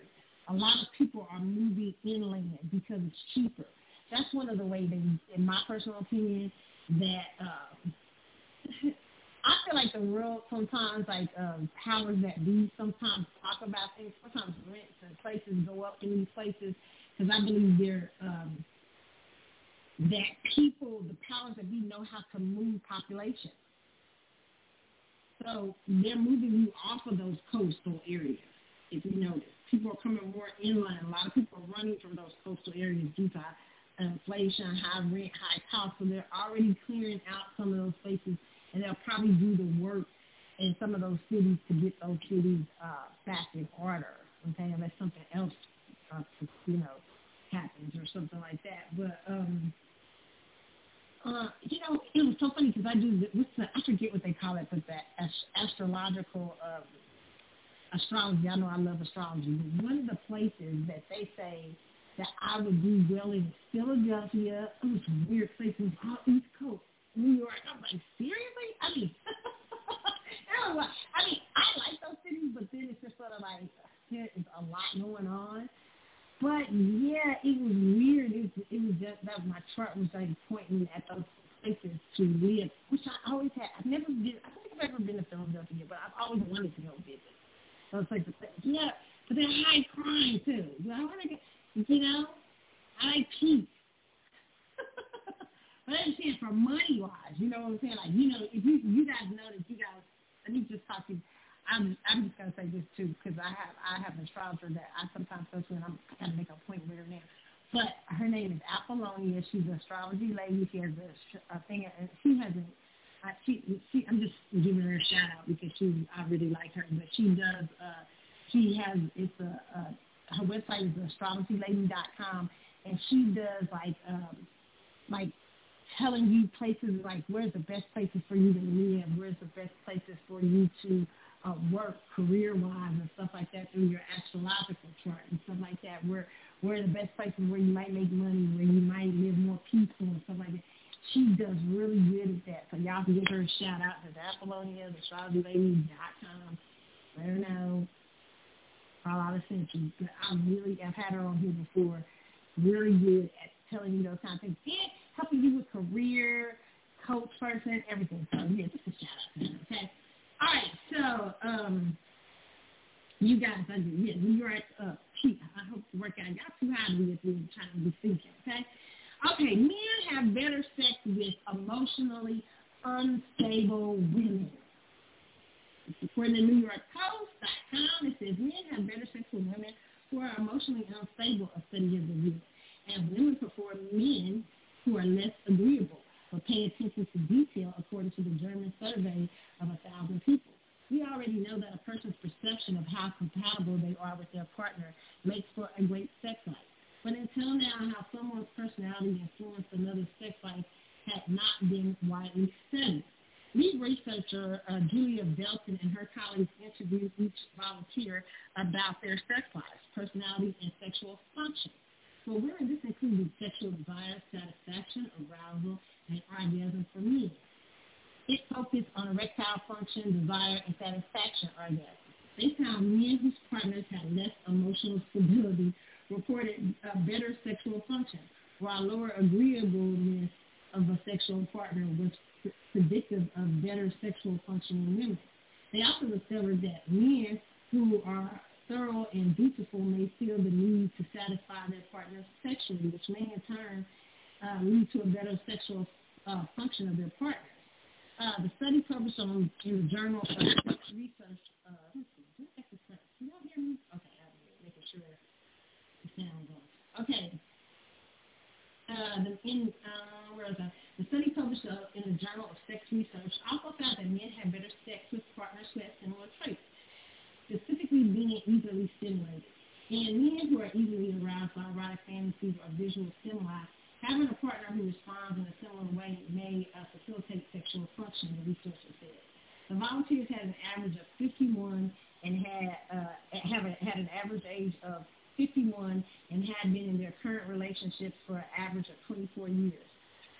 A lot of people are moving inland because it's cheaper. That's one of the ways, they, in my personal opinion, that uh, I feel like the world sometimes, like um, powers that be, sometimes talk about things. Sometimes rents and places go up in these places because I believe they're um, that people, the powers that be, know how to move population. So they're moving you off of those coastal areas. If you notice, people are coming more inland. A lot of people are running from those coastal areas due to inflation, high rent, high cost. So they're already clearing out some of those places and they'll probably do the work in some of those cities to get those cities uh, back in order. Okay, unless something else, uh, you know, happens or something like that. But um, uh, you know, it was so funny because I do what's the, I forget what they call it, but that ast- astrological um, astrology. I know I love astrology. But one of the places that they say that I would do well in Philadelphia. It was weird places, all East Coast, New York. I'm like, seriously? I mean, I mean, I like those cities, but then it's just sort of like there is a lot going on. But yeah, it was weird. It was, it was just that my chart was like pointing at those places to live, which I always had. I've never been. I don't think I've ever been to Philadelphia, but I've always wanted to go visit those places. Yeah, but they're high crime too. I want to get, you know, I like peace. but I'm saying for money wise, you know what I'm saying? Like, you know, if you you guys know that you guys, let me just talk to you I'm I'm just gonna say this too because I have I have an astrologer that I sometimes go to and I'm I gotta make an appointment with her now. But her name is Apollonia. She's an astrology lady. She has a, a thing, and she has a. Uh, she, she, I'm just giving her a shout out because she, I really like her. But she does, uh, she has, it's a, uh, her website is astrologylady.com, and she does like, um, like telling you places like where's the best places for you to live, where's the best places for you to uh, work career-wise and stuff like that through your astrological chart and stuff like that. Where where the best places where you might make money, where you might live more peaceful and stuff like that. She does really good at that. So y'all can give her a shout out to Apollonia, the astrologylady.com. Let her know. All out of century. But I really, I've had her on here before. Really good at telling you those kind of things. And helping you with career, coach person, everything. So yeah, just a shout out to her, okay? All right, so um, you guys, do, yeah, New York, Pete, I hope to work out. Y'all too high to be with me trying to be thinking, okay? Okay, men have better sex with emotionally unstable women. According to New York Post.com, it says men have better sex with women who are emotionally unstable, a study has revealed. And women prefer men who are less agreeable but pay attention to detail according to the German survey of a thousand people. We already know that a person's perception of how compatible they are with their partner makes for a great sex life. But until now, how someone's personality influenced another's sex life had not been widely studied. Lead researcher uh, Julia Velten and her colleagues interviewed each volunteer about their sex lives, personality, and sexual function. For women, this included sexual desire, satisfaction, arousal, and orgasm for men. It focused on erectile function, desire, and satisfaction orgasm. They found men whose partners had less emotional stability reported a better sexual function, while lower agreeableness of a sexual partner was predictive of better sexual function in women. They also discovered that men who are thorough and dutiful may feel the need to satisfy their partner sexually, which may in turn uh, lead to a better sexual uh, function of their partner. Uh, the study published on in the Journal of Research. Uh, y'all hear me? Okay, making sure the sound. Okay. Uh, the, in uh? The study published uh, in the Journal of Sex Research also found that men have better sex with partners who have similar traits, specifically being easily stimulated. And men who are easily aroused by erotic fantasies or visual stimuli Having a partner who responds in a similar way may uh, facilitate sexual function, the researcher said. The volunteers had an average of 51 and had uh, have a, had an average age of 51 and had been in their current relationships for an average of 24 years.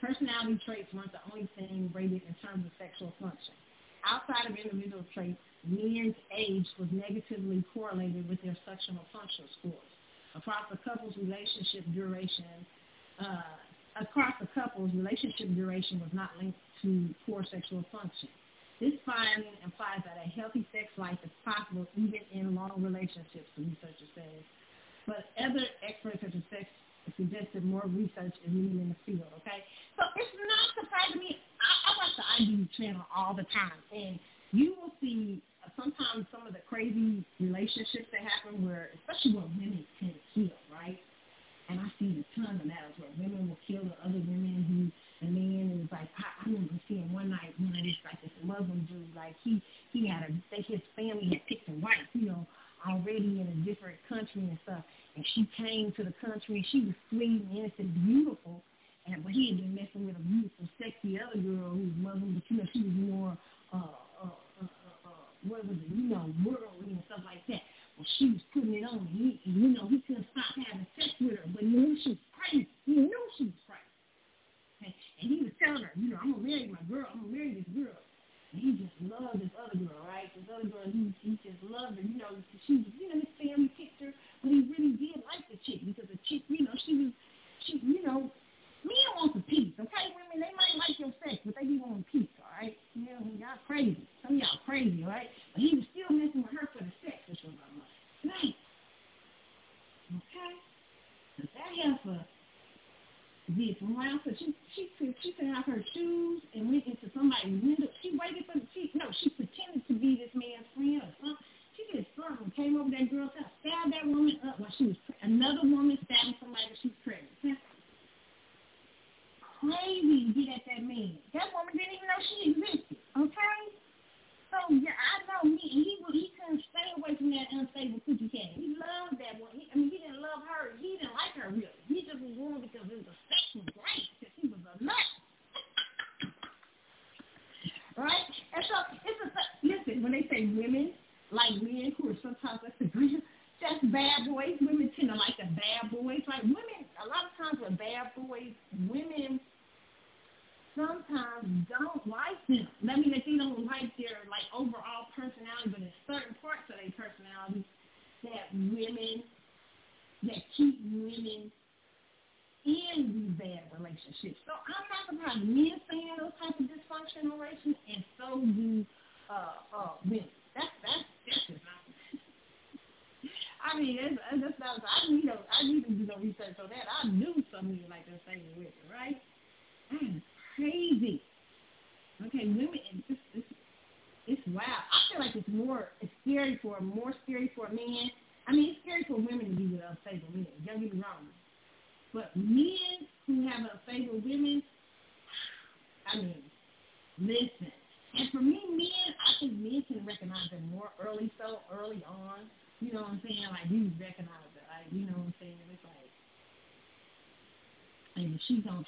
Personality traits weren't the only thing rated in terms of sexual function. Outside of individual traits, men's age was negatively correlated with their sexual functional scores. Across the couple's relationship duration, uh, across a couple's relationship duration was not linked to poor sexual function. This finding implies that a healthy sex life is possible even in long relationships, the researcher says. But other experts such as sex suggested more research is needed in the field, okay? So it's not surprising me. I, I watch the ID channel all the time, and you will see sometimes some of the crazy relationships that happen where, especially when women tend to kill, right? And I seen a ton of battles where women will kill the other women who, the man. and it's like, I, I remember seeing one night, one of these, like this Muslim dude, like he, he had a, his family had picked a wife, you know, already in a different country and stuff. And she came to the country and she was sweet and innocent, beautiful. And but he had been messing with a beautiful, sexy other girl who was Muslim, but you know, she was more, uh, uh, uh, uh, uh what was it, you know, worldly and stuff like that she was putting it on. He, you know, he couldn't stop having sex with her. But he knew she crazy.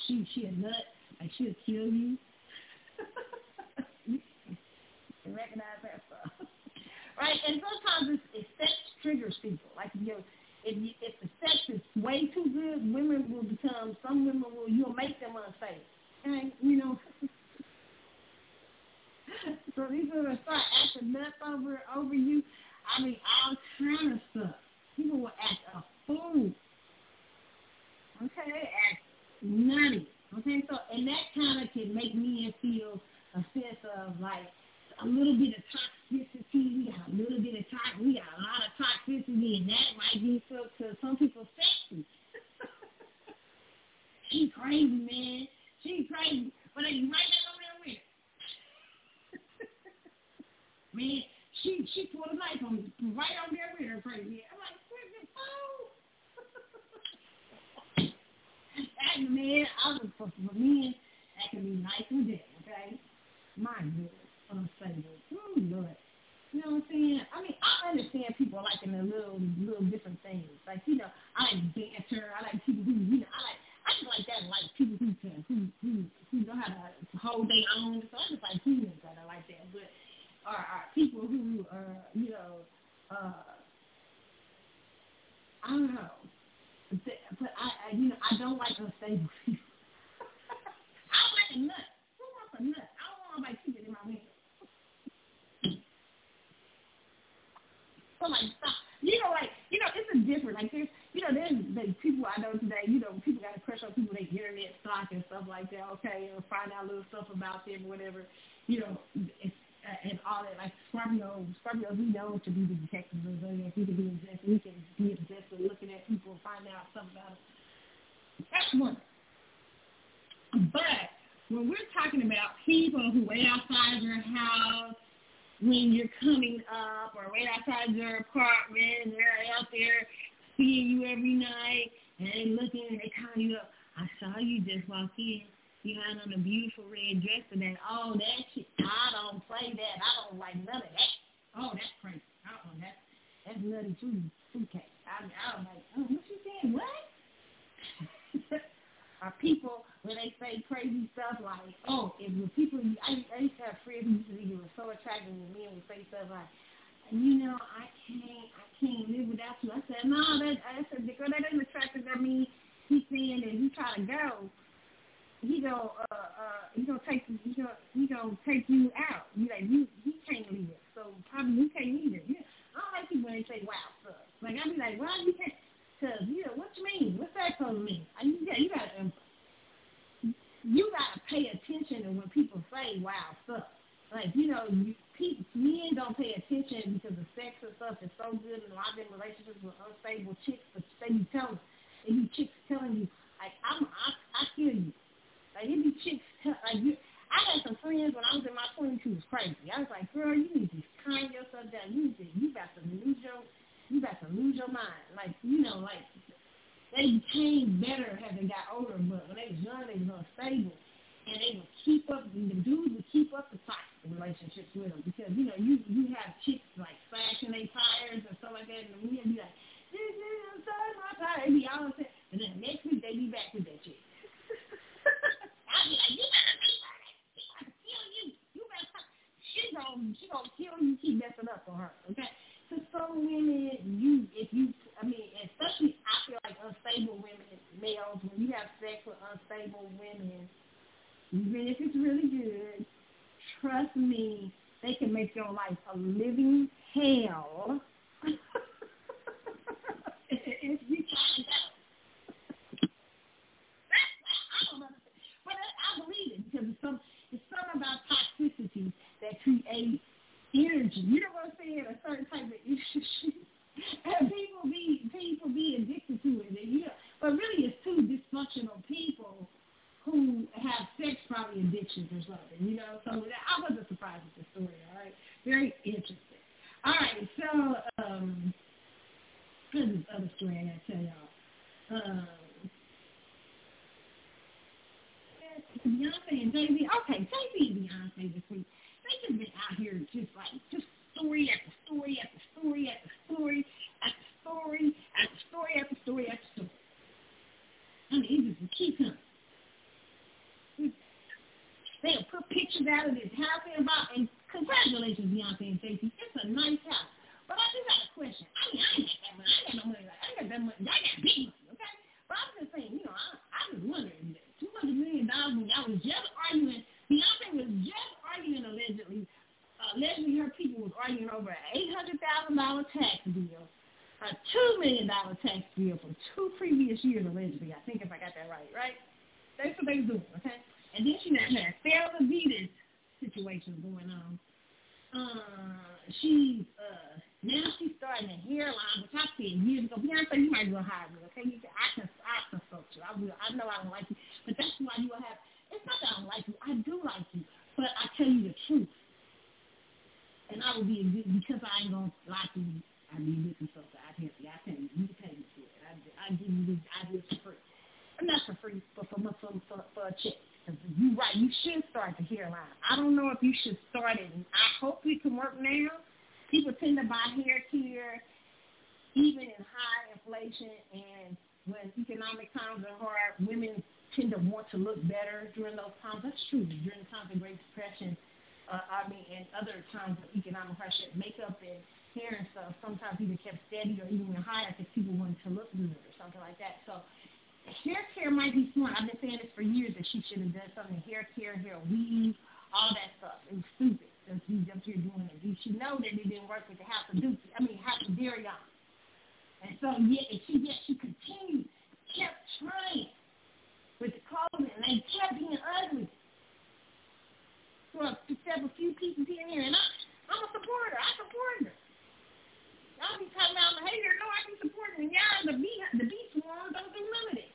She she a nut. and she'll kill you. recognize that stuff. right? And sometimes it's, it sets triggers people. Like, you know, calm yourself down. You got to lose your, you got to lose your mind. Like you know, like they became better as they got older, but when they was young, they was unstable. And they would keep up, the dudes would keep up the toxic relationships with them because, you know, you you have chicks like slashing their tires and stuff like that, and men be like, this is inside my tire. They be all upset. And then next week, they be back with that chick. I'd be like, you better be She gonna kill you. You better, she gonna, she gonna kill you, keep messing up on her, okay? to some women, you if you I mean, especially I feel like unstable women, males, when you have sex with unstable women, even if it's really good, trust me, they can make your life a living hell. if you don't understand. But I believe it because some it's something about toxicity that creates energy. You know what I'm saying? A certain type of energy. and people be people be addicted to it. And, you know, but really, it's two dysfunctional people who have sex probably addictions or something. You know, so I wasn't surprised with the story. All right, very interesting. All right, so um, this other story I gotta tell y'all. Um, Beyonce and Jay Z. Okay, Jay Z and Beyonce this week they just been out here just like just story after story after story after story after story after story after story after story. I mean, it just keep coming. They'll put pictures out of this house and about, and congratulations, Beyonce and Jay-Z. It's a nice house. But I just got a question. I mean, I ain't got that money. I ain't got no money. I ain't got that money. I got big money, okay? But I'm just saying, you know, I, I was wondering, $200 million when y'all was just arguing Beyonce was just arguing allegedly, allegedly her people was arguing over an eight hundred thousand dollar tax bill, a two million dollar tax bill for two previous years allegedly. I think if I got that right, right? That's what they was doing, okay? And then she had Sarah Venus situation going on. Uh, she's uh now she's starting a hairline, which I said years ago. Beyonce, you might as well hire me, okay? You I can I consult you. I will. I know I don't like you, but that's why you will have it's not that I don't like you. I do like you. But I tell you the truth. And I will be because I ain't to lie to you. I a good consultant. I tell you. I tell you. You pay me for it. I, I give you this ideas for free. Not for free, but for, for, for, for a check. You right. You should start the hairline. I don't know if you should start it. I hope it can work now. People tend to buy hair care even in high inflation and when economic times are hard, women tend to want to look better during those times. That's true. During the times of Great Depression, uh, I mean, and other times of economic pressure, makeup and hair and stuff sometimes even kept steady or even higher because people wanted to look good or something like that. So hair care might be smart. I've been saying this for years that she should have done something. Hair care, hair weave, all that stuff. It was stupid. That's up here doing it. You should know that it didn't work with the House of Dookie. I mean, House of Deréon. And so, yeah, and she, yet she continued, kept trying with the clothing, and they kept being ugly. So except a few pieces here and there, and I, I'm a supporter. I support her. Y'all be talking about I'm hater. No, I be supporting her. Y'all, the beat, the beat swarm don't of it.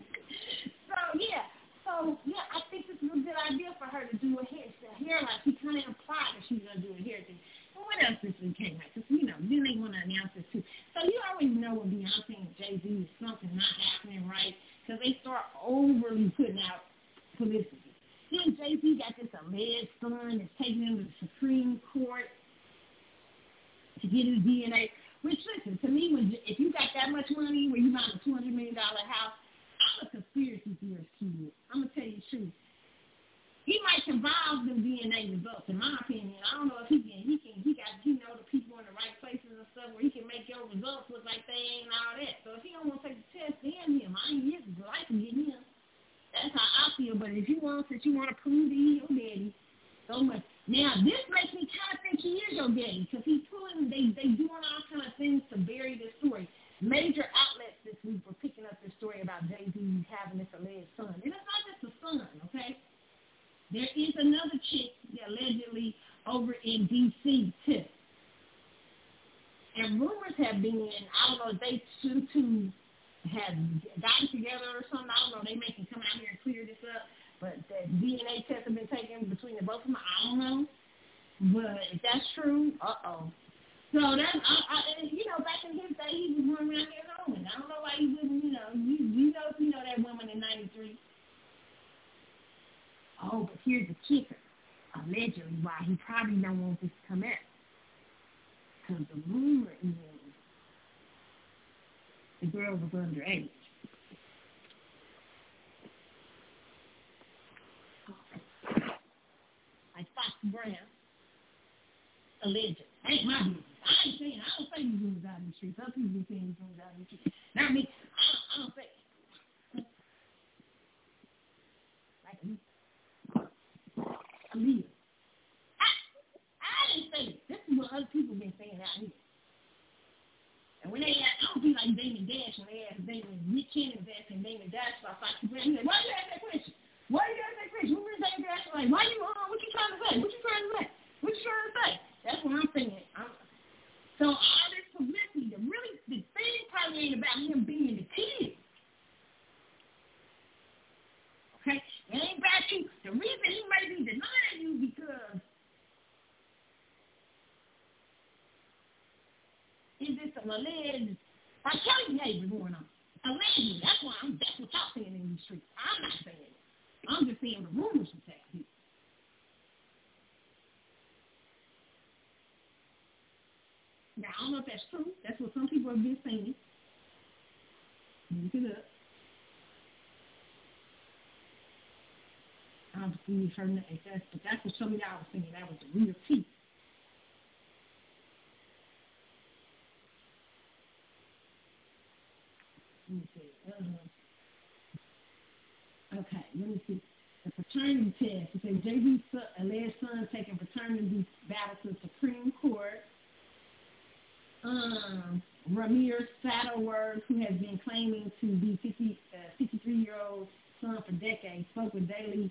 so yeah, so yeah, I this is a good idea for her to do a hair, a hairline. She kind of implied that she was gonna do a hair thing. Well, what else this week came out? Because, you know, then they want to announce this too. So you always know with Beyonce and Jay-Z is something not happening right because they start overly putting out publicity. Then Jay-Z got this alleged son that's taking him to the Supreme Court to get his DNA. Which, listen, to me, when if you got that much money where you buy a $200 million house, I'm a conspiracy theorist kid. I'm gonna tell you the truth. He might convolve them DNA results, in my opinion. I don't know if he can. He can. He got. He know the people in the right places and stuff where he can make your results look like they ain't all that. So if he don't want to take the test, damn him. I ain't his life to get him. That's how I feel. But if you want that, you want to prove he your daddy, so much. Now this makes me kind of think he is your daddy because he's pulling. They they doing all kind of things to bury the story. Major outlets this week were picking up the story about Jay Z having this alleged son, and it's not just a son, okay? There is another chick allegedly over in D.C. too. And rumors have been, I don't know if they two two have gotten together or something. I don't know. They may come out here and clear this up. But the DNA tests have been taken between the both of them. I don't know. But if that's true, uh-oh. So that's, I, I, you know, back in his day, he was running around here home. I don't know why he wouldn't, you know, you, you know, you know that woman in 93 Oh, but here's the kicker. Allegedly, why he probably don't want this to come out. Because the rumor is the girl was underage. Like Fox Brown, alleged. Ain't my business. I ain't saying, I don't say these rumors out in the streets. Other people be saying these rumors out in the streets. Not me. I I don't say Like live. I, I didn't say it. This is what other people been saying out here. And when they ask, I don't be like Damon Dash when they ask Damon, Nick Cannon was asking Damon Dash about Fox Brown. He's like, why you ask that question? Why you ask that question? Who is Damon Dash? Like, why you, uh, what you trying to say? What you trying to say? What you trying to say? That's what I'm thinking. I'm, so all this publicity, the really, the thing probably ain't about him being the kid. Okay? It ain't about you. The reason he may be denying you because is this some alleged R. Kelly behavior going on? Allegedly. That's why I'm that's what y'all saying in these streets. I'm not saying it. I'm just saying the rumors that people. Now I don't know if that's true. That's what some people have been saying. Look it up. obviously her name. That's, but that's what some of y'all was thinking. That was the real tea. Let me see. Uh, okay, let me see. The paternity test. It says Jay-Z's alleged son taking paternity battle to Supreme Court. Um, Rymir Satterthwaite, who has been claiming to be 50, uh, 53-year-old son for decades, spoke with Daily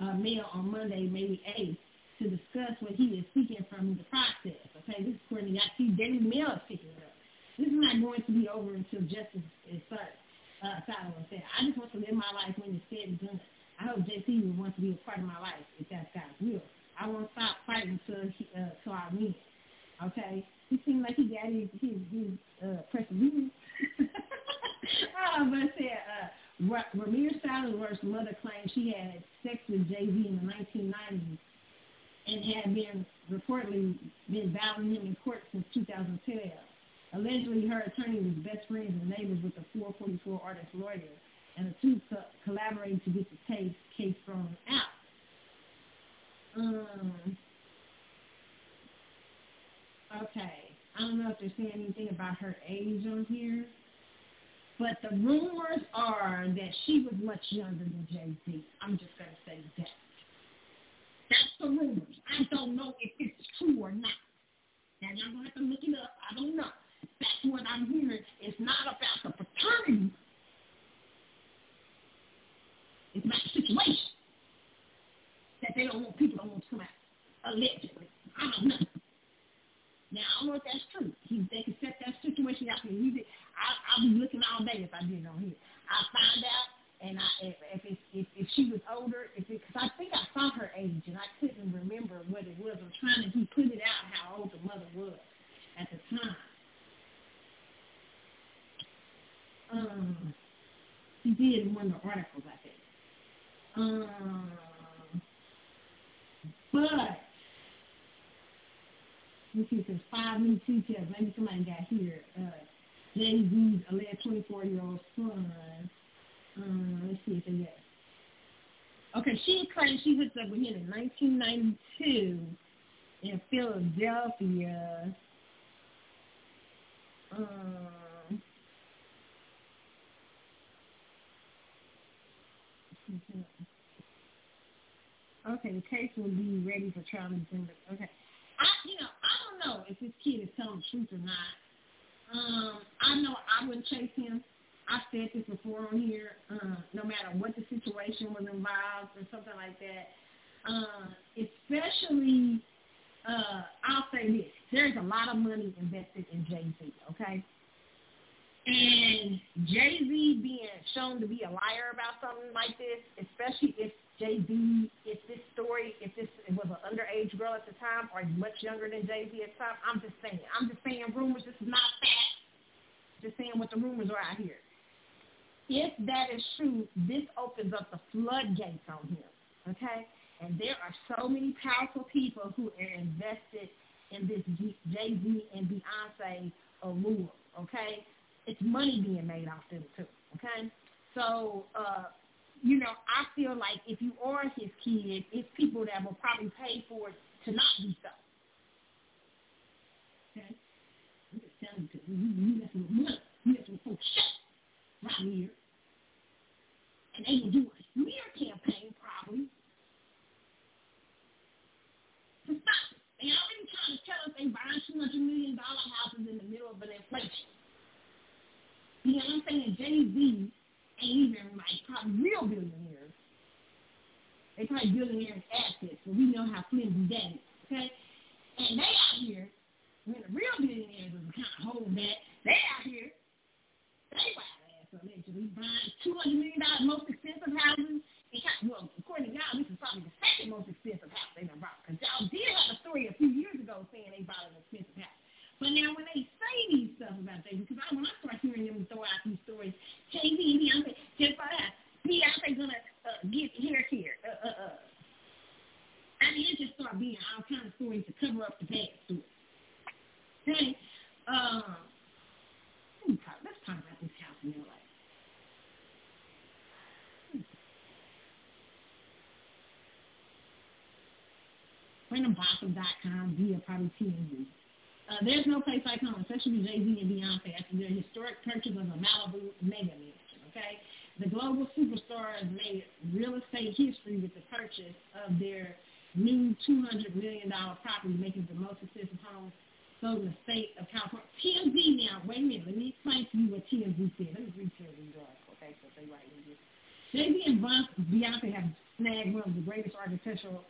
uh, Mail on Monday, May 8th, to discuss what he is seeking from the process. Okay, this is according to see Daily Mail is picking it up. This is not going to be over until justice is served. Uh, Solomon said, I just want to live my life when it's said and done. I hope Jay-Z will want to be a part of my life if that's God's will. I won't stop fighting until, he, uh, until I win. Okay? He seemed like he got his, his, his uh, perseverance. uh, but said, uh, Rymir Satterthwaite's mother claimed she had sex with Jay-Z in the 1990s and had been reportedly been battling him in court since 2012. Allegedly, her attorney was best friends and neighbors with the 444 artist lawyer, and the two co- collaborated to get the case case thrown out. Um, okay, I don't know if they're saying anything about her age on here. But the rumors are that she was much younger than Jay-Z. I'm just going to say that. That's the rumors. I don't know if it's true or not. Now, y'all going to have to look it up. I don't know. That's what I'm hearing. It's not about the paternity. It's about the situation. That they don't want, people don't want to come out. Allegedly. I don't know. Now, I don't know if that's true. He, they can set that situation out. He, I, I'll be looking all day if I did it on here. I find out, and I if if, if if she was older, because I think I saw her age and I couldn't remember what it was. I'm trying to he put it out how old the mother was at the time. Um, he did one of the articles, I think. Um, but let's see, there's five new details. Maybe somebody got here. Uh, Jay-Z's alleged 24-year-old son Um, let's see if it is. Okay, she claims she hooked up with him in 1992 in Philadelphia. Um, okay, the case will be ready for trial in December. Okay. I, you know, I don't know if this kid is telling the truth or not. Um, I know I wouldn't chase him. I said this before on here. Uh, no matter what the situation was involved or something like that. Uh, especially, uh, I'll say this: there's a lot of money invested in Jay Z. Okay. And Jay Z being shown to be a liar about something like this, especially if Z, if this story, if this was an underage girl at the time or much younger than Z at the time, I'm just saying. I'm just saying rumors. This is not fact. Just saying what the rumors are out here. If that is true, this opens up the floodgates on him. Okay? And there are so many powerful people who are invested in this Jay Z and Beyonce allure. Okay? It's money being made off them too. Okay? So uh, you know, I feel like if you are his kid, it's people that will probably pay for it to not be so. Okay? I'm just telling you, you, messing with money. You messing with folks shit right here. And they will do a smear campaign probably to stop it. They already trying to tell us they buying $200 million houses in the middle of an inflation. You know what I'm saying? Jay-Z even like probably real billionaires. They probably billionaires assets, but we know how flimsy that is, okay? And they out here, when the real billionaires are kind of holding that, they out here, they wild ass actually buying two hundred million dollars most expensive houses. Well, according to y'all, this is probably the second most expensive house they done bought. Because y'all did have a story a few years ago saying they bought an expensive house. But now when they say these stuff about things, because I, when I start hearing them throw out these stories, Jay-Z, Beyonce, just for that, Beyonce gonna uh, get hair care. Uh, uh, uh. I mean, it just start being all kind of stories to cover up the bad stories. Okay? Um, let's talk, let's talk about this house in LA. RandomBottom.com via probably TMZ. Uh, there's no place like home, especially Jay-Z and Beyonce after their historic purchase of a Malibu mega mansion, okay? The global superstars made real estate history with the purchase of their new $200 million property, making the most expensive home sold in the state of California. TMZ now, wait a minute, let me explain to you what TMZ said. Let me read TMZ article, okay, so they write in here. Jay-Z and Beyonce have snagged one of the greatest architectural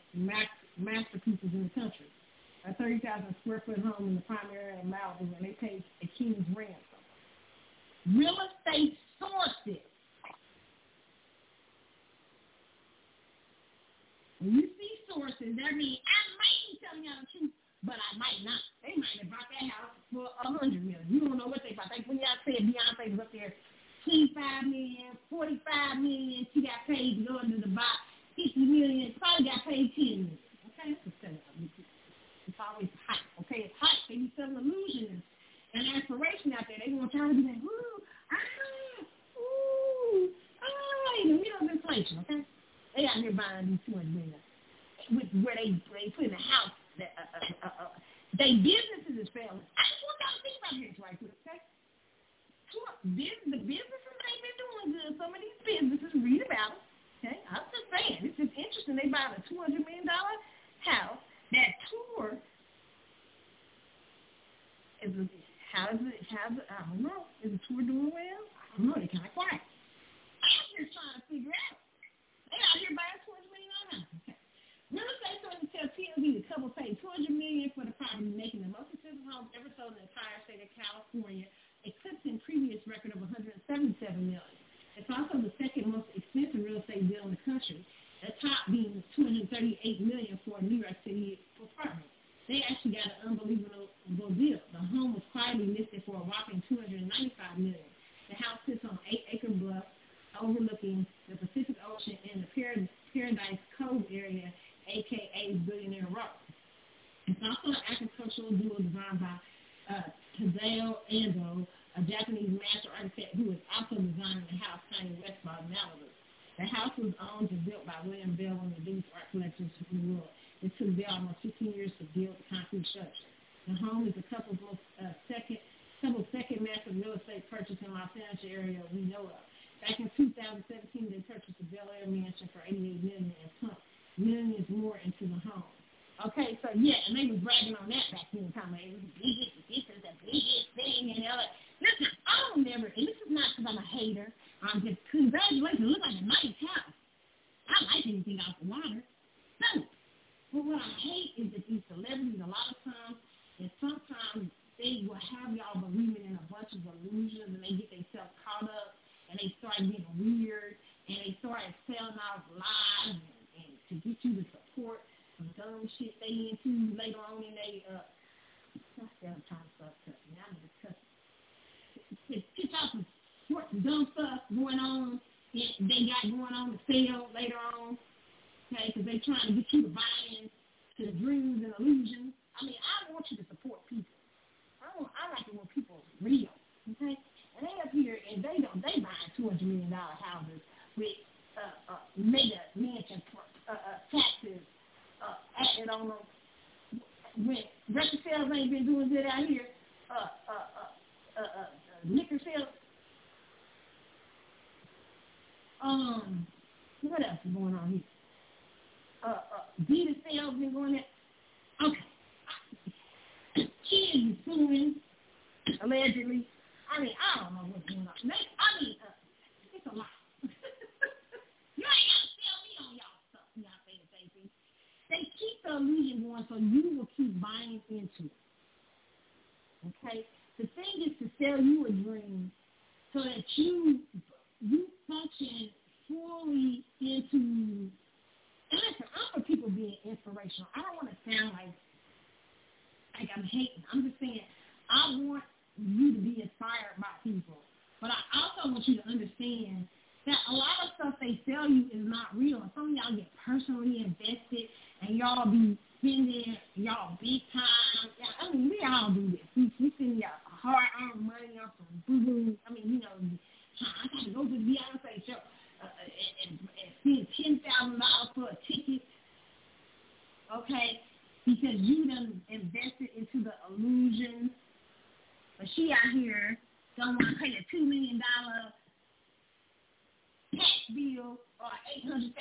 $800,000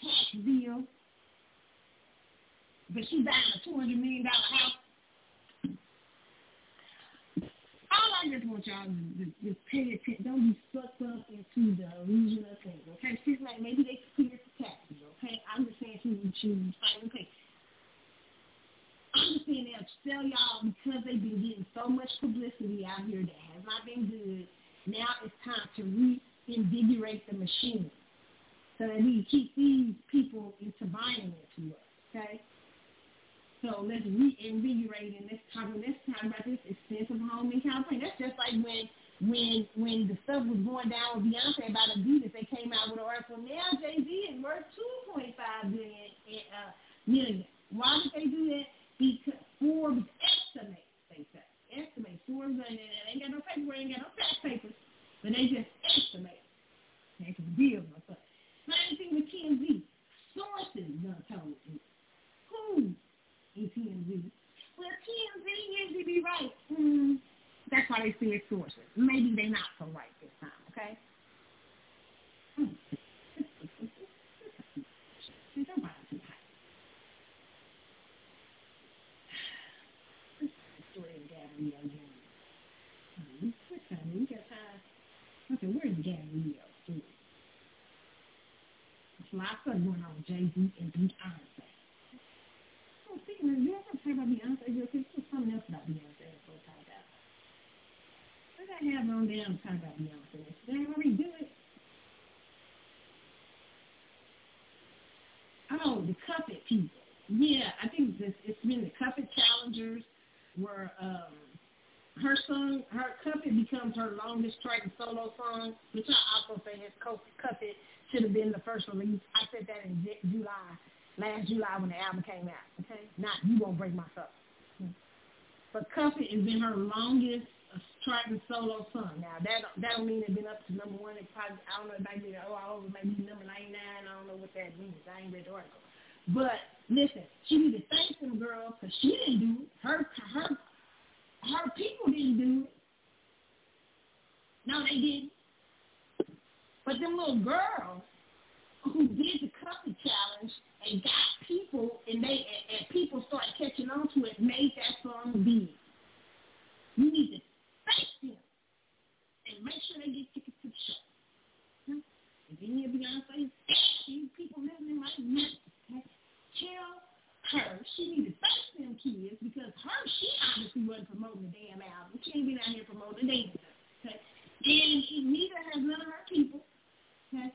tax bill but she buying a two hundred million dollar house. All I just want y'all to just, pay attention. Don't be sucked up into the illusion of things. Okay, she's like maybe they clear the taxes. Okay, I'm just saying she would choose. Okay. I'm just saying they'll sell y'all because they've been getting so much publicity out here that has not been good. Now it's time to reinvigorate the machine so that we keep these people into buying into us. Okay. So let's reinvigorate and let's talk let's about this expensive home in California. That's just like when when when the stuff was going down with Beyonce about Adidas, they came out with an article. Now Jay Z is worth two point five billion uh, million. Why did they do that? Because Forbes estimates, they say, estimate Forbes and they ain't got no paper, ain't got no tax papers, but they just estimate. They can deal with it. Same thing with TMZ. Sources done told me. Who TMZ. Well, TMZ usually be right. Mm, that's why they say sources. Maybe they're not so right this time, okay? Mm. Okay, where's Gabrielle There's lots of going on Jay-Z and Beyonce speaking of, you ever talk about Beyonce quick? There's something else about Beyonce I'm supposed to talk about. What did I have on there to talk about Beyonce? Did I already do it? Oh, the Cuff people. Yeah, I think it's, it's been the Cuff challengers where um, her song, her Cuff It becomes her longest striking solo song, which I also say his Cuff It should have been the first release. I said that in July last July when the album came out. Okay, not you won't break my soul. But It has been her longest charting solo song. Now that that don't mean they've been up to number one. It probably I don't know. It might be oh I over maybe number ninety nine. I don't know what that means. I ain't read the article. But listen, she need to thank them girls because she didn't do it. Her her her people didn't do it. No, they didn't. But them little girls who did the cover challenge and got people and they and, and people started catching on to it, made that song big. You need to thank them and make sure they get tickets to the show. If any of Beyonce, people listening right now, okay, tell her she need to thank them kids because her she obviously wasn't promoting the damn album. She ain't been out here promoting the damn Okay, and she neither has none of her people. Okay,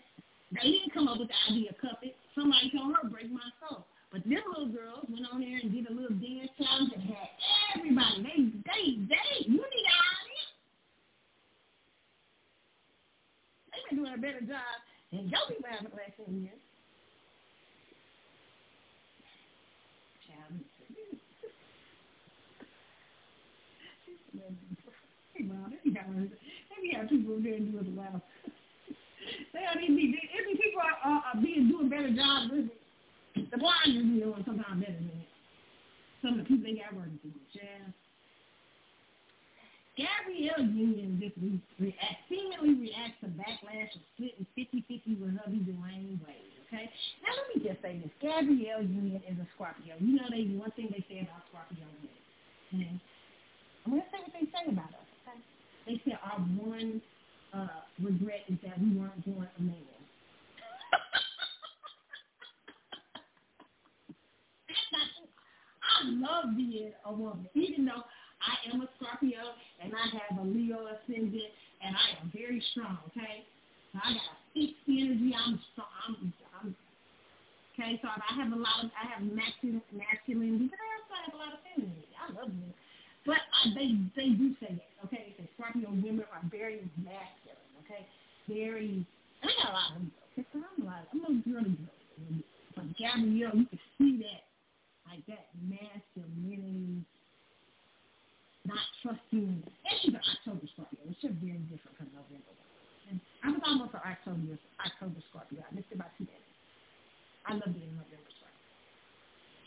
they didn't come up with the idea of Cuff. Somebody told her break my soul. But them little girls went on there and did a little dance challenge and had everybody. They, they, they, you need an idea. They've been doing a better job than your people have the last 10 years. Hey, Mom, let me have, me have people there and do it loud. They don't even be, if people are, are, are being doing better jobs, the blind are doing sometimes better than it. Some of the people they got working for. Yeah. Gabrielle Union this week react, seemingly reacts to backlash of splitting 50-50 with hubby Dwyane Wade, okay? Now let me just say this. Gabrielle Union is a Scorpio. You know they one thing they say about Scorpio women. Okay? I'm going to say what they say about us? They say our one uh, regret is that we weren't born a man. I love being a woman, even though I am a Scorpio and I have a Leo ascendant and I am very strong. Okay, so I got a fixed energy. I'm strong. I'm, I'm okay. So I have a lot of I have masculine masculinity, but I also have a lot of femininity. I love men. But uh, they they do say that, okay? They say Scorpio women are very masculine, okay? Very, I got a lot of them? So I'm a lot, I'm a girly girl. But Gabrielle, you can see that, like that masculinity, not trusting. And she's an October Scorpio, which is very different from November. And I was almost an October October Scorpio. I missed about two days. I love being November Scorpio.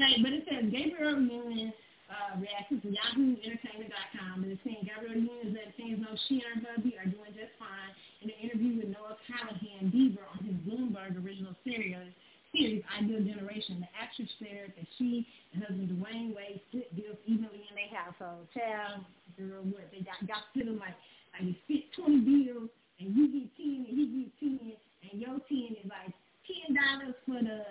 Okay, but it says Gabrielle Union uh, reaction to YahooEntertainment.com. And it's saying Gabrielle Union let fans know she and her hubby are doing just fine. In an interview with Noah Callahan-Bever on his Bloomberg original series, series Idea Generation, the actress shared that she and husband Dwyane Wade split bills evenly in their household. Child, girl, what they got got split them like like you split twenty bills and you get ten and he get ten and your ten is like ten dollars for the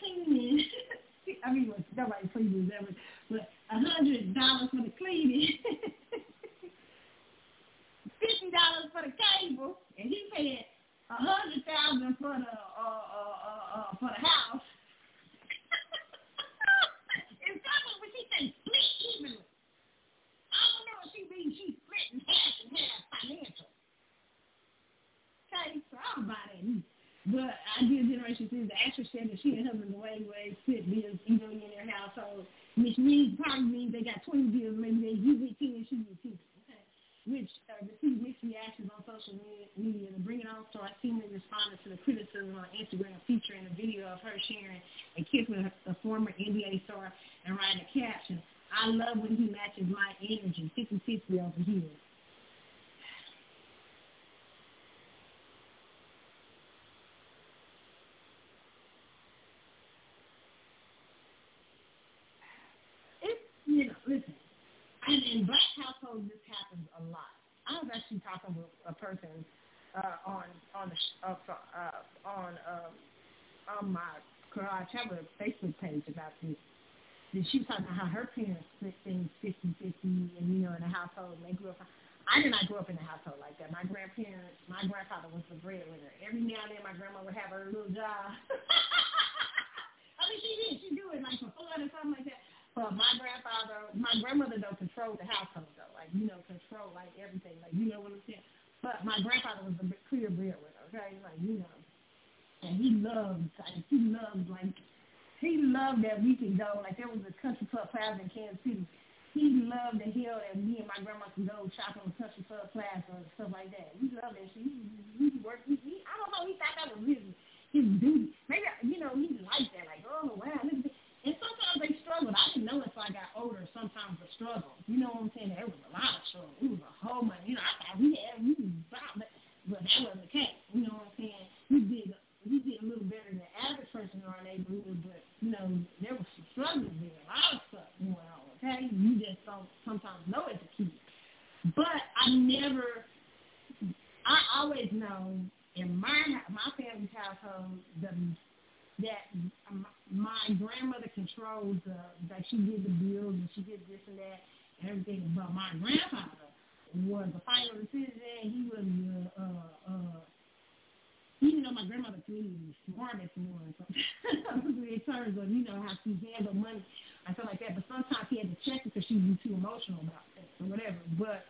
cleaning. I mean, nobody pleases ever, but a hundred dollars for the cleaning, fifty dollars for the cable, and he paid a hundred thousand for the uh, uh, uh, uh, for the house. and someone when she say split evenly, I don't know what she means. She's splitting half and half financial. Okay, so I don't buy that either. But Idea Generation says the actress said that she and husband Dwyane Wade split bills evenly in their household, which means probably means they got 20 bills, maybe they you get 10 and she get 10. Okay. Which uh, received mixed reactions on social media. The Bring It On star seemingly responded to the criticism on Instagram featuring a video of her sharing a kiss with a former NBA star and writing a caption, I love when he matches my energy, 50-50 over here. you know, listen, and in black households, this happens a lot. Actually talking with a person uh, on on the uh, uh, on um, on my garage have a Facebook page about this. And she was talking about how her parents split things 50-50 and, you know, in the household, and they grew up. I did not grow up in a household like that. My grandparents, my grandfather was the breadwinner. Every now and then my grandma would have her little job. I mean, she did. She do it like for fun or something like that. But my grandfather, my grandmother though controlled the household though, like you know, control like everything, like you know what I'm saying. But my grandfather was the clear breadwinner, okay, like you know, and he loved, like he loved, like he loved that we could go. Like there was a country club plaza in Kansas City. he loved the hell that me and my grandma could go shopping in country club class or stuff like that. He loved that shit. He, he, he worked. He, he, I don't know. He thought that was his his duty. Maybe you know he liked that. Like, oh wow, look at this. And sometimes they struggled. I didn't know until I got older. Sometimes the struggle. You know what I'm saying? There was a lot of struggle. It was a whole month. You know, I thought we had we was about, but but that wasn't the case. You know what I'm saying? We did we did a little better than the average person in our neighborhood, but you know there was some struggles there. A lot of stuff going on okay? You just don't sometimes know as a kid. But I never, I always know in my my family's household the, that my grandmother controls the that she did the bills and she did this and that and everything. But my grandfather was the final decision. He was uh, uh, uh, even though my grandmother could be the smartest one in terms of you know how she handled money I feel like that. But sometimes he had to check because she'd be too emotional about things or whatever. But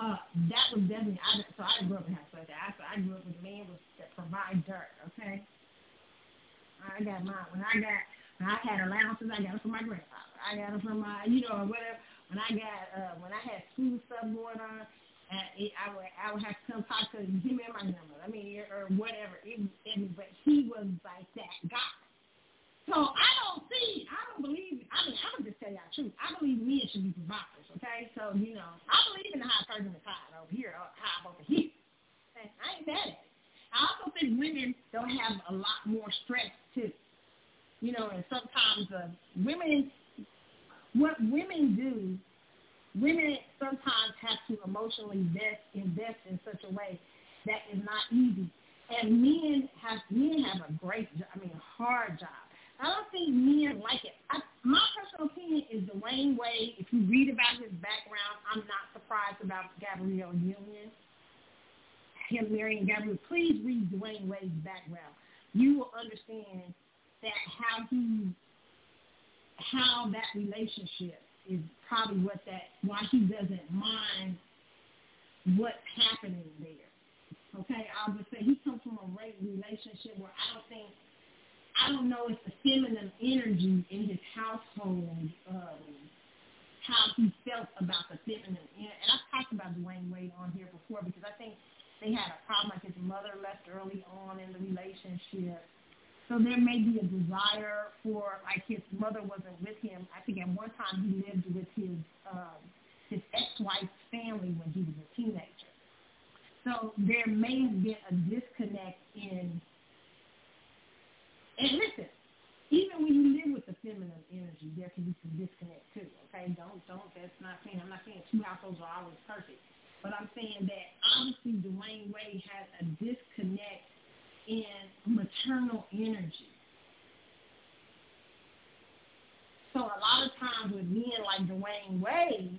uh, that was definitely. I, so I grew up in a house like that. I, I grew up with a man was, that provide dirt. Okay. I got mine when I got when I had allowances. I got it from my grandfather. I got it from my you know whatever. When I got uh, when I had school stuff going on. It, I would I would have to come talk to him and my number. I mean, or whatever. It, it, but he was like that guy. So I don't see, I don't believe, I mean, I'm going to just tell y'all the truth. I believe men should be providers, okay? So, you know, I believe in the high person the tide over here, or high over here. I ain't mad at it. I also think women don't have a lot more stress, too. You know, and sometimes uh, women, what women do, women sometimes have to emotionally invest, invest in such a way that is not easy. And men have men have a great, I mean, hard job I don't think men like it. I, my personal opinion is Dwyane Wade. If you read about his background, I'm not surprised about Gabrielle Union. Him marrying Gabrielle. Please read Dwyane Wade's background. You will understand that how he, how that relationship is probably what that why he doesn't mind what's happening there. Okay, I'll just say he comes from a great relationship where I don't think I don't know if the feminine energy in his household, um, how he felt about the feminine. And I've talked about Dwyane Wade on here before because I think they had a problem. Like his mother left early on in the relationship. So there may be a desire for, like his mother wasn't with him. I think at one time he lived with his um, his ex-wife's family when he was a teenager. So there may have been a disconnect in and listen, even when you live with the feminine energy, there can be some disconnect too. Okay, don't don't. That's not saying I'm not saying two households are always perfect, but I'm saying that obviously Dwyane Wade has a disconnect in maternal energy. So a lot of times with men like Dwyane Wade,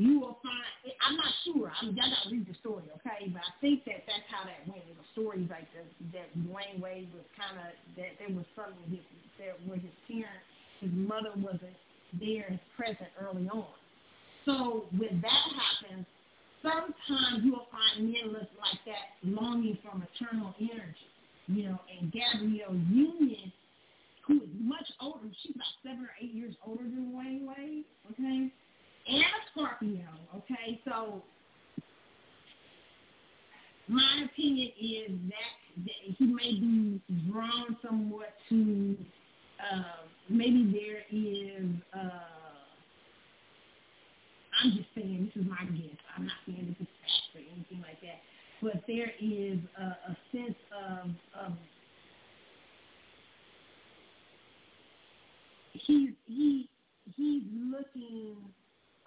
you will find, I'm not sure, I'm, y'all got to read the story, okay? But I think that that's how that went. The story like the, that Dwyane Wade was kind of, that there was something his, that where his parents, his mother wasn't there and present early on. So when that happens, sometimes you'll find men look like that longing for maternal energy. You know, and Gabrielle Union, who is much older, she's about seven or eight years older than Wayne Wade, okay? And a Scorpio. Okay, so my opinion is that, he may be drawn somewhat to uh, maybe there is. Uh, I'm just saying this is my guess. I'm not saying this is fact or anything like that, but there is a, a sense of, of he's he he's looking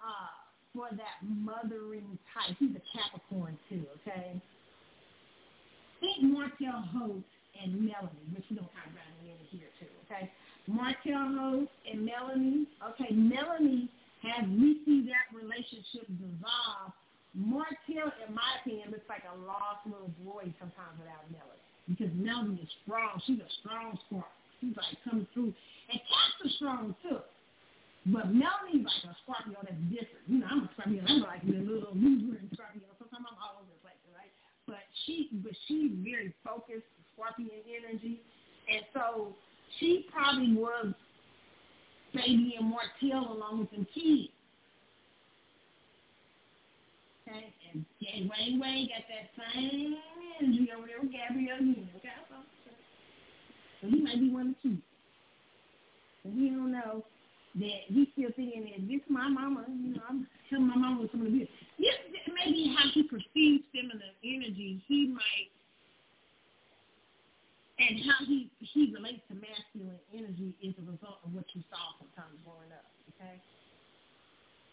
uh, for that mothering type. He's a Capricorn too, okay? Think Martell Holt and Melanie, which we don't talk about in here too, okay? Martell Holt and Melanie, okay, Melanie has, we see that relationship dissolve. Martell, in my opinion, looks like a lost little boy sometimes without Melanie. Because Melanie is strong. She's a strong spark. She's like coming through. And are strong too. But Melanie's like a Scorpio that's different. You know, I'm a Scorpio. I'm like a little loser in Scorpio. Sometimes I'm all over the place, right? But she, but she's very focused, Scorpion energy, and so she probably was. baby and Martell along with some kids. Okay, and Jay Wayne Wayne got that same energy over there with Gabrielle Union. Okay, so he might be one of two. But we don't know that he's still thinking that this is my mama. You know, I'm telling my mama some of the Yes, maybe how he perceives feminine energy, he might, and how he he relates to masculine energy is a result of what you saw sometimes growing up. Okay,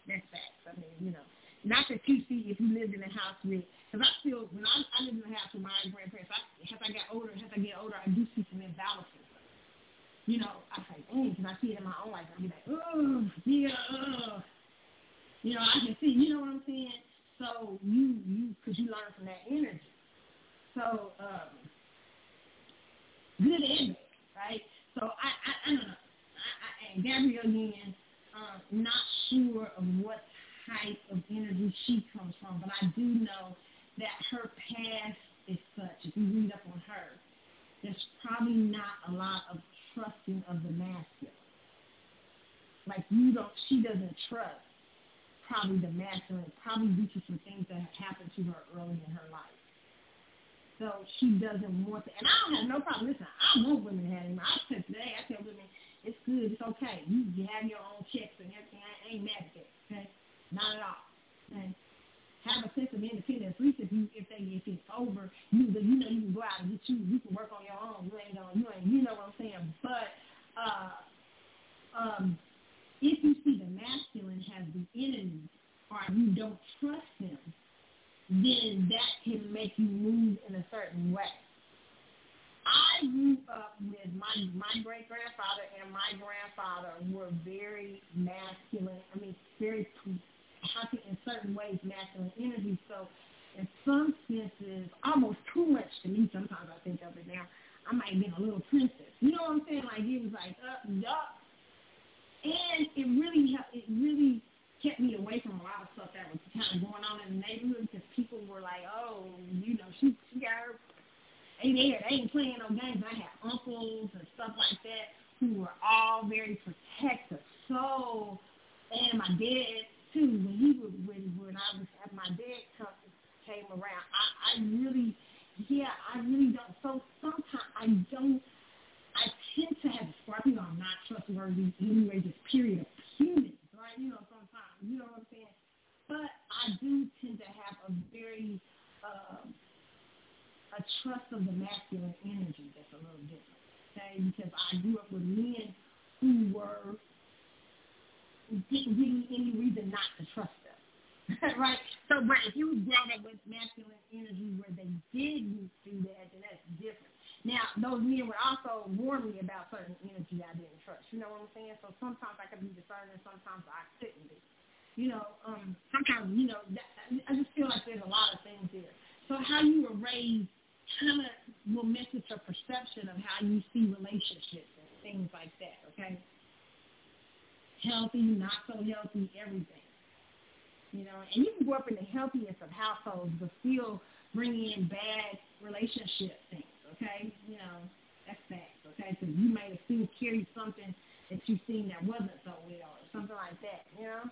that's facts. I mean, you know. Not that you see if you lived in a house with, because I still, when I, I lived in a house with my grandparents, I, as I got older, as I get older, I do see some imbalances. You know, I say, dang, can I see it in my own life? Be like, oh, yeah, uh. You know, I can see, you know what I'm saying? So you, you, because you learn from that energy. So, um, good bad, right? So I, I, I don't know. I, I, and Gabrielle Union, uh, not sure of what type of energy she comes from, but I do know that her past is such. If you read up on her, there's probably not a lot of trusting of the masculine. Like you don't, she doesn't trust probably the masculine, probably due to some things that happened to her early in her life. So she doesn't want to, and I don't have no problem. Listen, I want women to have him. I said today, I tell women, it's good, it's okay. You have your own checks and everything. I ain't mad at that. Okay, not at all. Okay? Have a sense of independence. At least if you if they if it's over, you you know you can go out and get you you can work on your own. You ain't gonna you ain't you know what I'm saying. But uh um if you see the masculine has the enemy or you don't trust him, then that can make you move in a certain way. I grew up with my my great grandfather and my grandfather were very masculine. I mean, very happy in certain ways masculine energy. So in some senses, almost too much to me. Sometimes I think of it now. I might have been a little princess. You know what I'm saying? Like it was like uh, up and up, and it really it really kept me away from a lot of stuff that was kind of going on in the neighborhood because people were like, oh, you know, she she got her. They there. They ain't playing no games. I had uncles and stuff like that who were all very protective. So, and my dad too, when he was when when I was at my dad come, came around, I, I really yeah, I really don't so sometimes I don't I tend to have Scorpio I'm not trustworthy anyway, just period of humans, right? You know, sometimes you know what I'm saying? But I do tend to have a very uh, a trust of the masculine energy that's a little different. Okay, because I grew up with men who were me any reason not to trust them. right? So, but if you grow up with masculine energy where they didn't do that, then that's different. Now, those men would also warn me about certain energy I didn't trust. You know what I'm saying? So sometimes I could be discerning, sometimes I couldn't be. You know, um, sometimes, you know, that, I just feel like there's a lot of things there. So how you were raised kind of will mess with your perception of how you see relationships and things like that, okay? Healthy, not so healthy, everything. You know, and you can grow up in the healthiest of households, but still bring in bad relationship things. Okay, you know, that's facts. Okay, because you may have still carried something that you've seen that wasn't so well, or something like that. You know.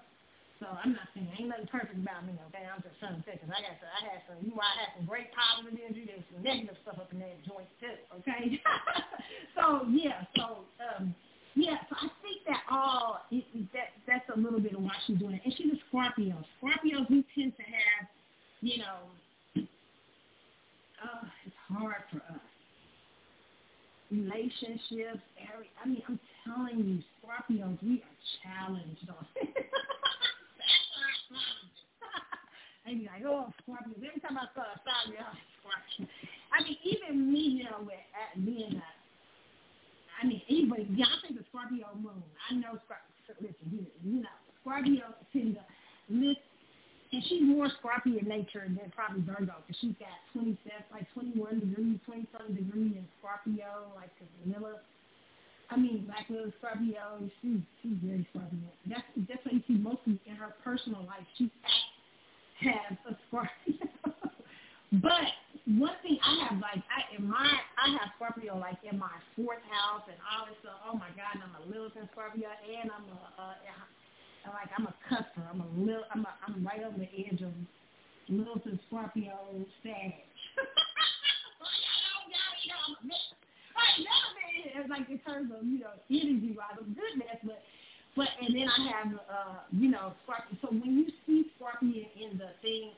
So I'm not saying ain't nothing perfect about me, okay? I'm just trying to say because I got some, I had some, you know, I had some great positive energy. There's some negative stuff up in that joint too, okay? so yeah, so um, yeah, so I think that all it, that that's a little bit of why she's doing it. And she's a Scorpio. Scorpios we tend to have, you know, uh, it's hard for us. Relationships, every I mean, I'm telling you, Scorpios, we are challenged on They be like, oh, Scorpios. Every time I saw a Scorpio, Scorpio. I mean, even me, you know, with at being a I mean, anybody, Beyonce's a Scorpio moon. I know Scorpio, listen, you, you know, Scorpio tend to lift, and she's more Scorpio nature than probably Virgo, because she's got 27, like 21 degrees, 27 degrees in Scorpio, like Camilla. I mean, Black Widow Scorpio, she's, she's very Scorpio. That's, that's what you see mostly in her personal life. She has a Scorpio. but one thing I have like in my I have Scorpio like in my fourth house and all this stuff. Oh my God, and I'm a Lilith Scorpio and I'm a, uh, like I'm a cusper. I'm a little, I'm a, I'm right on the edge of Milton Scorpio stage. It's like in terms of you know energy wise, I'm good mess, but but and then I have uh you know Scorpio. So when you see Scorpio in the thing,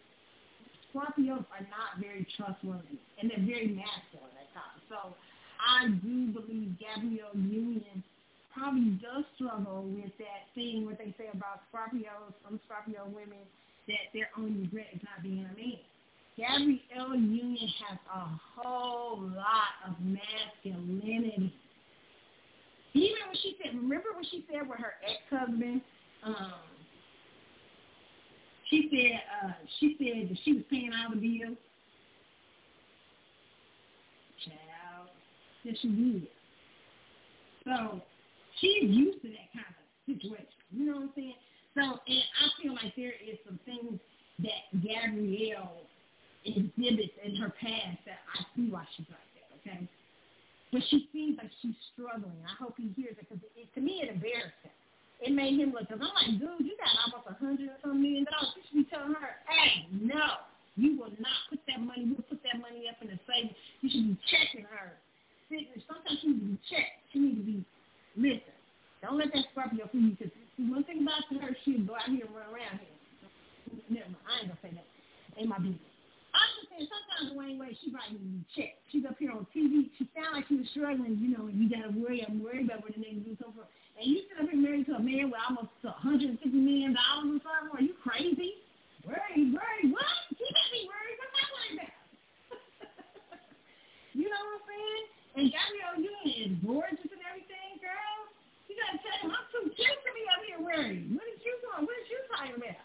Scorpios are not very trustworthy and they're very masculine at times. So I do believe Gabrielle Union probably does struggle with that thing what they say about Scorpios, some Scorpio women that their only regret is not being a man. Gabrielle Union has a whole lot of masculinity. Even when she said, remember when she said with her ex-husband, um, she said, uh, she said that she was paying all the bills. Child, yes she did. So she's used to that kind of situation. You know what I'm saying? So, and I feel like there is some things that Gabrielle exhibits in her past that I see why she's like that, okay? But she seems like she's struggling. I hope he hears it because to me it embarrassed him. It made him look, because I'm like, dude, you got almost a hundred or some million dollars. You should be telling her, hey, no, you will not put that money, we'll put that money up in the savings. You should be checking her. Sometimes she needs to be checked. She needs to be, listen, don't let that Scorpio fool you because one thing about her, she'll go out here and run around here. Never mind, I ain't gonna say that. Ain't my business. Saying, sometimes Dwyane Wade, she probably needs to check. She's up here on TV. She sound like she was struggling, you know, and you gotta worry. I'm worried about where the nigga do so for. And you sit up here married to a man with almost $150 million or something. Are you crazy? Worried, worried. What? He got me worried. What's I worried about? you know what I'm saying? And Gabrielle Union is gorgeous and everything, girl. You gotta tell him I'm too cute to be up here worried. What is you doing? What is you talking about?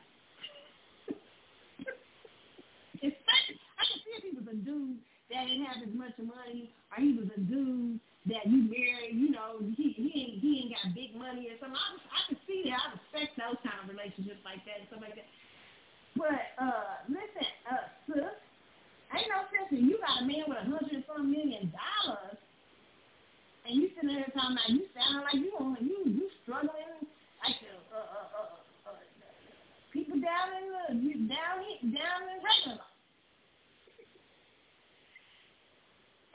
it's funny. I can see if he was a dude that didn't have as much money, or he was a dude that you marry, you know, he he ain't he ain't got big money or something. I I can see that. I respect those kind of relationships like that and stuff like that. But uh, listen, uh, sis, ain't no sense in you got a man with a hundred some million dollars and you sitting there talking about you sound like you on you you struggling like uh, uh, uh, uh, uh, people down in the down down in regular.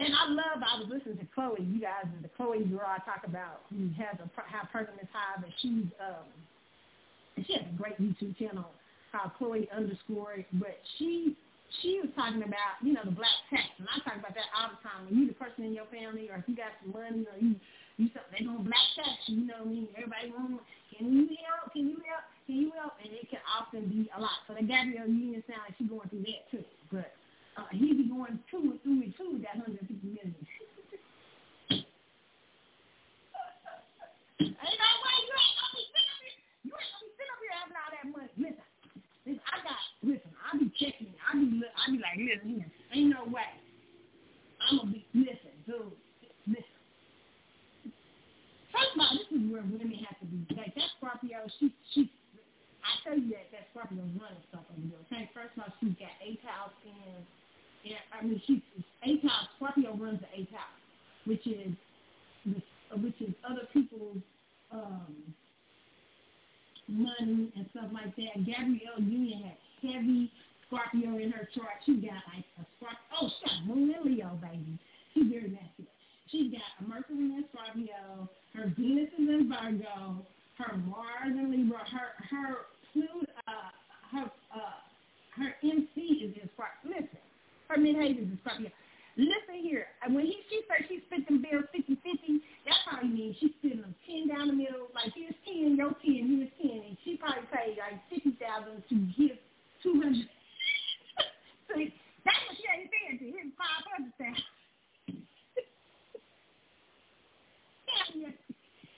And I love, I was listening to Chloe, you guys, the Chloe I talk about, who has a high Pergamon hive, and she's, um, she has a great YouTube channel called Chloe underscore, but she she was talking about, you know, the black tax, and I talk about that all the time. When you the person in your family, or if you got some money, or you you something, they gonna black tax you. You know what I mean? Everybody want, can you help? Can you help? Can you help? And it can often be a lot. So the Gabrielle Union sound like she's going through that too, but uh, he be going through through it, through that hundred fifty million. Ain't no way you ain't gonna be sitting up here. You ain't gonna be sitting up here having all that money. Listen, listen I got listen. I be checking. I be I be like, listen. Ain't no way. I'm gonna be listen, dude. Listen. First of all, this is where women have to be. Like that Scorpio, she she. I tell you that that Scorpio running stuff over there. Okay, first of all, she's got eighth house in. I mean she's eighth house. Scorpio runs the eighth house, which is which is other people's um money and stuff like that. Gabrielle Union has heavy Scorpio in her chart. She got like a Scorpio. Oh, she got Moon and Leo, baby. She's very masculine. She's got a Mercury in Scorpio. Her Venus is in Virgo. Her Mars in Libra. Her her Pluto. Uh, her uh, her MC is in Scorpio. Listen, her midheaven is in Listen here. When he she said she spent them bills 50-50, that's how you mean she's spending them 10 down the middle. Like here's 10, your 10, here's 10. And she probably paid like 50000 to give 200 See, that's what she ain't saying to him. 500 thousand. Tell me,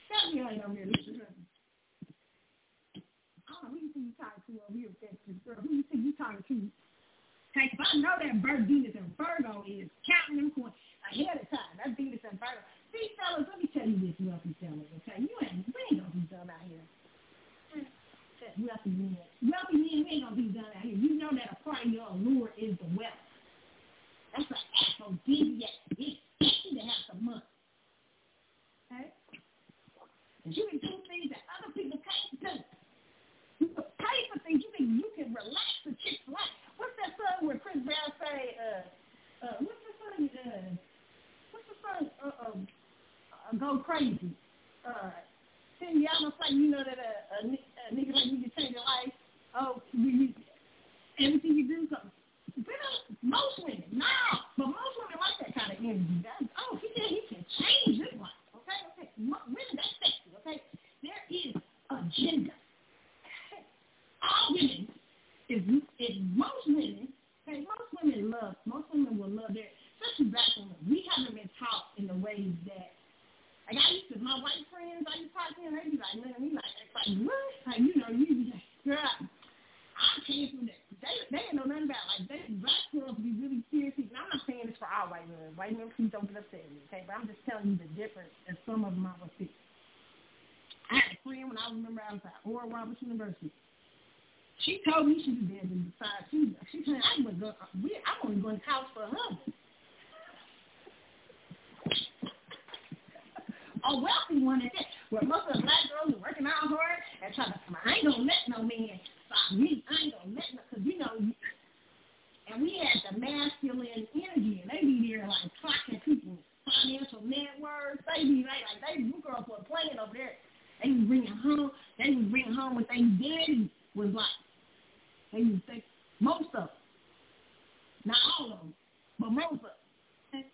tell me ain't over here listening to Oh, who you think you talking to over here with that girl? Who you think you talking to? Like, if I know that Vir- Venus and Virgo is counting them coins ahead of time, that Venus and Virgo. See, fellas, let me tell you this, wealthy fellas, okay? You ain't, we ain't gonna be done out here. Hmm. Wealthy men. Wealthy men, we ain't gonna be done out here. You know that a part of your allure is the wealth. That's an aphrodisiac. It's easy to have some money. Okay? You can do things that other people can't do. You can pay for things. You think you can relax the chick's life what's that song where Chris Brown say, uh, uh, what's the song, uh, what's the song, uh, um, uh, Go Crazy? Uh, Tim, y'all know like, you know that uh, a, a, a nigga like you can change your life. Oh, you, you, everything you do, something. Uh, most women, nah, but most women like that kind of energy. That's, oh, he said he can change She told me she was to decide. She, she told I was going, I'm only going to college for a husband. a wealthy one at that. Where most of the black girls are working out hard and trying to, I ain't gonna let no man stop me. I ain't gonna let no, cause you know, and we had the masculine energy, and they be there like clocking people's financial net worth. They be like, like they, you girls were playing over there. They was bringing home, they was bringing home what they daddy was like. They was say most of them, not all of them, but most of them.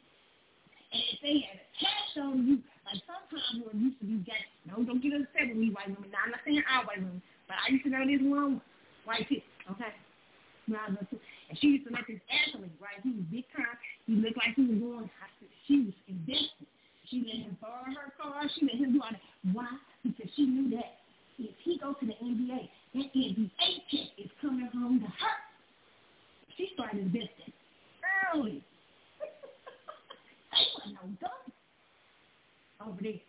And if they had a cash on you, like sometimes when used to be gay, no, don't get upset with me, white women. Now, I'm not saying all white women, but I used to know this one white chick, okay? And she used to let this athlete, right? He was big time. He looked like he was going, she was invested. She let him borrow her car. She let him do all that. Why? Because she knew that if he go to the NBA, that NBA check is coming home to her. She started investing early. they wasn't no dumb over there.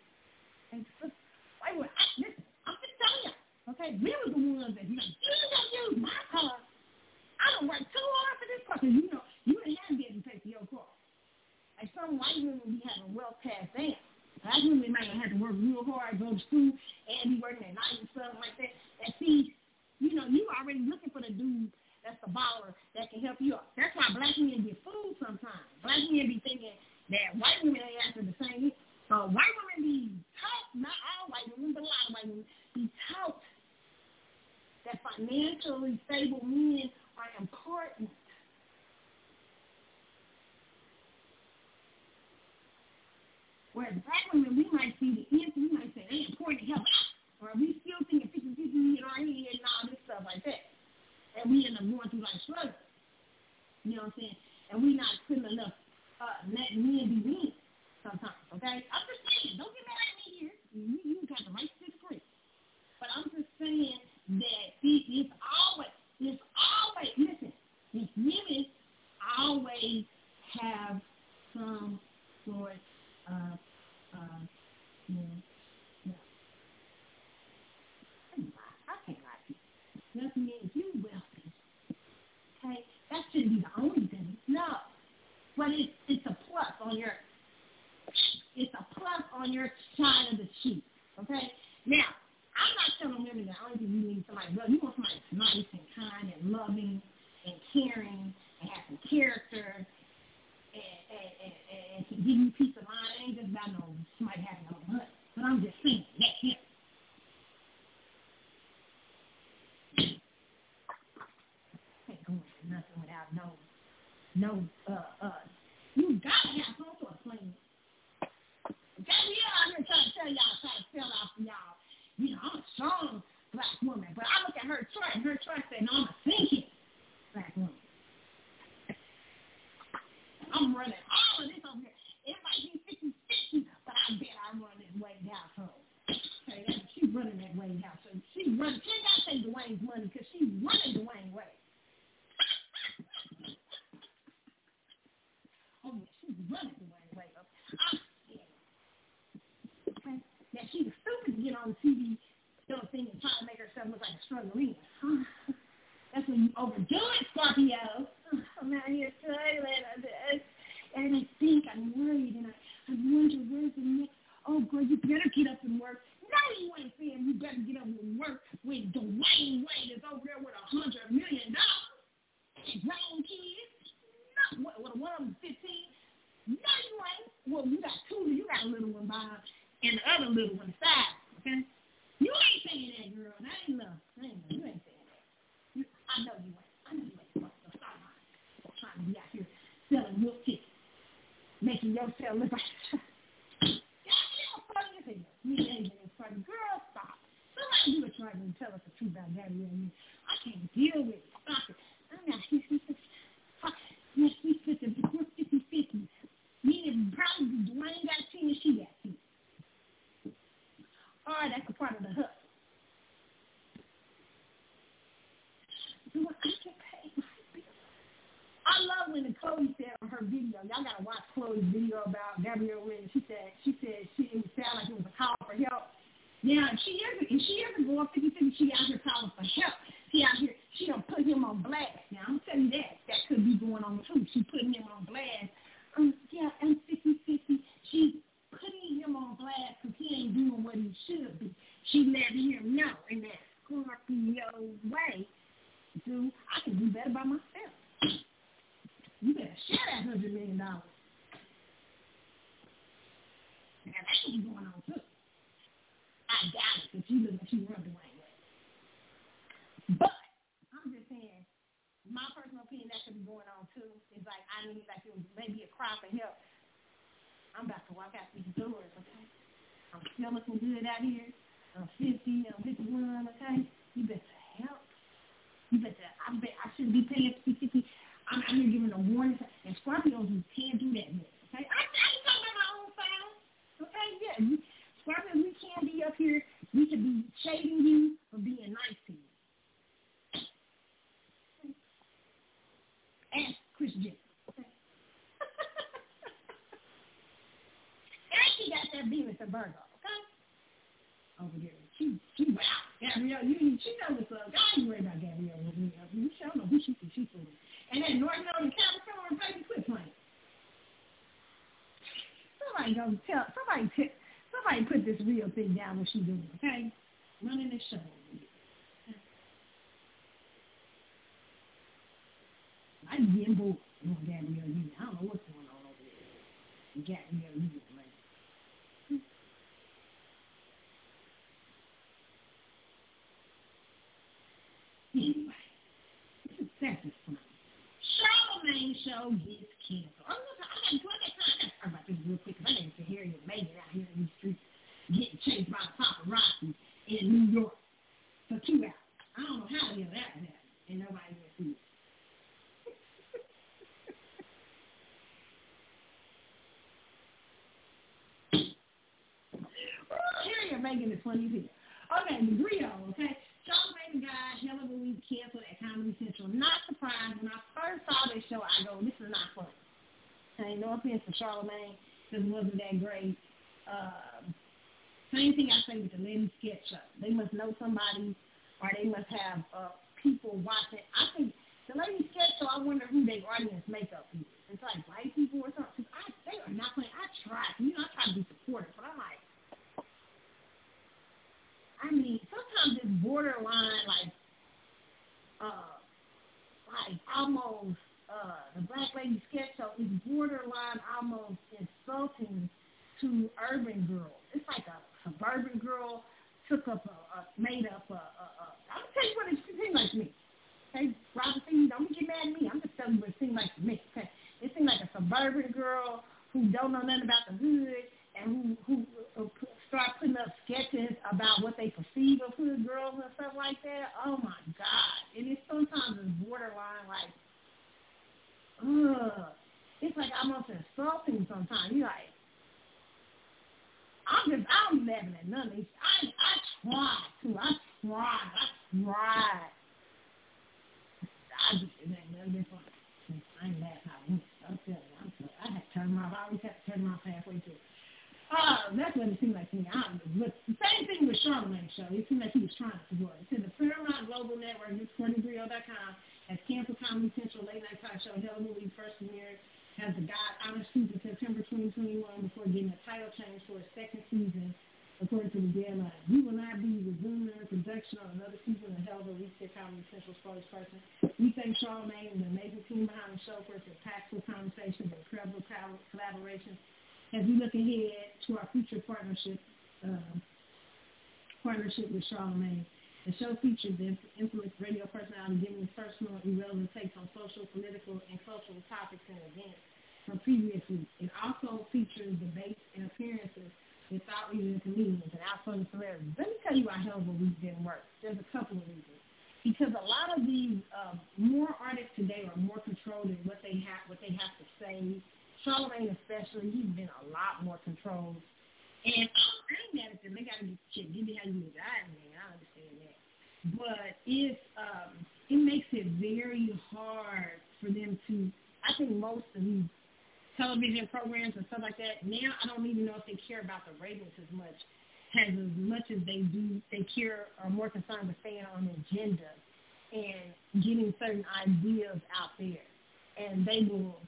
And so, wait, wait, I, listen, I'm just telling you, okay, we were the ones that, you know, you don't use my car. I don't work too hard for this car because, you know, you didn't have to get pay for your car. Like some white women be having well past that. Black women might have to work real hard, go to school, and be working at night and stuff like that. And see, you know, you already looking for the dude that's the baller that can help you out. That's why black men get fooled sometimes. Black men be thinking that white women ain't after the same. So white women be taught, not all white women, but a lot of white women be taught that financially stable men are important. Whereas black women, we might see the answer, we might say they important to help out. Or we still thinking 50 50 in our head and all this stuff like that. And we end up going through like struggles. You know what I'm saying? And we not putting enough, uh, letting men be men sometimes, okay? I'm just saying, don't get mad at me here. You, you got the right to disagree. But I'm just saying that it's always, it's always, listen, these women always have some sort uh, you know, no. I can't lie to you. Nothing means you wealthy. Okay? That shouldn't be the only thing. No. But it's, it's a plus on your it's a plus on your side of the sheet. Okay? Now, I'm not telling women that only you need somebody well, you want somebody nice and kind and loving and caring and have some character and, and, and, and can give you peace of mind. It ain't just about no somebody having no money. But I'm just saying, that's him. Can't go into nothing without no, no, uh, uh, you gotta have some sort of plan yeah, I'm here trying to tell y'all, trying to sell out for y'all. You know, I'm a strong black woman, but I look at her chart, and her chart said, no, I'm a thinking black woman. I'm running all of this over here. It might be 50 50, but I bet I run this Wade household. Okay, she's running that Wade household. She's running. She ain't got to take Dwyane's money because she's running Dwyane Wade. oh, yeah, she's running Dwyane Wade. I'm that she was stupid to get on the TV little thing and try to make herself look like a struggling. That's when you overdo it, Scorpio. I'm out here struggling on this. And I think I'm worried and I, I'm wondering where's the next, oh girl, you better get up and work. No, you ain't saying you better get up and work when Dwyane Wade is over there with a hundred million dollars. And grown kids, no, what, what, one of them 15? No, you ain't. Well, you got two, you got a little one, Bob, and the other little one, five, okay? You ain't saying that, girl, and I ain't love. I ain't love. You ain't saying that. You, I know you ain't. I know you ain't to be out here selling milk tickets, making yourself look like y'all. Me and Adrian funny. Girl, stop. Somebody do a to tell us the truth about Gabrielle. I can't deal with it. Stop it. I'm not here. Fuck. Next week, 50, Me and Dwyane got a and she got a team. That's a part of the hustle. You what? I get. I love when Chloe said on her video, y'all gotta watch Chloe's video about Gabrielle Williams. She said she said she it sounded like it was a call for help. Now she isn't if she isn't going fifty fifty, she out here calling for help. She out here she done put him on blast. Now I'm telling you that that could be going on too. She putting him on blast what doing, okay? Running the show. I just getting bored on Gabrielle Union. I don't know what's going on over there. Gabrielle Union, hmm. Anyway, this is satisfying. Charlamagne show gets canceled. I'm gonna talk, about this real quick. because I gotta hear you making out here in these streets getting chased by rotten in New York Charlamagne. The show features infamous radio personality giving his personal and relevant takes on social, political, and cultural topics and events from previous weeks. It also features debates and appearances with thought leaders and comedians and outspoken celebrities. Let me tell you why Hell of a Week didn't work. There's a couple of reasons. Because a lot of these uh, more artists today are more controlled in what they have what they have to say. Charlamagne especially, he's been a lot more controlled. And I ain't mad at them. They gotta get shit. Give me how you was I man. I understand that. But it's um it makes it very hard for them to I think most of these television programs and stuff like that, now I don't even know if they care about the ratings as much as as much as they do they care are more concerned with staying on the agenda and getting certain ideas out there. And they will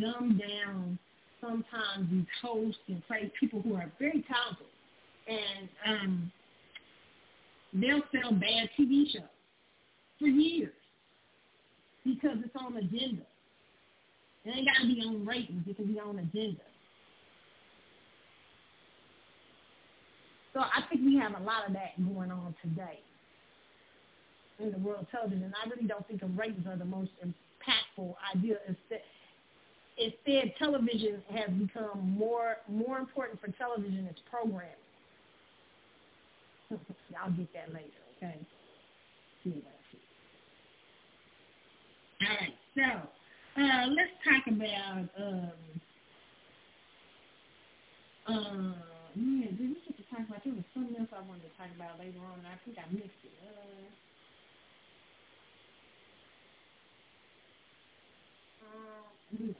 dumb down sometimes these hosts and play people who are very talented. And um, they'll sell bad TV shows for years because it's on agenda. It ain't got to be on ratings. It can be on agenda. So I think we have a lot of that going on today in the world television. I really don't think the ratings are the most impactful idea. Instead, instead television has become more more important for television as programming. I'll get that later, okay? See what I. All right, so uh, let's talk about um, um, yeah, did we get to talk about? There was something else I wanted to talk about later on, and I think I missed it. Uh, we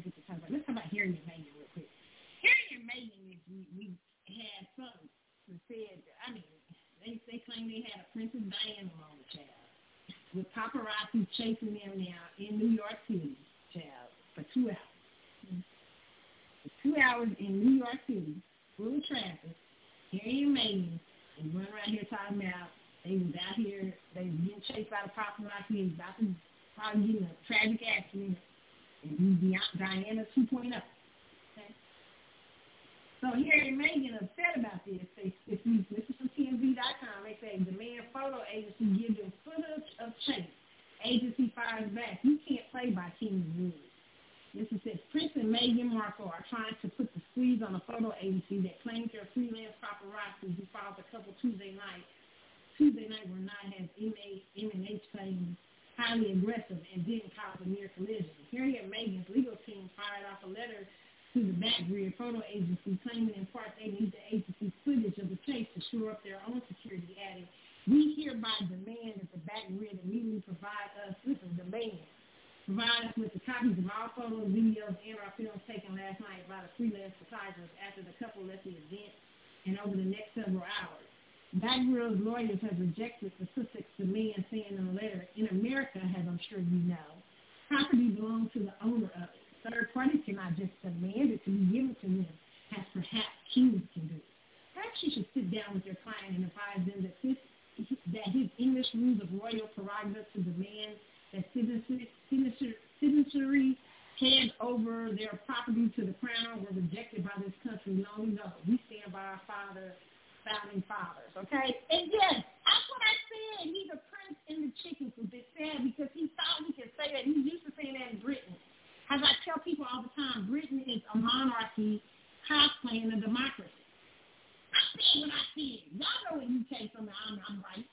get to talk about. Let's talk about Harry and Meghan real quick. Harry and Meghan, is we, we had something that said. I mean, they they claim they had a Princess Diana on the child with paparazzi chasing them now in New York City, child, for two hours. For two hours in New York City of traffic, and Meghan, and run around here talking about they was out here, they was getting chased by the paparazzi, they was about to probably get in a tragic accident, and he's Diana 2.0. Okay? So Harry and Meghan upset about this. They, if you listen to TMZ.com, they say demand photo agency give them footage of chase. Agency fires back. You can't play by team rules. This is says Prince and Meghan Markle are trying to put the squeeze on a photo agency that claims they're freelance paparazzi who filed a couple Tuesday night. Tuesday night were not has M&H claims highly aggressive and didn't cause a near collision. Harry and Meghan's legal team fired off a letter to the Backgrid photo agency claiming in part they need the agency's footage of the chase to shore up their own security, adding, we hereby demand that the Backgrid immediately provide us, with a demand, Provide us with the copies of all photos, videos, and our films taken last night by the freelance photographers after the couple left the event and over the next several hours. Backgrid's lawyers have rejected the Sussex demand, saying in a letter, in America, as I'm sure you know, property belongs to the owner of it. Third parties cannot just demand it to be given to them, as perhaps kings can do. Perhaps you should sit down with your client and advise them that, this, that his English rules of royal prerogative to demand that citizenry hand over their property to the crown were rejected by this country long ago. We stand by our father, founding fathers, okay? And yes, that's what I said. He's a prince in the chicken coop. It's sad because he thought he could say that. He used to say that in Britain. As I tell people all the time, Britain is a monarchy cosplaying a democracy. I said what I said. Y'all know in UK something I'm, I'm right.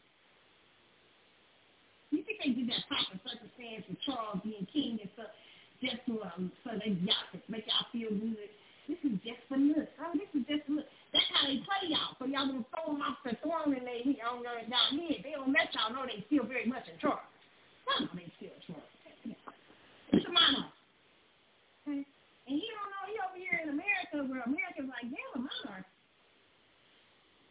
You think they did that proper circumstance with Charles being king and stuff just to um, so they y'all could make y'all feel good? This is just for look. Oh, this is just for look. That's how they play y'all. So y'all gonna throw them off the throne and they on their down here. They don't let y'all know they still very much in charge. Some know they still in charge. It's a monarch. Okay? And he don't know he over here in America where America's like, damn, a monarch.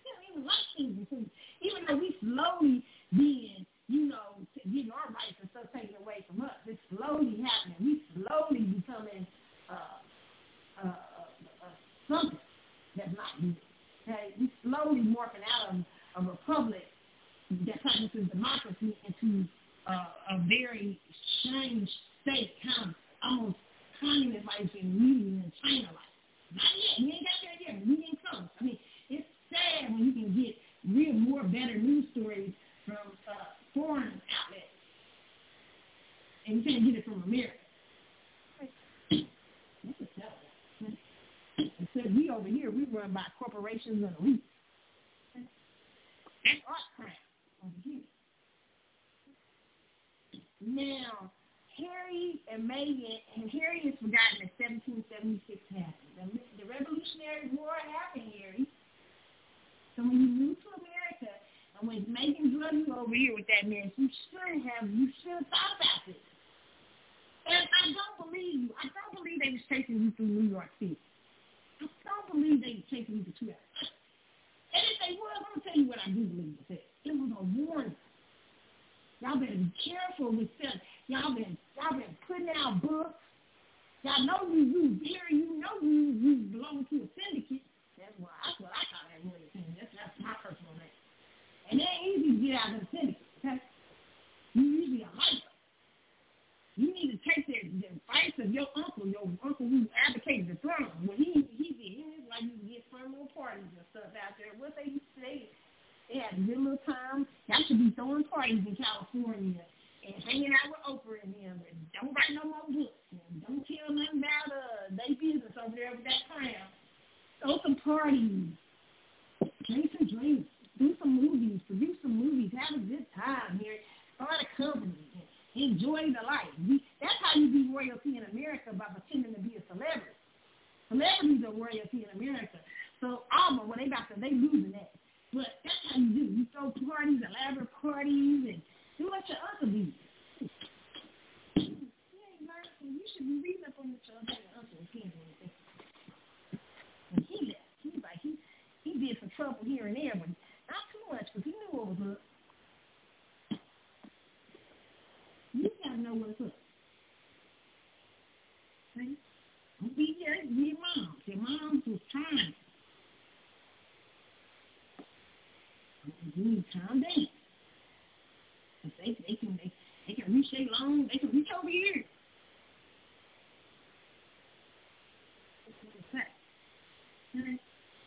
He don't even like things. Even though we slowly being you know, getting our rights and stuff taken away from us. It's slowly happening. We slowly becoming uh, uh, uh, something that's not good. Okay, we slowly morphing out of a republic that practices democracy into uh, a very strange state, kind of almost communist like in media in China like. Not yet. We ain't got there yet. We ain't close. I mean, it's sad when you can get real more better news stories from uh, foreign outlets. And you can't get it from America. Except we over here, we run by corporations and elites. That's our crap over here. Now, Harry and Meghan, and Harry is forgotten that 1776 happened. The, the Revolutionary War happened, Harry. So when you moved to America, and when drug you over here with that mess, you should have, you should have thought about this. And I don't believe you. I don't believe they was chasing you through New York City. I don't believe they was chasing you to two hours. And if they were, I'm going to tell you what I do believe it. It was a warning. Y'all better be careful with stuff. Y'all been y'all been putting out books. Y'all know you you Gary, you know you you belong to a syndicate. That's why that's what I call that thing. That's that's my personal name. And it ain't easy to get out of the syndicate, okay? You usually a hiker. You need to take the, the advice of your uncle, your uncle who advocated the throne. Well, he he did. He was like you get fun little parties and stuff out there. What they used to say they had good little time. Y'all should be throwing parties in California and hanging out with Oprah and them. And don't write no more books. And don't tell nothing about uh, their business over there with that crown. Throw some parties. Drink some drinks. Do some movies. Produce some movies. Have a good time here. Start a company. Enjoy the life. That's how you be royalty in America by pretending to be a celebrity. Celebrities are royalty in America. So Alma, when they about to, they losing that. But that's how you do. You throw parties, elaborate parties, and do what your uncle do. You should be reading up on what your uncle again. And he left. He was like, he, he did some trouble here and there, but much, because he knew what was up. You gotta know what's up. See? Don't be your, your mom. Your mom was trying. You need calm down. They they can they, they can reach their long, they can reach over here.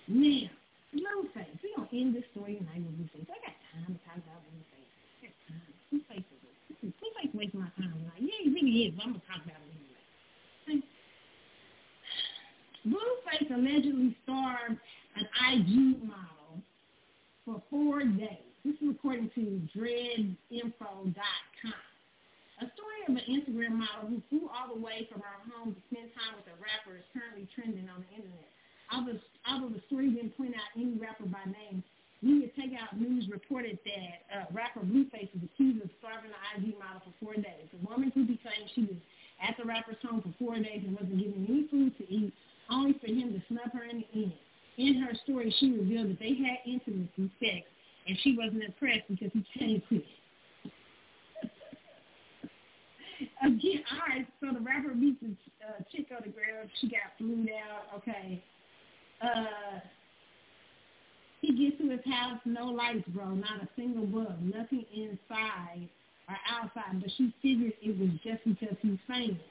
Now, Blueface. We're gonna end this story tonight with Blueface. I got time to talk about Blueface. I got time. Blueface Blueface wasting my time tonight. Yeah, he really is, but I'm gonna talk about it anyway. Blueface allegedly starved an IG model for four days. This is according to dreadinfo.com. A story of an Instagram model who flew all the way from her home to spend time with a rapper is currently trending on the internet. Although, although the story didn't point out any rapper by name, Media Takeout News reported that uh, rapper Blueface is accused of starving the IG model for four days. The woman who claimed she was at the rapper's home for four days and wasn't given any food to eat, only for him to snub her in the end in her story, she revealed that they had intimacy sex, and she wasn't impressed because he changed it. Again, all right, so the rapper meets the uh, chick on the ground. She got flued out. Okay. Uh, he gets to his house, no lights, bro, not a single bug, nothing inside or outside. But she figured it was just because he's famous.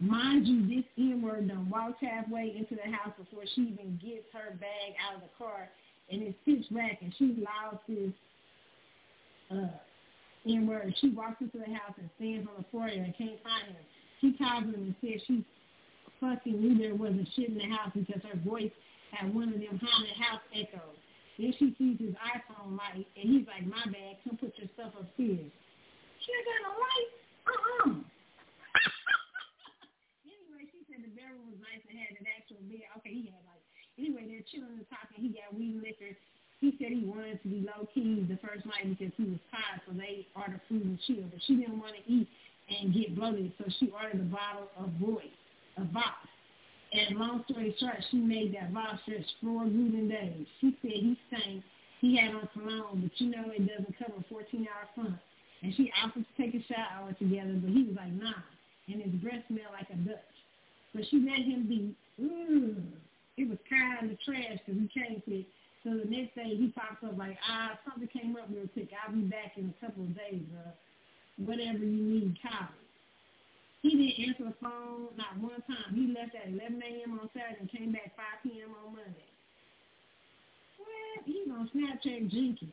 Mind you, this N-word done walked halfway into the house before she even gets her bag out of the car, and it's pitch black, and she loud this uh, N-word. She walks into the house and stands on the floor and can't find him. She calls him and says she fucking knew there wasn't shit in the house because her voice had one of them haunted house echoes. Then she sees his iPhone light, and he's like, my bad, come put your stuff upstairs. She got no light? Uh-uh anyway, she said the bedroom was nice and had an actual bed. Okay, he had like anyway, they're chilling and talking. He got weed liquor. He said he wanted to be low key the first night because he was tired, so they ordered food and chill. But she didn't want to eat and get bloated, so she ordered a bottle of voice, a Voss. And long story short, she made that Voss stretch four grueling days. She said he stank. He had on cologne, but you know it doesn't cover 14-hour fun. And she offered to take a shower together, but he was like, nah. And his breath smelled like a Dutch. But she let him be, mm, it was kind of trash because he changed it. So the next day he pops up like, ah, something came up real quick. I'll be back in a couple of days. Uh, whatever you need, call me. He didn't answer the phone not one time. He left at 11 a.m. on Saturday and came back 5 p.m. on Monday. what? He's on Snapchat drinking.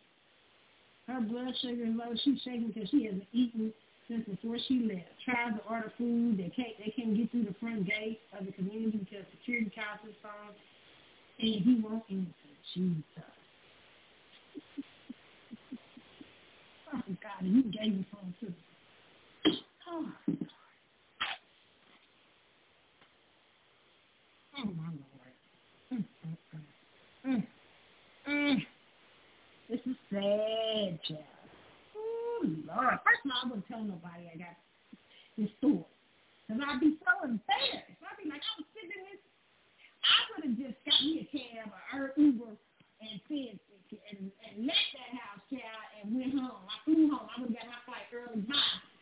Her blood sugar is low. She's shaking because she hasn't eaten since before she left. Tried to order food. They can't. They can't get through the front gate of the community because security cops is phone, and he won't answer. Jesus. oh God, you gave me phone too. Oh. Oh my lord. Mm, mm, mm. Mm. This is sad, child. Oh, Lord. First of all, I wouldn't tell nobody I got this store. Because I'd be so embarrassed. I'd be like, I was sitting in this. I would have just got me a cab or Uber and said, and, and left that house, child, and went home. I flew home. I would have got my flight early. Bye.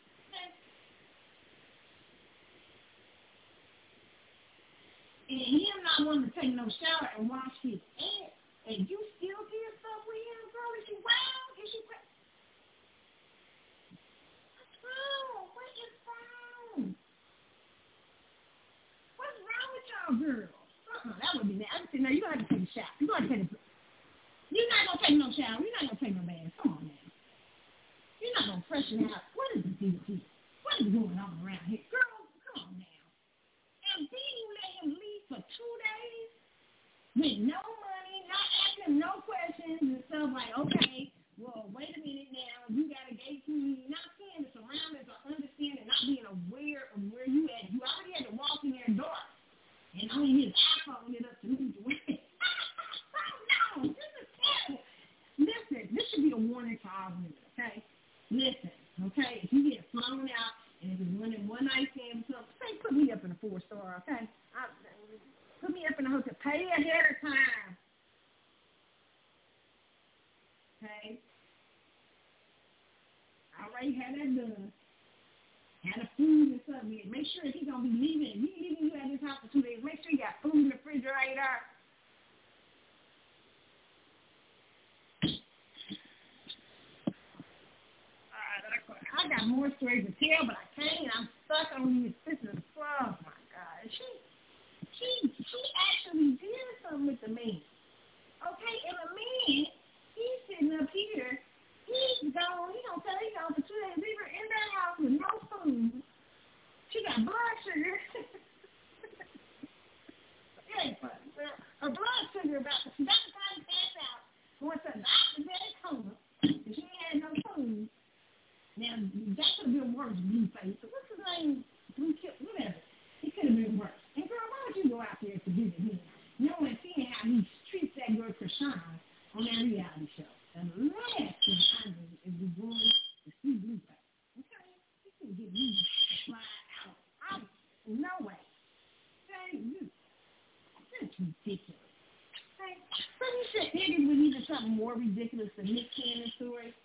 And him not wanting to take no shower and wash his ass, and you still did stuff with him, girl? Is you wild? Is you crazy? Oh, what is wrong? What's wrong with y'all girls? Uh-uh, that would be bad. I said, no, you're going to have to take a shower. You're going to take a... You're not going to take no shower. You're not going to take no bath. Come on now. You're not going to freshen out. What is the deal here? What is going on around here? Girl, come on now. And then you let him leave for two days with no money, not asking no questions and stuff like, okay, well, wait a minute now, you got a gate key, not seeing the surroundings or understanding, not being aware of where you at. You already had to walk in there dark. And only his iPhone lit up to way. oh, no, this is terrible. Listen, this should be a warning to all women, okay? Listen, okay? If you get flown out and one, one night stand or say, put me up in a four star, okay? I, put me up in a hotel. Pay ahead of time. Okay? I already had that done. Had a food and something. Make sure he's gonna be leaving, if he's leaving you at his house for two days, make sure you got food in the refrigerator. I got more stories to tell, but I can't. I'm stuck on these sisters. Oh my God, she, she, she actually did something with the man. Okay, and the man, he's sitting up here He's gone, he don't tell gone for two days. Leave her in that house with no food. She got blood sugar. it ain't funny. Her blood sugar about to, she about to pass out. Going to the doctor's at coma. And she ain't had no food. Now, that could have been worse, Blueface. So what's his name? Blue Kip, whatever. It could have been worse. And girl, why would you go out there to visit him? Knowing, seeing how he treats that girl Chrisean on that reality show. The last thing I do is we going to see Blueface. Okay? You can get me to fly out. I'm, no way. Okay? You, that's ridiculous. Okay? So you said maybe we needed something more ridiculous than Nick Cannon's story.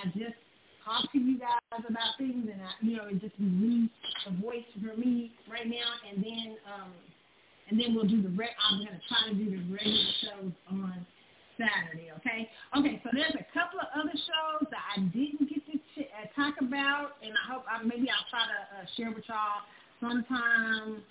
I just talk to you guys about things, and I, you know, it just me, a voice for me right now, and then, um, and then we'll do the. Re- I'm to try to do the regular shows on Saturday. Okay. Okay. So there's a couple of other shows that I didn't get to ch- uh, talk about, and I hope I, maybe I'll try to uh, share with y'all sometime,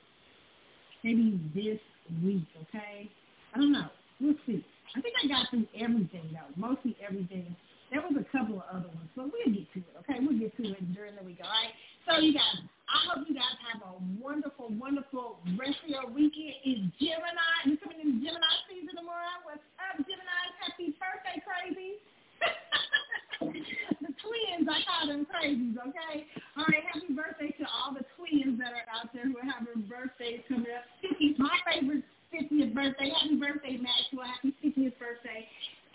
maybe this week. Okay. I don't know. We'll see. I think I got through everything though, mostly everything there was a couple of other ones, but we'll get to it, okay? We'll get to it during the week, all right? So, you guys, I hope you guys have a wonderful, wonderful rest of your weekend. It's Gemini. We're coming into Gemini season tomorrow. What's up, Gemini? Happy birthday, crazy. the twins, I call them crazies, okay? All right, happy birthday to all the twins that are out there who are having birthdays coming up. 50, my favorite 50th birthday. Happy birthday, Maxwell. Happy 50th birthday.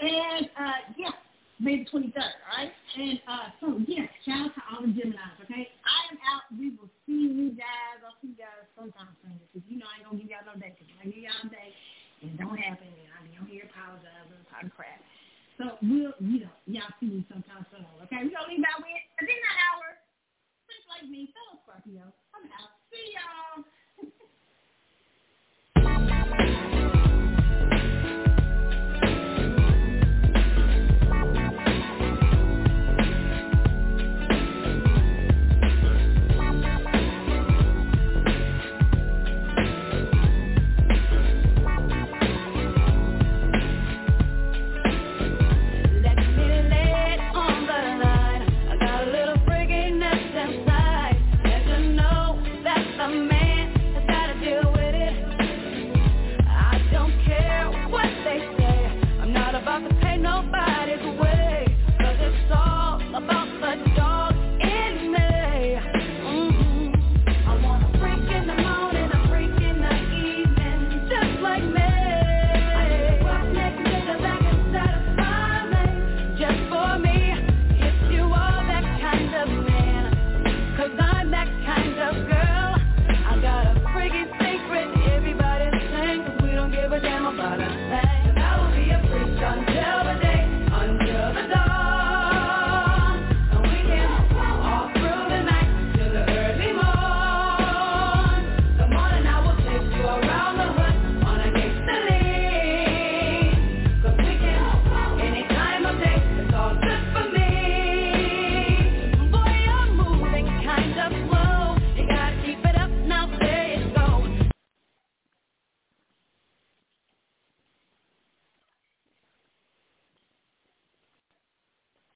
And, uh, yeah. May the 23rd, all right? And uh, so, yes, shout out to all the Geminis, okay? I am out. We will see you guys. I'll see you guys sometime soon. Because you know I ain't going to give y'all no day. Because I give y'all a day, it don't happen. And I'll be on here apologizing and talking crap. So, we'll, you know, y'all see me sometime soon, okay? We're going to leave out with within an hour. Just like me, fellow Scorpio. I'm out. See y'all.